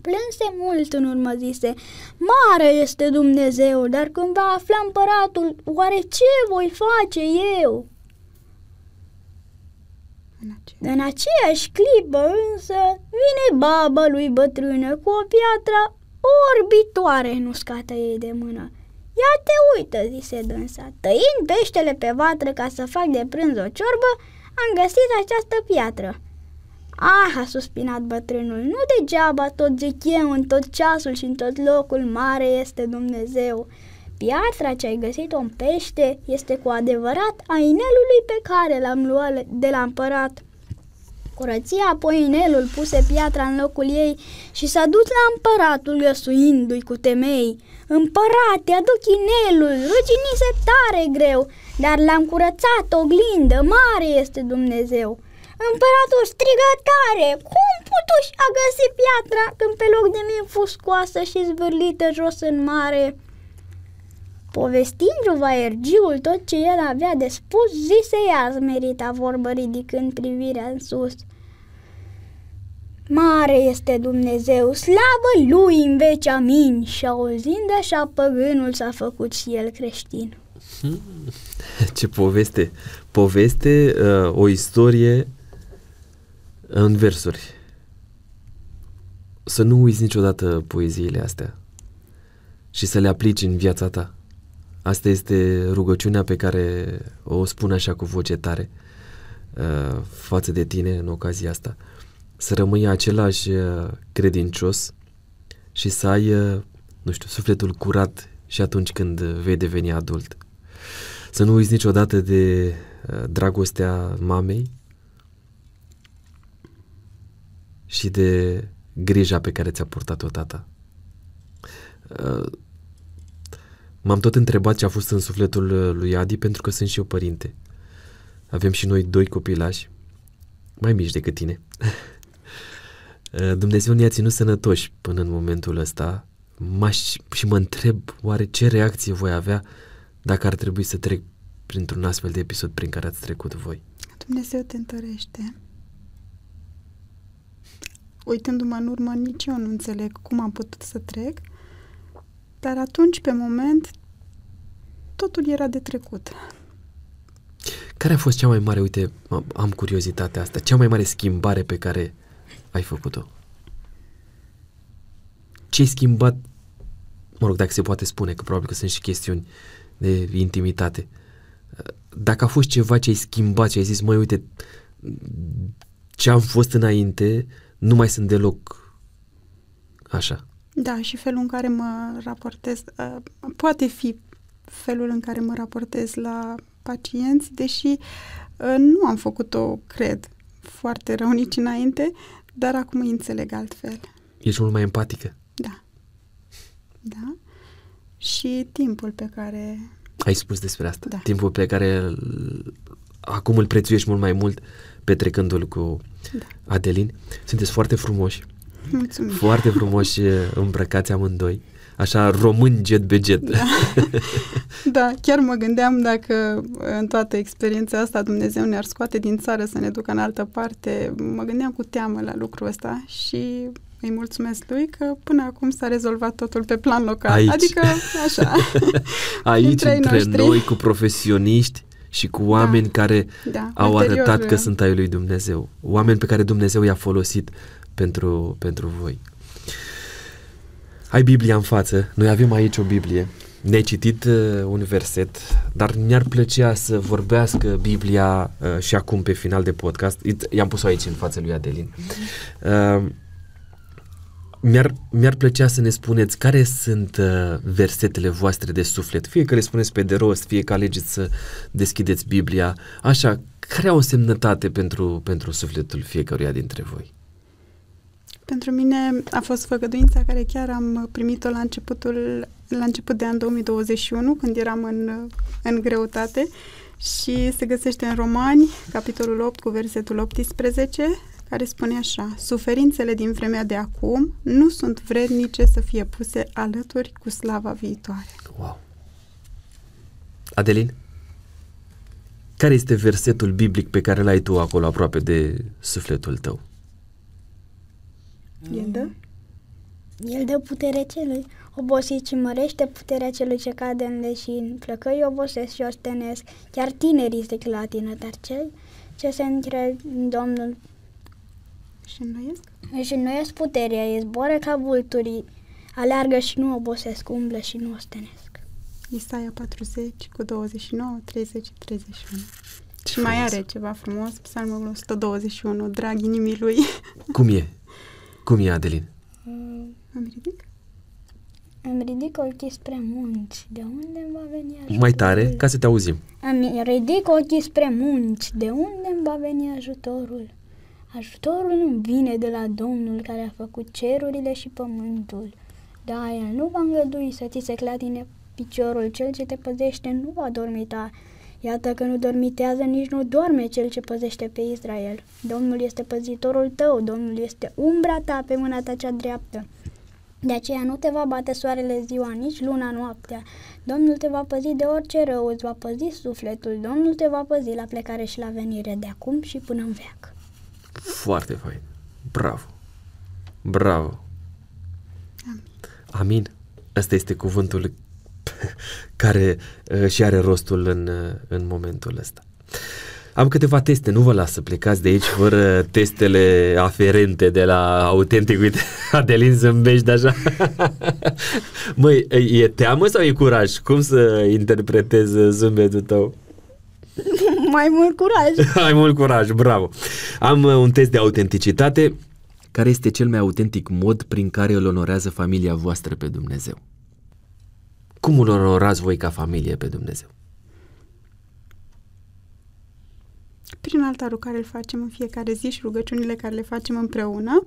Plânse mult în urmă, zise, Mare este Dumnezeu, dar când va afla împăratul, oare ce voi face eu? În ace- În aceeași clipă însă vine baba lui bătrână cu o piatră orbitoare în uscată ei de mână. Ia te uită, zise dânsa, tăind peștele pe vatră ca să fac de prânz o ciorbă, am găsit această piatră. Ah, a suspinat bătrânul, nu degeaba tot zic eu în tot ceasul și în tot locul mare este Dumnezeu. Piatra ce ai găsit-o în pește este cu adevărat a inelului pe care l-am luat de la împărat. Curăția apoi inelul puse piatra în locul ei și s-a dus la împăratul găsuindu-i cu temei. Împărate, aduc inelul, ruginise tare greu, dar l-am curățat, oglindă, mare este Dumnezeu. Împăratul strigă tare, cum putuși a găsit piatra când pe loc de mine fost scoasă și zvârlită jos în mare? Povestindu-vă Ergiul tot ce el avea de spus, zise ea zmerita vorbă ridicând privirea în sus. Mare este Dumnezeu, slavă lui în veci amin și auzind așa păgânul s-a făcut și el creștin. Ce poveste! Poveste, uh, o istorie în versuri. Să nu uiți niciodată poeziile astea și să le aplici în viața ta. Asta este rugăciunea pe care o spun așa cu voce tare uh, față de tine în ocazia asta. Să rămâi același uh, credincios și să ai, uh, nu știu, sufletul curat și atunci când vei deveni adult. Să nu uiți niciodată de uh, dragostea mamei și de grija pe care ți-a purtat-o tata. Uh, M-am tot întrebat ce a fost în sufletul uh, lui Adi pentru că sunt și eu părinte. Avem și noi doi copilași, mai mici decât tine. Uh, Dumnezeu ne-a ținut sănătoși până în momentul ăsta M-aș, și mă întreb oare ce reacție voi avea dacă ar trebui să trec printr-un astfel de episod prin care ați trecut voi. Dumnezeu te întărește. Uitându-mă în urmă, nici eu nu înțeleg cum am putut să trec, dar atunci, pe moment, totul era de trecut. Care a fost cea mai mare, uite, am curiozitatea asta, cea mai mare schimbare pe care ai făcut-o? Ce ai schimbat, mă rog, dacă se poate spune, că probabil că sunt și chestiuni de intimitate. Dacă a fost ceva ce ai schimbat, ce ai zis, măi, uite, ce am fost înainte, nu mai sunt deloc așa. Da, și felul în care mă raportez, uh, poate fi felul în care mă raportez la pacienți, deși uh, nu am făcut-o, cred, foarte rău nici înainte, dar acum îi înțeleg altfel. Ești mult mai empatică. Da. Da. Și timpul pe care... Ai spus despre asta. Da. Timpul pe care îl- acum îl prețuiești mult mai mult petrecându-l cu Da. Adelin. Sunteți foarte frumoși, Mulțumim. foarte frumoși îmbrăcați amândoi. Așa, român jet be jet. Da. da, chiar mă gândeam dacă în toată experiența asta Dumnezeu ne-ar scoate din țară să ne ducă în altă parte. Mă gândeam cu teamă la lucrul ăsta și îi mulțumesc lui că până acum s-a rezolvat totul pe plan local. Aici. Adică, așa. Aici, Între ei între noștri. noi, cu profesioniști și cu oameni care Da, au ulterior, arătat că sunt ai lui Dumnezeu. Oameni pe care Dumnezeu i-a folosit pentru, pentru voi. Ai Biblia în față, noi avem aici o Biblie. Ne-ai citit uh, un verset, dar mi-ar plăcea să vorbească Biblia uh, și acum pe final de podcast. I- I-am pus-o aici în fața lui Adelin. Uh, mi-ar, mi-ar plăcea să ne spuneți care sunt uh, versetele voastre de suflet. Fie că le spuneți pe de rost, fie că alegeți să deschideți Biblia. Așa, care au o semnătate pentru, pentru sufletul fiecăruia dintre voi? Pentru mine a fost făgăduința care chiar am primit-o la începutul, la început de an 2021, când eram în, în greutate și se găsește în Romani, capitolul 8 cu versetul 18, care spune așa, Suferințele din vremea de acum nu sunt vrednice să fie puse alături cu slava viitoare. Wow! Adelin? Care este versetul biblic pe care l-ai tu acolo aproape de sufletul tău? El dă? El dă putere celui obosit și mărește puterea celui ce cade în leșin. Flăcăi obosesc și ostenesc, chiar tinerii se clatină, dar cei ce se încred în Domnul Și înnoiesc? își înnoiesc puterea, ei zboară ca vulturii, aleargă și nu obosesc, umblă și nu ostenesc. Isaia 40 cu 29, 30, 31. Și mai are ceva frumos, psalmul 121, drag inimii lui. Cum e? Cum e, Adelin? Am ridic? Îmi ridic ochii spre munți, de unde îmi va veni ajutorul? Mai tare, ca să te auzim. Îmi ridic ochii spre munți, de unde îmi va veni ajutorul? Ajutorul nu vine de la Domnul care a făcut cerurile și pământul. Da, El nu va îngădui să ți se clatine piciorul, cel ce te păzește nu va dormita. Iată că nu dormitează, nici nu doarme cel ce păzește pe Israel. Domnul este păzitorul tău, Domnul este umbra ta pe mâna ta cea dreaptă. De aceea nu te va bate soarele ziua, nici luna noaptea. Domnul te va păzi de orice rău, îți va păzi sufletul. Domnul te va păzi la plecare și la venire de acum și până în veac. Foarte fain. Bravo. Bravo. Amin. Ăsta este cuvântul care uh, și are rostul în, uh, în momentul ăsta. Am câteva teste, nu vă las să plecați de aici fără testele aferente de la Autentic. Uite, Adelin zâmbești așa. Măi, e teamă sau e curaj? Cum să interpretez zâmbetul tău? Mai mult curaj! Ai mult curaj, bravo! Am uh, un test de autenticitate. Care este cel mai autentic mod prin care îl onorează familia voastră pe Dumnezeu? Cum îl onorați voi ca familie pe Dumnezeu? Prin altarul care îl facem în fiecare zi și rugăciunile care le facem împreună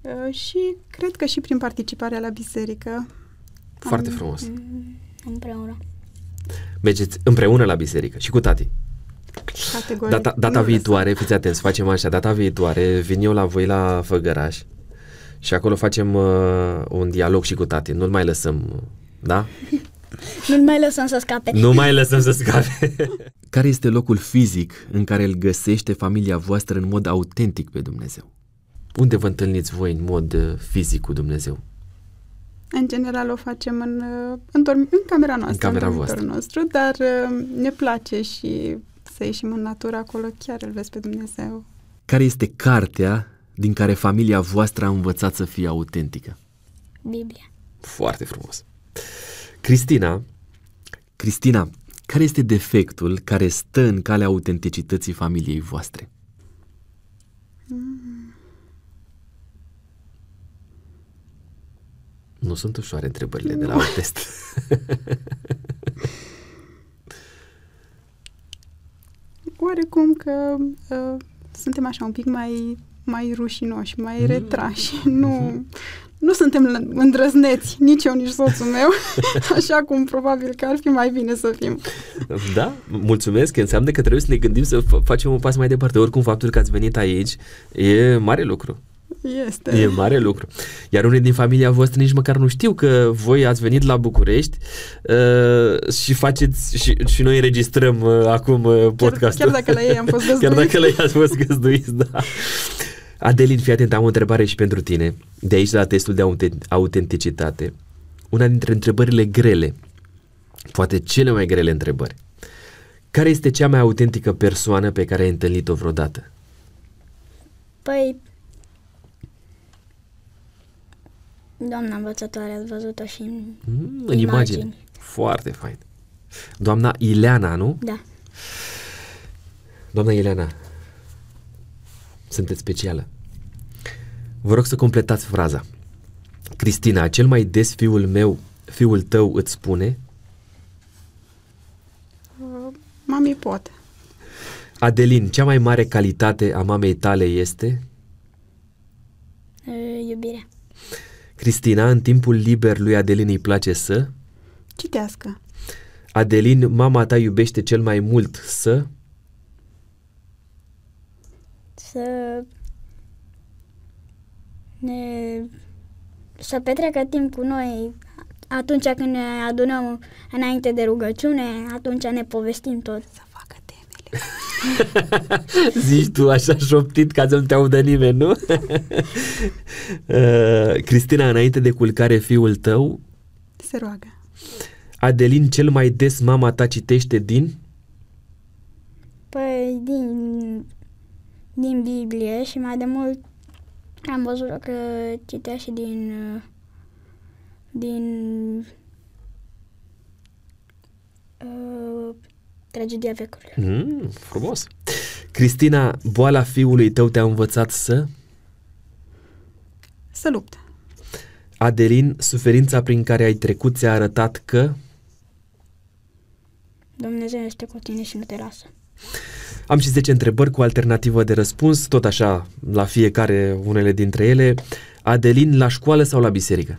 uh, și cred că și prin participarea la biserică. Foarte Am- frumos. Împreună. Mergeți împreună la biserică și cu tati. Categoric. Data, data Nu viitoare, fiți atenți, facem așa, data viitoare vin eu la voi la Făgăraș și acolo facem uh, un dialog și cu tati, nu-l mai lăsăm, da? Nu mai lăsăm să scape. Nu mai lăsăm să scape. care este locul fizic în care îl găsește familia voastră în mod autentic pe Dumnezeu? Unde vă întâlniți voi în mod uh, fizic cu Dumnezeu? În general o facem în, uh, în, dorm- în camera noastră, camera în dormitorul voastră. nostru, dar uh, ne place și să ieșim în natură acolo, chiar îl vezi pe Dumnezeu. Care este cartea din care familia voastră a învățat să fie autentică? Biblia. Foarte frumos. Cristina, Cristina, care este defectul care stă în calea autenticității familiei voastre? Nu sunt ușoare întrebările de la un test. Oarecum că uh, suntem așa un pic mai, mai rușinoși, mai Mm. retrași. Nu, nu suntem l- îndrăzneți, nici eu, nici soțul meu, așa cum probabil că ar fi mai bine să fim. Da, mulțumesc, că înseamnă că trebuie să ne gândim să f- facem un pas mai departe. Oricum, faptul că ați venit aici e mare lucru. Este. E mare lucru. Iar unii din familia voastră nici măcar nu știu că voi ați venit la București uh, și faceți și, și noi înregistrăm uh, acum uh, podcastul. chiar dacă la ei am fost Chiar găzduiți. dacă la ei ați fost găzduiți, da. Adelin, fii atent, am o întrebare și pentru tine. De aici la testul de autent- autenticitate. Una dintre întrebările grele, poate cele mai grele întrebări. Care este cea mai autentică persoană pe care ai întâlnit-o vreodată? Păi, doamna învățătoare, ați văzut-o și în... Mm, în imagine. Imagini. Foarte fain. Doamna Ileana, nu? Da. Doamna Ileana, sunteți specială. Vă rog să completați fraza. Cristina, cel mai des fiul meu, fiul tău îți spune Uh, Mami pot. Adelin, cea mai mare calitate a mamei tale este E, Iubirea. Cristina, în timpul liber lui Adelin îi place să Citească. Adelin, mama ta iubește cel mai mult să Să ne... Să petreacă timp cu noi atunci când ne adunăm înainte de rugăciune, atunci ne povestim tot. Să facă temele. Zici tu așa șoptit ca să nu te audă nimeni, nu? Uh, Cristina, înainte de culcare, fiul tău, Se roagă. Adelin, cel mai des mama ta citește din... Păi din, din Biblie și mai de mult am văzut că citea și din uh, din uh, tragedia vecurilor. Mm, frumos. Cristina, boala fiului tău te-a învățat să... Să lupte. Adelin, suferința prin care ai trecut ți-a arătat că... Dumnezeu este cu tine și nu te lasă. Am și 10 întrebări cu alternativă de răspuns, tot așa, la fiecare unele dintre ele. Adelin, la școală sau la biserică?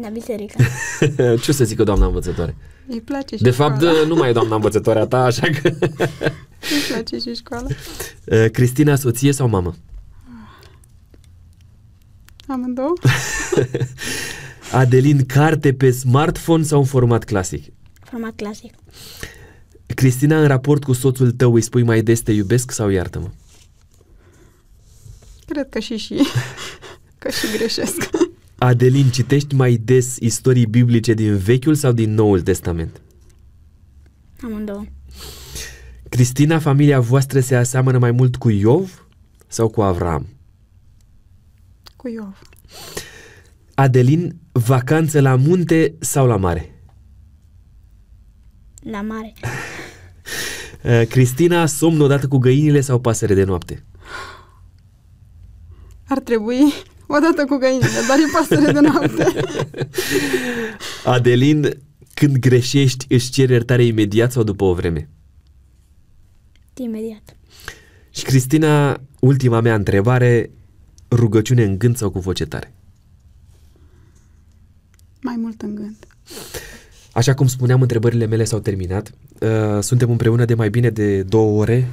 La biserică. Ce o să zică doamna învățătoare? Îi place și De fapt, școala. nu mai e doamna învățătoarea ta, așa că... Îi place și școala. Uh, Cristina, soție sau mamă? Amândouă. Adelin, carte pe smartphone sau în format clasic? Format clasic. Cristina, în raport cu soțul tău îi spui mai des te iubesc sau iartă-mă? Cred că și și. Că și greșesc. Adelin, citești mai des istorii biblice din Vechiul sau din Noul Testament? Amândouă. Cristina, familia voastră se aseamănă mai mult cu Iov sau cu Avram? Cu Iov. Adelin, vacanță la munte sau la mare? La mare. Uh, Cristina, somn odată cu găinile sau pasăre de noapte? Ar trebui odată cu găinile, dar e pasăre de noapte. Adelin, când greșești, își ceri iertare imediat sau după o vreme? Imediat. Și Cristina, ultima mea întrebare, rugăciune în gând sau cu voce tare? Mai mult în gând. Așa cum spuneam, întrebările mele s-au terminat. Uh, Suntem împreună de mai bine de două ore,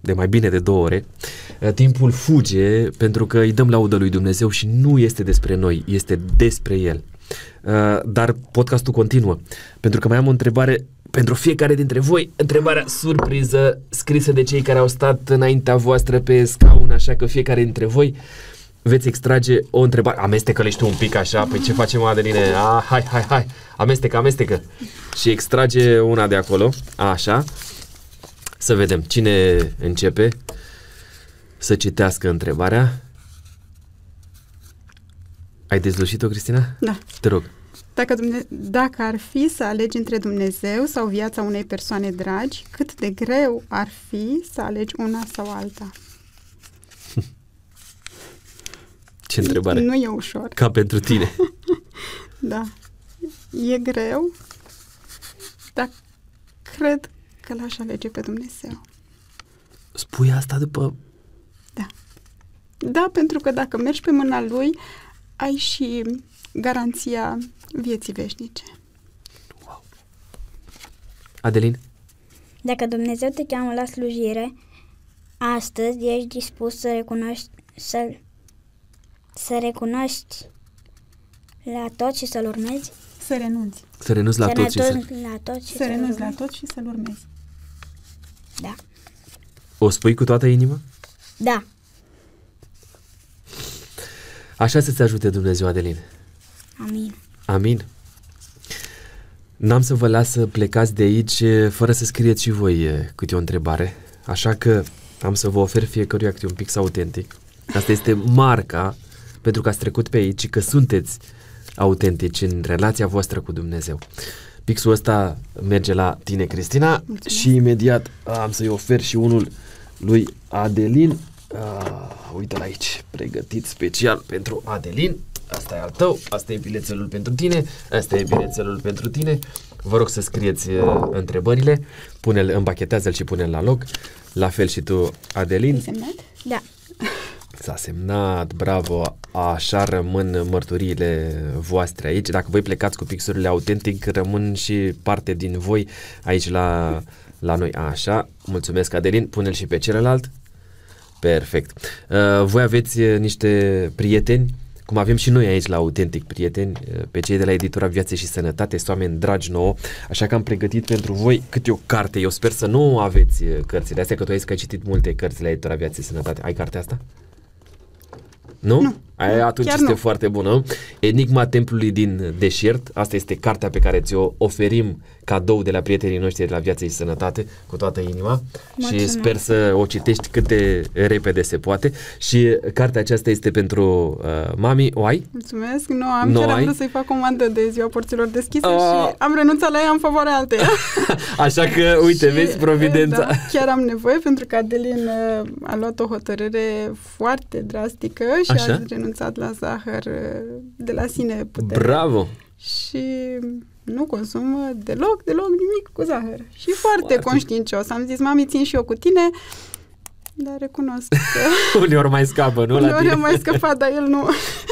de mai bine de două ore. Uh, Timpul fuge pentru că îi dăm laudă lui Dumnezeu și nu este despre noi, este despre El. Uh, Dar podcastul continuă, pentru că mai am o întrebare pentru fiecare dintre voi, întrebarea surpriză scrisă de cei care au stat înaintea voastră pe scaun, așa că fiecare dintre voi veți extrage o întrebare. Amestecă-le și tu un pic așa, păi ce facem, Adeline? Ah, hai, hai, hai, amestecă, amestecă. Și extrage una de acolo, așa. Să vedem cine începe să citească întrebarea. Ai dezlușit-o, Cristina? Da. Te rog. Dacă, Dumne- dacă ar fi să alegi între Dumnezeu sau viața unei persoane dragi, cât de greu ar fi să alegi una sau alta? Ce întrebare? Nu e ușor. Ca pentru tine. Da. E greu, dar cred că l-aș alege pe Dumnezeu. Spui asta după... Da. Da, pentru că dacă mergi pe mâna Lui, ai și garanția vieții veșnice. Adelin? Dacă Dumnezeu te cheamă la slujire, astăzi ești dispus să recunoști, să, să recunoști la tot și să-L urmezi? Să renunți. Să renunți la să tot și să... renunți la tot și Să renunți la urmezi? tot și să-L urmezi. Da. O spui cu toată inima? Da. Așa să-ți ajute Dumnezeu, Adelin. Amin. Amin. N-am să vă las să plecați de aici eh, fără să scrieți și voi eh, câte o întrebare, așa că am să vă ofer fiecăruia câte un pix autentic. Asta este marca pentru că ați trecut pe aici și că sunteți autentici în relația voastră cu Dumnezeu. Pixul ăsta merge la tine, Cristina, Mulțumesc. și imediat am să-i ofer și unul lui Adelin. Ah, uite-l aici, pregătit special pentru Adelin. Asta e al tău, asta e bilețelul pentru tine, asta e bilețelul pentru tine. Vă rog să scrieți uh, întrebările, pune-l, împachetează-l și pune-l la loc. La fel și tu, Ai Adelin. semnat? Da. S-a semnat, bravo, așa rămân mărturiile voastre aici. Dacă voi plecați cu pixurile autentic, rămân și parte din voi aici la, la noi. Așa, mulțumesc Adelin, pune-l și pe celălalt. Perfect. Uh, voi aveți uh, niște prieteni cum avem și noi aici la Autentic Prieteni, uh, pe cei de la editura Viață și Sănătate, sunt oameni dragi nouă, așa că am pregătit pentru voi câte o carte. Eu sper să nu aveți uh, cărțile astea, că tu ai zis că ai citit multe cărți la editura Viață și Sănătate. Ai cartea asta? Nu? Nu. Aia atunci Chiar este nu. foarte bună. Enigma templului din deșert, asta este cartea pe care ți-o oferim cadou de la prietenii noștri de la Viață și Sănătate, cu toată inima și Mulțumesc. sper să o citești cât de repede se poate și cartea aceasta este pentru uh, mami, o ai? Mulțumesc, nu am, Nu chiar ai? am vrut să-i fac comandă de ziua porților deschise Ah. și am renunțat la ea în favoarea alteia. Așa că, uite, Și, vezi providența. Da, chiar am nevoie pentru că Adelin uh, a luat o hotărâre foarte drastică și Așa? a renunțat la zahăr uh, de la sine putere. Bravo! și nu consumă deloc, deloc nimic cu zahăr. Și foarte, Foarte. conștiincios. Am zis, mami, țin și eu cu tine, dar recunosc că Uneori mai scapă, nu? La uneori tine? am mai scăpat, dar el nu.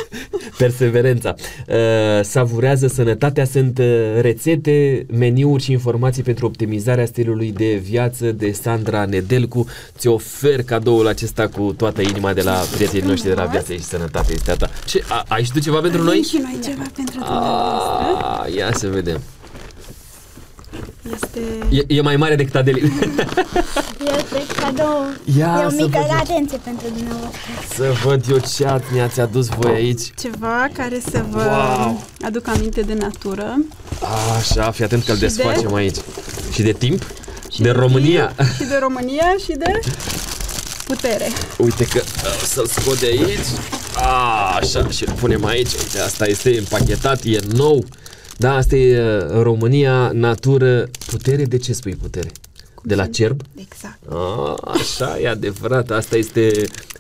Perseverența. Uh, savurează sănătatea sunt uh, rețete, meniuri și informații pentru optimizarea stilului de viață de Sandra Nedelcu. Ți ofer cadoul acesta cu toată inima de la prietenii noștri de la frumos. Viață și Sănătate. Este a ta. Ce, a, ai și tu ceva pentru noi? Avem și noi ceva pentru dumneavoastră. Ah, ia să vedem. Este... E, e mai mare decât Adelin. Este cadou. Ia e o să mică văd. atenție pentru dumneavoastră. să văd eu ce at mi-ați adus voi aici. Ceva care să vă Wow. aduc aminte de natură. Așa, fii atent că îl Și de- desfacem aici. Și de timp? Și de România. timp, Și de România și de putere. Uite că uh, să-l scot de aici. A, așa, și îl punem aici. Uite, asta este împachetat, e nou. Da, asta e uh, România, natură, putere. De ce spui putere? De la cerb? Exact. A, așa, e adevărat. Asta este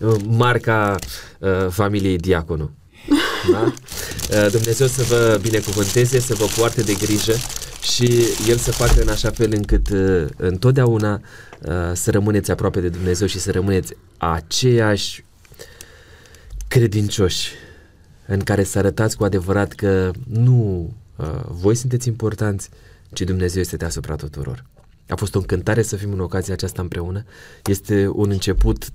uh, marca uh, familiei Diaconu. Da? Uh, Dumnezeu să vă binecuvânteze, să vă poarte de grijă și El să facă în așa fel încât uh, întotdeauna uh, să rămâneți aproape de Dumnezeu și să rămâneți aceiași credincioși în care să arătați cu adevărat că nu uh, voi sunteți importanți, ci Dumnezeu este deasupra tuturor. A fost o încântare să fim în ocazia aceasta împreună. Este un început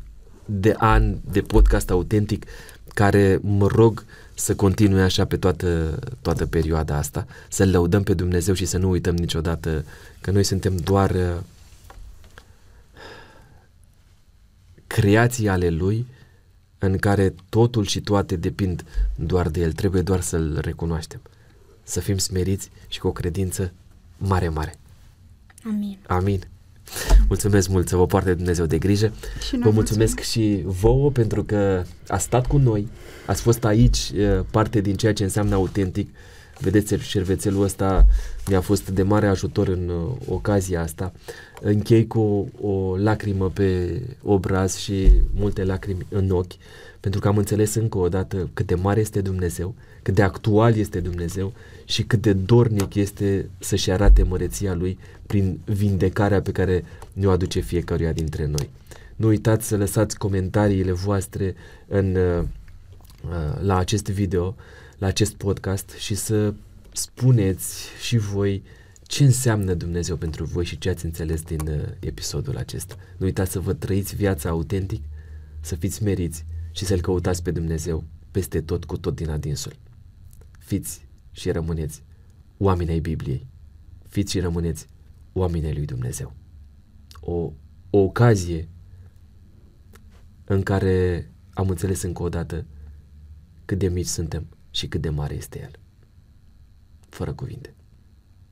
de an de podcast autentic care mă rog să continue așa pe toată, toată perioada asta, să-L lăudăm pe Dumnezeu și să nu uităm niciodată că noi suntem doar uh, creații ale Lui în care totul și toate depind doar de El. Trebuie doar să-L recunoaștem. Să fim smeriți și cu o credință mare, mare. Amin. Amin. Mulțumesc mult, să vă poarte Dumnezeu de grijă. Și noi Vă mulțumesc și vouă pentru că a stat cu noi, ați fost aici eh, parte din ceea ce înseamnă autentic. Vedeți, șervețelul ăsta mi-a fost de mare ajutor în uh, ocazia asta. Închei cu o lacrimă pe obraz și multe lacrimi în ochi, pentru că am înțeles încă o dată cât de mare este Dumnezeu, cât de actual este Dumnezeu și cât de dornic este să-și arate măreția Lui prin vindecarea pe care ne-o aduce fiecăruia dintre noi. Nu uitați să lăsați comentariile voastre în, uh, uh, la acest video, la acest podcast și să spuneți și voi ce înseamnă Dumnezeu pentru voi și ce ați înțeles din uh, episodul acesta. Nu uitați să vă trăiți viața autentic, să fiți meriți și să-L căutați pe Dumnezeu peste tot, cu tot din adinsul. Fiți și rămâneți oameni ai Bibliei. Fiți și rămâneți oameni ai lui Dumnezeu. O, o ocazie în care am înțeles încă o dată cât de mici suntem și cât de mare este El. Fără cuvinte.